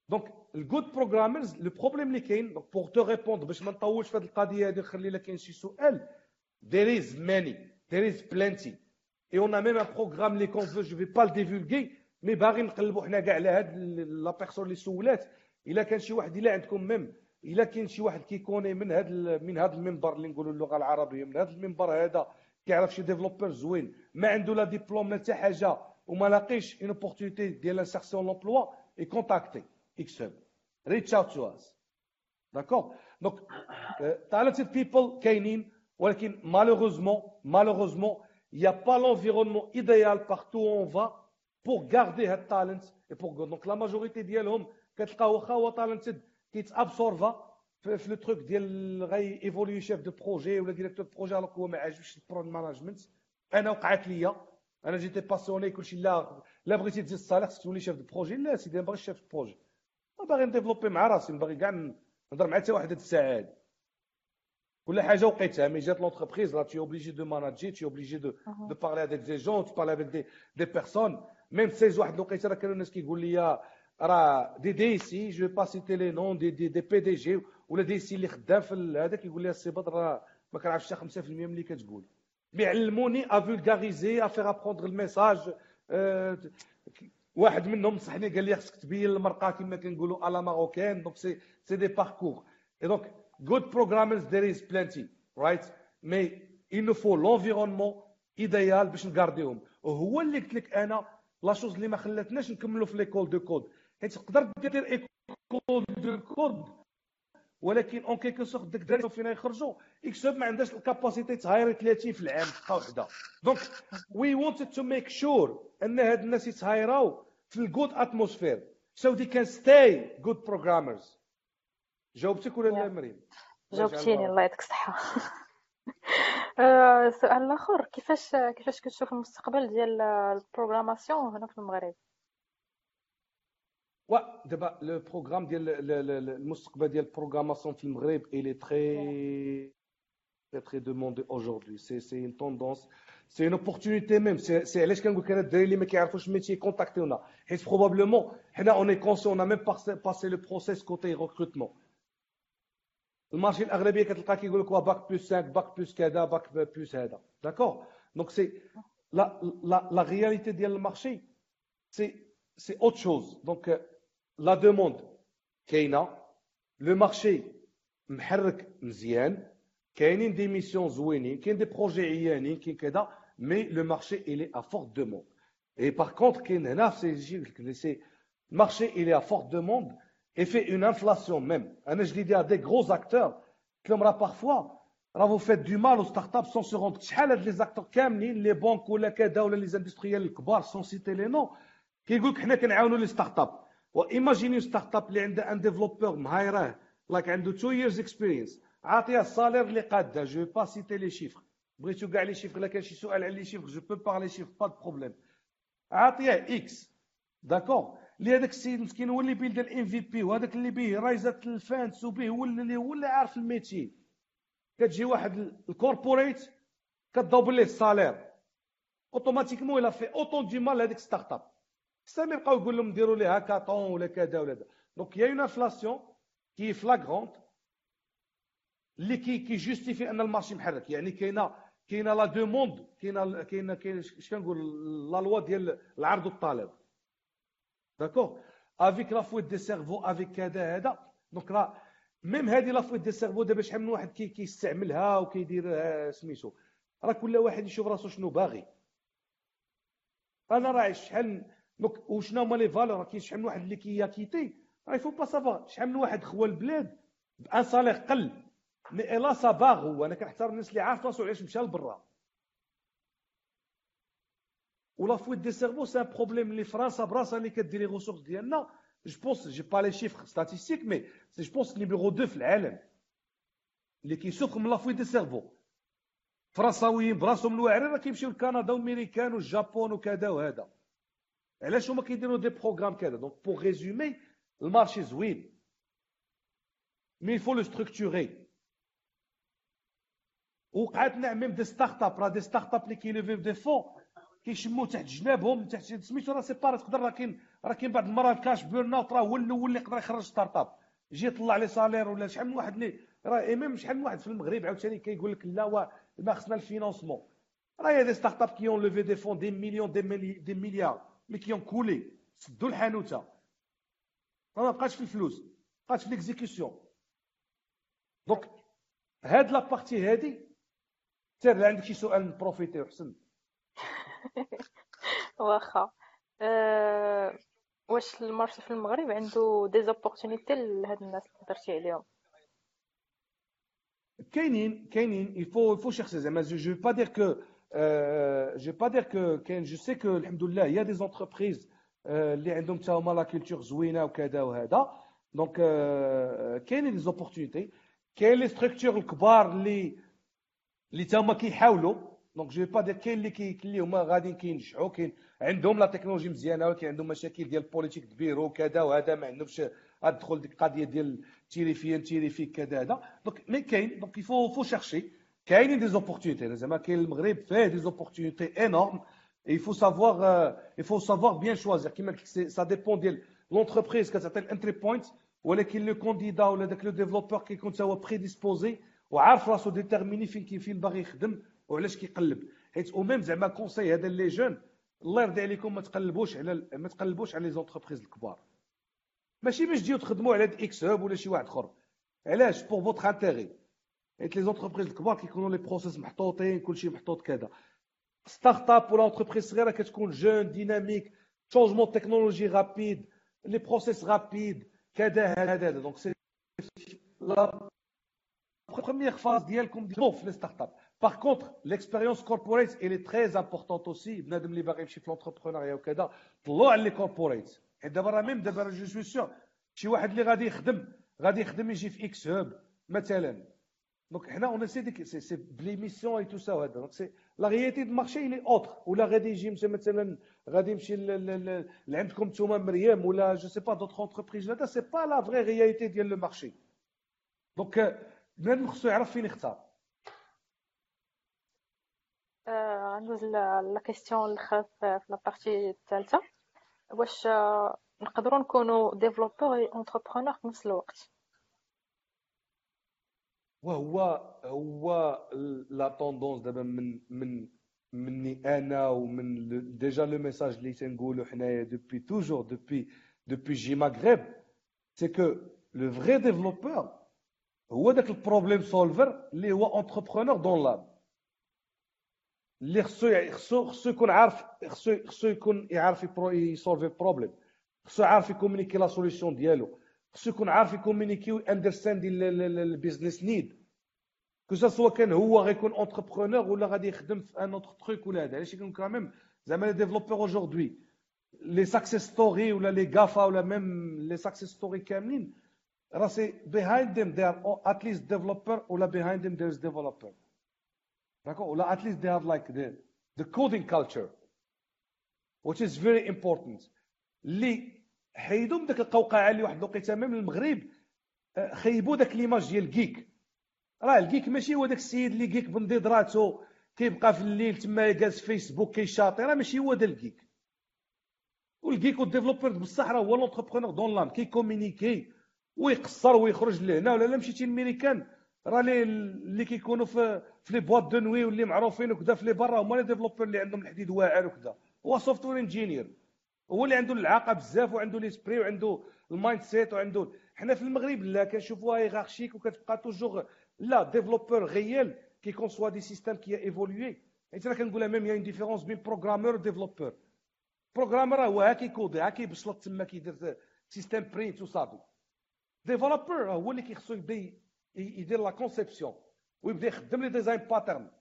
donc ال good programmers le problème اللي كاين pour te répondre باش ما نطولش في هذه القضية هذه نخلي لك كاين شي سؤال there is many. There is plenty. On a même un programme اللي كون je vais pas le divulguer mais باغي نقلبوا حنا كاع على هاد les personnes اللي سولات الا كان شي واحد الا عندكم même الا كاين شي واحد كي connaît من هاد من هاد المنبر اللي نقولوا اللغة العربيه من هاد المنبر هذا كيعرف شي développeur زوين ما عنده لا ديبلوم لا حتى حاجة وما لاقيش une opportunité ديال l'insertion l'emploi il contacte X Hub reach out to us d'accord donc talented people كاينين ولكن malheureusement malheureusement il n'y a pas l'environnement idéal partout où on va pour garder هاد ال talent et pour donc la majorité كتلقى واخا هو talented كيت absorba في le truc ديال غي évoluer chef de projet ولا directeur projet alors هو ما عاجبش ال people management أنا وقعت ليا أنا j'étais passionné كلشي لا لا بغيتي تزيد ال salaire خصك تولي chef de projet لا سيدي ما باغيش chef de projet باغي ن développer مع راسي باغي كاع نهضر مع حتى واحد هاد الساعة هادي كل حاجة وقيتها mais جات l'entreprise là t'es obligé de manager t'es obligé de de parler avec des gens de parler avec des des personnes même si واحد الوقيته راه كانوا الناس كيقول لي راه des des c' je vais pas citer les noms des des des PDG ولا DC اللي خدام في هذا كيقول لي السي بدر راه ما كنعرفش حتى 5% من اللي كتقول بيعلموني à vulgariser à faire apprendre ال message واحد منهم نصحني قال لي خصك تبين المرقة كما كنقولوا à la marocaine donc c'est c'est des parcours et donc good programmers there is plenty right? Mais il nous faut l'environnement idéal باش ن garder هم وهو اللي قلت لك أنا la chose اللي ما خلاتناش نكملوا في l'école de code حيت تقدر دير école de code ولكن en quelque sorte داك الدراري فينا يخرجوا X Hub ما عندهاش ال capacité ت hirer 30 في العام دقه وحده donc we want to make sure أن هاد الناس يت hire او في ال good atmosphere so they can stay good programmers جاوبتك ولا لا مريم؟ جاوبتيني الله. يعطيك الصحة. آه، سؤال آخر. كيفاش كيفاش كتشوف المستقبل ديال ال programmation هنا في المغرب؟ و دابا le programme ديال المستقبل ديال ال programmation في المغرب il est très très demandé aujourd'hui c'est c'est une tendance c'est une opportunité même c'est علاش كنقول لك أنا الدراري اللي ما كيعرفوش ال métier contacter ونا حيت probablement حنا on est conscient on même passer le process côté recrutement ال marché الأغلبية كتلقى كيقول لك bac plus 5 bac plus كذا bac plus هذا. d'accord donc c'est لا لا la réalité ديال ال marché c'est c'est autre chose donc la demande كاينة le marché محرك مزيان كاينين des missions زوينين كاين des projets عيانين كاين كذا mais le marché il est à forte demande et par contre كاين هنا في c'est ال marché il est à forte demande et fait une inflation même. Je dis à des gros acteurs, comme parfois, vous faites du mal aux startups sans se rendre compte. Les acteurs les banques ou les industriels sans citer les noms, qui disent que nous avons les startups. Imaginez une startup qui a un développeur, like, a deux years experience, a un salaire, je ne vais pas citer les chiffres. بغيتو كاع لي شيفر الا كان شي سؤال على لي شيفر جو بو بارلي شيفر با دو بروبليم عاطيه اكس داكور اللي هذاك السيد مسكين هو اللي build ال MVP وهذاك اللي به raise ات ال finance وبه هو اللي هو اللي عارف ال métier كتجي واحد ال corporate كتضوب ليه ال salaire automatiquement elle a fait autant de mal هذيك startup سامي يبقاو يقول لهم ديروا لي هاكاطون ولا كذا ولا هذا donc y a une inflation qui flagrante اللي qui qui justifie أن ال marché محرك. يعني كاينة كاينة la demande كاينة كاينة كاين اش كنقول la loi ديال العرض والطلب d'accord avec la fuite des cerveaux avec كذا هذا donc راه même هذه la fuite des cerveaux دابا شحال من واحد كي كيستعملها وكيدير سميتو راه كل واحد يشوف راسو شنو باغي أنا راه شحال وشنو هما les valeurs كاين شحال من واحد اللي كي quitter راه il faut pas ça va شحال من واحد خوا البلاد bon salaire قل mais الا ça part هو أنا كنحترم الناس اللي عارف راسو علاش مشى لبرا و la fuite des cerveaux c'est un problème اللي فرنسا براسها اللي كدير les ressources ديالنا je pense j'ai pas les chiffres statistiques mais c'est je pense numéro 2 في العالم اللي كيسوق من la fuite des cerveaux فرنساويين براسهم الواعرين راه كيمشيو لكندا والميريكان والجابون وكذا وهذا علاش هما كيديروا des programmes كذا donc pour résumer ال marché زوين mais faut le structurer وقعت نعم même des startups راه des startups اللي كي lève يو des fonds كيشموا تحت جنابهم تحت سميتو راه c'est pas تقدر راه كاين راه كاين بعض المرات cash burn out راه هو الأول اللي يقدر يخرج startup. يجي يطلع لي salaire ولا شحال من واحد اللي راه même شحال من واحد في المغرب عاوتاني كيقول لك لا ما خصنا ال financement. راه des startups qui ont levé des fonds des millions des, ملي des milliards mais qui ont coulé. سدوا الحانوتة. ما بقاش في الفلوس بقات في l'exécution donc هاد la partie هادي سير عندك شي سؤال ن profiter وحسن واخا. أه... واش ال marché في المغرب عنده des opportunités لهاد الناس اللي هضرتي عليهم؟ كاينين كاينين. يفو يفو شخص زعما je vais pas dire que je vais pas dire que كاين je sais que الحمد لله y a des entreprises اللي عندهم حتى هما la culture زوينة وكذا وهذا. donc كاينين des opportunités كاين les structures الكبار اللي اللي تا هما كيحاولوا donc je vais pas dire كاين اللي كي اللي هما غاديين كينجحوا كاين عندهم la technologie مزيانه ولكن عندهم مشاكل ديال ال politique كبير وكذا وهذا ما عندهمش ادخل ديك القضية ديال تيريفيان تيريفيك كذا هذا donc mais كاين donc il faut faut chercher كاينين des opportunités زعما كاين المغرب فيه des opportunités énormes il faut savoir il faut savoir bien choisir. كيما قلت ça dépend ديال l'entreprise كتعطي ال entry point ولكن le candidat ولا داك le développeur كيكون هو prédisposé وعارف راسو déterminé فين كي فين باغي يخدم وعلاش كيقلب؟ حيت و même زعما conseil هذا les jeunes الله يرضي عليكم ما تقلبوش على ما تقلبوش على les entreprises الكبار. ماشي باش تجيو تخدموا على xHub ولا شي واحد اخر. علاش؟ pour votre intérêt حيت les entreprises الكبار كيكونوا les process محطوطين كلشي محطوط كذا. startup ولا entreprise صغيرة كتكون jeune dynamique changement technologique rapide les process rapides كذا هذا donc c'est la première phase ديالكم في les startups Par contre, l'expérience corporate, elle est très importante aussi. بنادم اللي باغي يمشي في l'entrepreneuriat وكذا طلعوا على les corporates حيت دابا راه même دابا je suis sûr شي واحد اللي غادي يخدم غادي يخدم يجي في xHub مثلا donc حنا on sait ديك c'est c'est plus les missions et tout ça وهذا donc c'est la réalité du marché les autres ولا غادي يجي مثلا غادي يمشي لعندكم نتوما مريم ولا je sais pas d'autres entreprises هذا c'est pas la vraie réalité ديال le marché donc بنادم خصو يعرف فين يختار غندوز la question الاخرى في la partie الثالثة. واش نقدروا نكونوا développeur et entrepreneur في نفس الوقت؟ وهو هو la tendance دابا من من مني أنا ومن déjà le message اللي تنقولو حنايا depuis toujours depuis depuis JMaghreb c'est que le vrai développeur هو داك ال problem solver اللي هو entrepreneur dans l'âme اللي خصو خصو خصو يكون عارف خصو خصو يكون يعرف ي solver problem خصو يعرف ي communiquer la solution ديالو. خصو يكون عارف ي communiquer understand ال business need que soit كان هو غيكون entrepreneur ولا غادي يخدم في un autre truc ولا هذا. علاش يكون quand même زعما les développeurs aujourd'hui les success stories ولا les GAFA ولا même les success stories كاملين راه c'est behind them they are at least developer ولا behind them they're developer d'accord ولا at least they have like the the coding culture which is very important. اللي حيدوا من ديك القوقعة اللي واحد الوقيتة من المغرب آه، خيبوا داك l'image ديال ال geek راه ال geek ماشي هو داك السيد اللي geek بنضيدراتو كيبقى في الليل تما جالس في فيسبوك كي chatter راه ماشي هو دا ال geek وال geek وال developer بصح راه هو l'entrepreneur dans l'âme كي communiquer ويقصر ويخرج لهنا ولا لا مشيتي للميريكان راه اللي كيكونوا في في les boîtes de nuit واللي معروفين وكذا في les bars هما les développeurs اللي عندهم الحديد واعر وكذا هو software engineer هو اللي عنده العاقة بزاف وعنده l'esprit وعنده ال mindset وعنده حنا في المغرب لا كنشوفوها hiérarchique وكتبقى toujours le développeur réel qui conçoit des systèmes qui évoluent حيت أنا كنقولها même y a une différence بين programmeur و développeur programmer هو ها كي coder ها كيبشلط تما كيدير system print وصافي. développeur هو اللي كيخصو يبدأ يدير la conception ويبدا يخدم les design patterns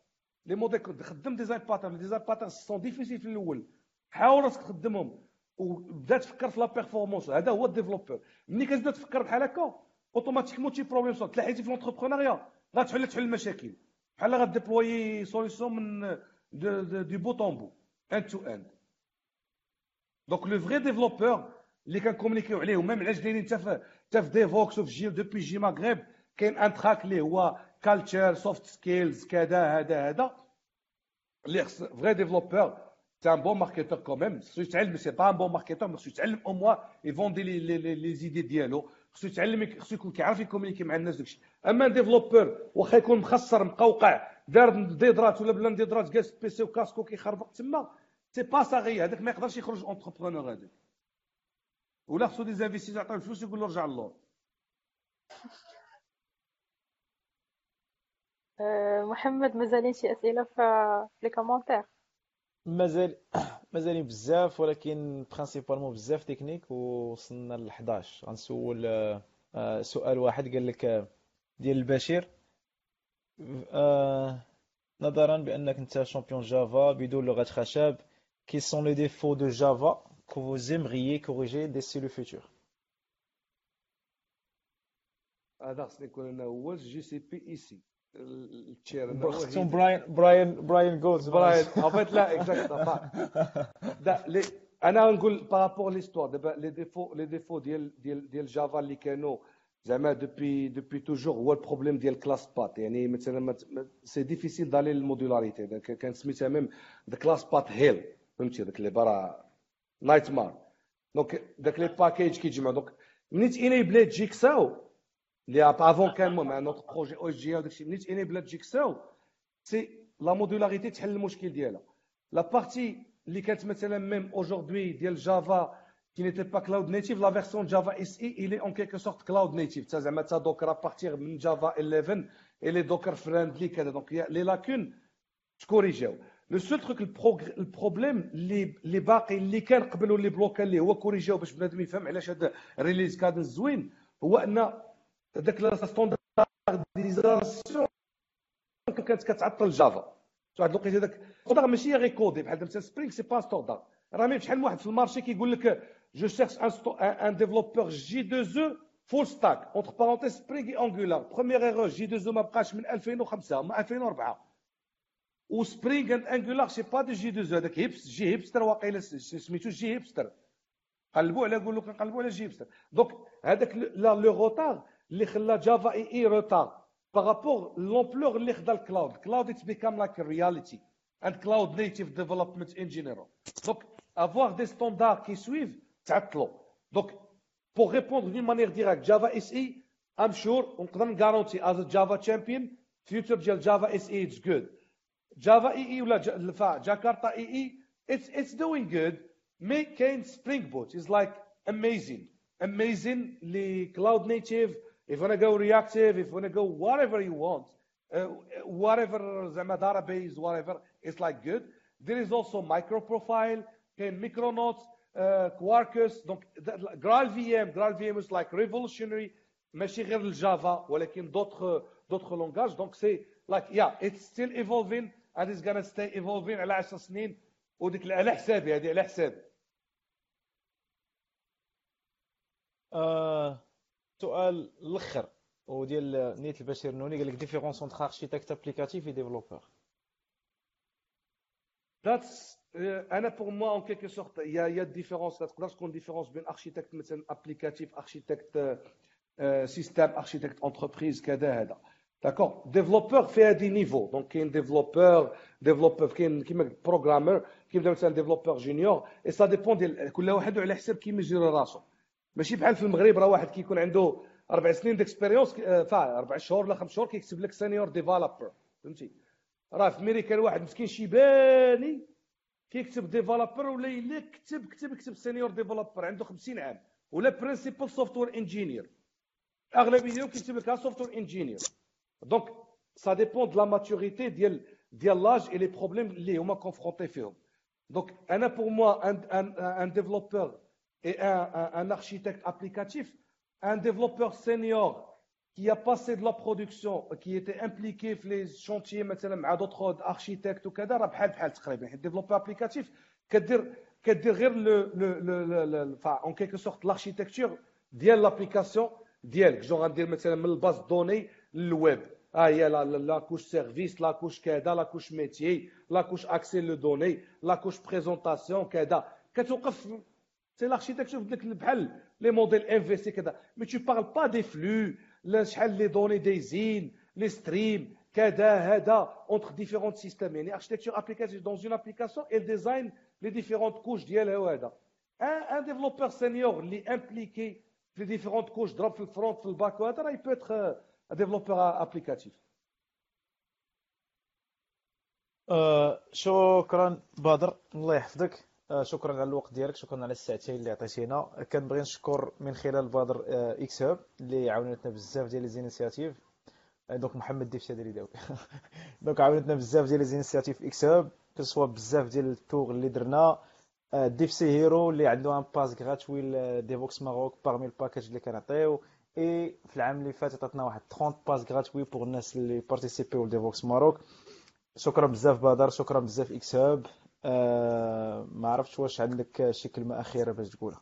les modèles خدم design patterns les design patterns sont difficiles في الأول حاول راسك تخدمهم وبدا تفكر في la performance هذا هو ال développeur ملي كتبدا تفكر بحال هكا automatiquement t'es problem solver تلاحيتي في l'entrepreneuriat غتحل تحل المشاكل بحال غ déployer solution de bout en bout end to end donc le vrai développeur اللي كنكومونيكيو عليه و même علاش دايرين حتى في حتى في Devoxx وفي جي depuis JMaghreb كاين un track اللي هو culture soft skills كذا هذا هذا. اللي خص vrai développeur un bon marketeur quand même. خصو يتعلم c'est pas un bon marketeur خصو يتعلم au moins ي vendre les les les idées ديالو. خصو يتعلم خصو يكون كيعرف ي communiquer مع الناس داكشي. أما développeur واخا يكون مخسر مقوقع داير نضيدرات ولا بلا نضيدرات جالس PC و casque كيخربق تما c'est pas ça هذاك ما يقدرش يخرج entrepreneur هذاك. ولا خصو des investisseurs يعطيو الفلوس يقول له رجع للور. محمد مازالين شي اسئله في les commentaires مازال مازالين بزاف ولكن principalement بزاف تكنيك وصلنا ل 11 غنسول آه، سؤال واحد قال لك آه، ديال البشير نظرا بانك انت champion Java بدون لغه خشب quels sont les défauts de Java que vous aimeriez corriger d'ici le futur. هذا خصني يكون أنا هو JCP EC خصهم Brian Brian Brian Goetz Brian en fait لا exact لا لي أنا نقول par rapport l'histoire دابا les défauts les défauts ديال ديال ديال Java اللي كانوا زعما depuis depuis toujours هو ال problème ديال classpath يعني مثلا سي ديفيسيل دالي للمودولاريتي كان سميتها ميم ذا كلاس بات هيل فهمتي داك اللي برا نايت مار دونك داك لي باكيج كيتجمع دونك منيت انيبليت جيكساو اللي افون كان المهم ان اوتر بروجي أو جي وداك الشيء منيت انيبلات جيكساو سي لا مودولاريتي تحل المشكل ديالها لا بارتي اللي كانت مثلا ميم اوجوردي ديال جافا qui n'était pas cloud native, la version Java SE, il est en quelque sorte cloud native. Ça, ça Docker à partir de Java 11 elle est Docker friendly. Donc, il y a les lacunes, je corrige. Le seul truc, le, le problème, les, les باقي اللي كان قبل واللي بلوكا اللي هو كوريجيو باش بنادم يفهم علاش هذا release cadence زوين هو ان هذاك la standardisation كانت كتعطل Java واحد الوقيته هذاك standard ماشي غير coder بحال مثلا Spring c'est pas standard راه mais شحال من واحد في ال marché كيقول لك je cherche un développeur J2E full stack entre parenthèses Spring et Angular première erreur J2E ما بقاش من 2005 ما 2004 و Spring and Angular c'est pas du J2 هذاك Hips JHipster واقيلا سميتو JHipster قلبوا على قولوا كنقلبوا على JHipster donc هذاك le retard اللي خلى Java EE retard par rapport l'ampleur اللي خدا ال cloud cloud it's become like reality and cloud native development en général donc avoir des standards qui suivent تعطلوا donc pour répondre d'une manière directe Java SE I'm sure ونقدر ن garantir as Java champion future ديال Java SE it's good Java EE ولا Jakarta EE it's it's doing good. mais كاين Spring Boot is like amazing. Amazing لي cloud native if you wanna go reactive if you wanna go whatever you want uh, whatever زعما database whatever it's like good there is also micro profile كاين micronauts uh, quarkus donc graal vm graal vm is like revolutionary ماشي غير الجافا ولكن d'autres d'autres langages donc c'est like yeah it's still evolving and it's gonna stay evolving على 10 سنين وديك على حسابي هذه على حسابي آه سؤال الأخر وديال نيت البشير نوني قال لك ديفيرونس اونتر اركيتكت ابليكاتيف اي ديفلوبور That's أنا pour moi en quelque sorte y a y a différence تقدر تكون différence بين architecte مثلا applicatif architecte système architecte entreprise كذا هذا. d'accord développeur فيها des niveaux donc كاين développeur développeur كاين كيما programmeur كيبدا مثلا développeur junior et ça dépend ديال كل واحد على حساب كيما يجري راسو ماشي بحال في المغرب راه واحد كيكون عنده أربع سنين d'expérience فا أربع شهور ولا خمس شهور كيكتب لك senior developer فهمتي؟ راه في أمريكا واحد مسكين شيباني كيكتب developer ولا إلا كتب كتب كتب senior developer عنده 50 عام ولا principal software engineer أغلبية كيكتب لك software engineer donc ça dépend de la maturité ديال ديال l'âge et les problèmes اللي هما confrontés فيهم. donc أنا pour moi un un un développeur et un un architecte applicatif un développeur senior qui a passé de la production qui était impliqué في les chantiers مثلا مع d'autres architectes وكذا راه بحال بحال تقريبا حيت développeur applicatif كدير كدير غير le le en quelque sorte l'architecture ديال l'application ديالك جو غندير مثلا من ال base données لل web ها هي la couche service la couche كذا la couche métier la couche accès aux données la couche présentation كذا كتوقف c'est l'architecture بحال les modèles MVC كذا mais tu parles pas des flux شحال les données دايزين les streams كذا هذا entre différents systèmes يعني architecture applicative dans une application et design les différentes couches ديالها وهذا un développeur senior اللي impliqué في différentes couches ضرب في ال front في ال back وهذا راه il peut être développeur applicatif شكرا بدر الله يحفظك. شكرا على الوقت ديالك شكرا على الساعتين اللي عطيتينا. كنبغي نشكر من خلال بدر xHub اللي عاونتنا بزاف ديال les initiatives donc محمد ديف ديالي داوي donc عاونتنا بزاف ديال les initiatives xHub. كسوا بزاف ديال التوغ اللي درنا. ديف سي هيرو اللي عنده un pass gratuit ل Devoxx Maroc parmi ال packages اللي كنعطيو. اي في العام اللي فات عطاتنا واحد 30 pass gratuits pour الناس اللي بارتيسيبيو ل Devoxx Maroc شكرا بزاف بدر شكرا بزاف xHub. آه ما عرفتش واش عندك شي كلمه أخيرة باش تقولها.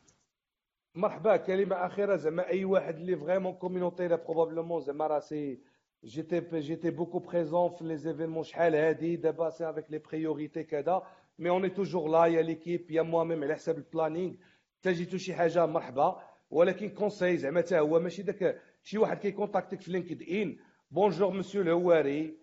مرحبا كلمة أخيرة زعما أي واحد اللي vraiment community là probablement زعما راه c'est j'étais j'étais beaucoup présent في les événements شحال هادي دابا c'est avec les priorités كذا mais on est toujours là y a l'équipe y a moi-même على حساب ال planning تا جيتو شي حاجة مرحبا. ولكن conseil زعما حتى هو ماشي داك شي واحد كيكونتاكتك في LinkedIn بونجور مسيو الهواري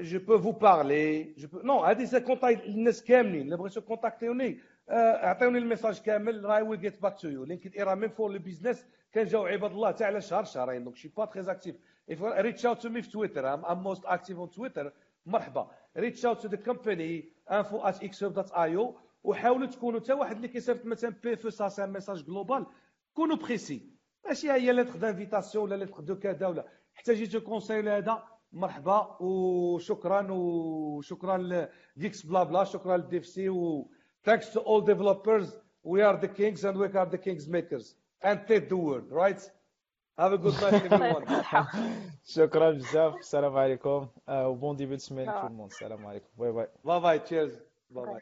je peux vous parler je peux هذه سي كونتاكت الناس كاملين اللي بغيتو كونتاكتيوني اعطيوني الميساج كامل راي ويل جيت باك تو يو لينكد ايرا ميم فور لو بيزنس كنجاو عباد الله حتى على شهر شهرين دونك شي با تري اكتيف if reach out to me في تويتر I'm most active on Twitter مرحبا. Reach out to the company info at xhub.io وحاولوا تكونوا حتى واحد اللي كيصيفط مثلا بي اف سا سي ميساج جلوبال كونوا بريسي ماشي هي ليتر دانفيتاسيون ولا ليتر دو كذا ولا حتى جيتو كونساي هذا مرحبا وشكرا وشكرا لجيكس بلا بلا شكرا للديف سي و thanks to all developers we are the kings and we are the kings makers and take the world right have a good night everyone شكرا بزاف السلام عليكم وبون ديبي tout le monde السلام عليكم باي باي باي باي تشيرز باي باي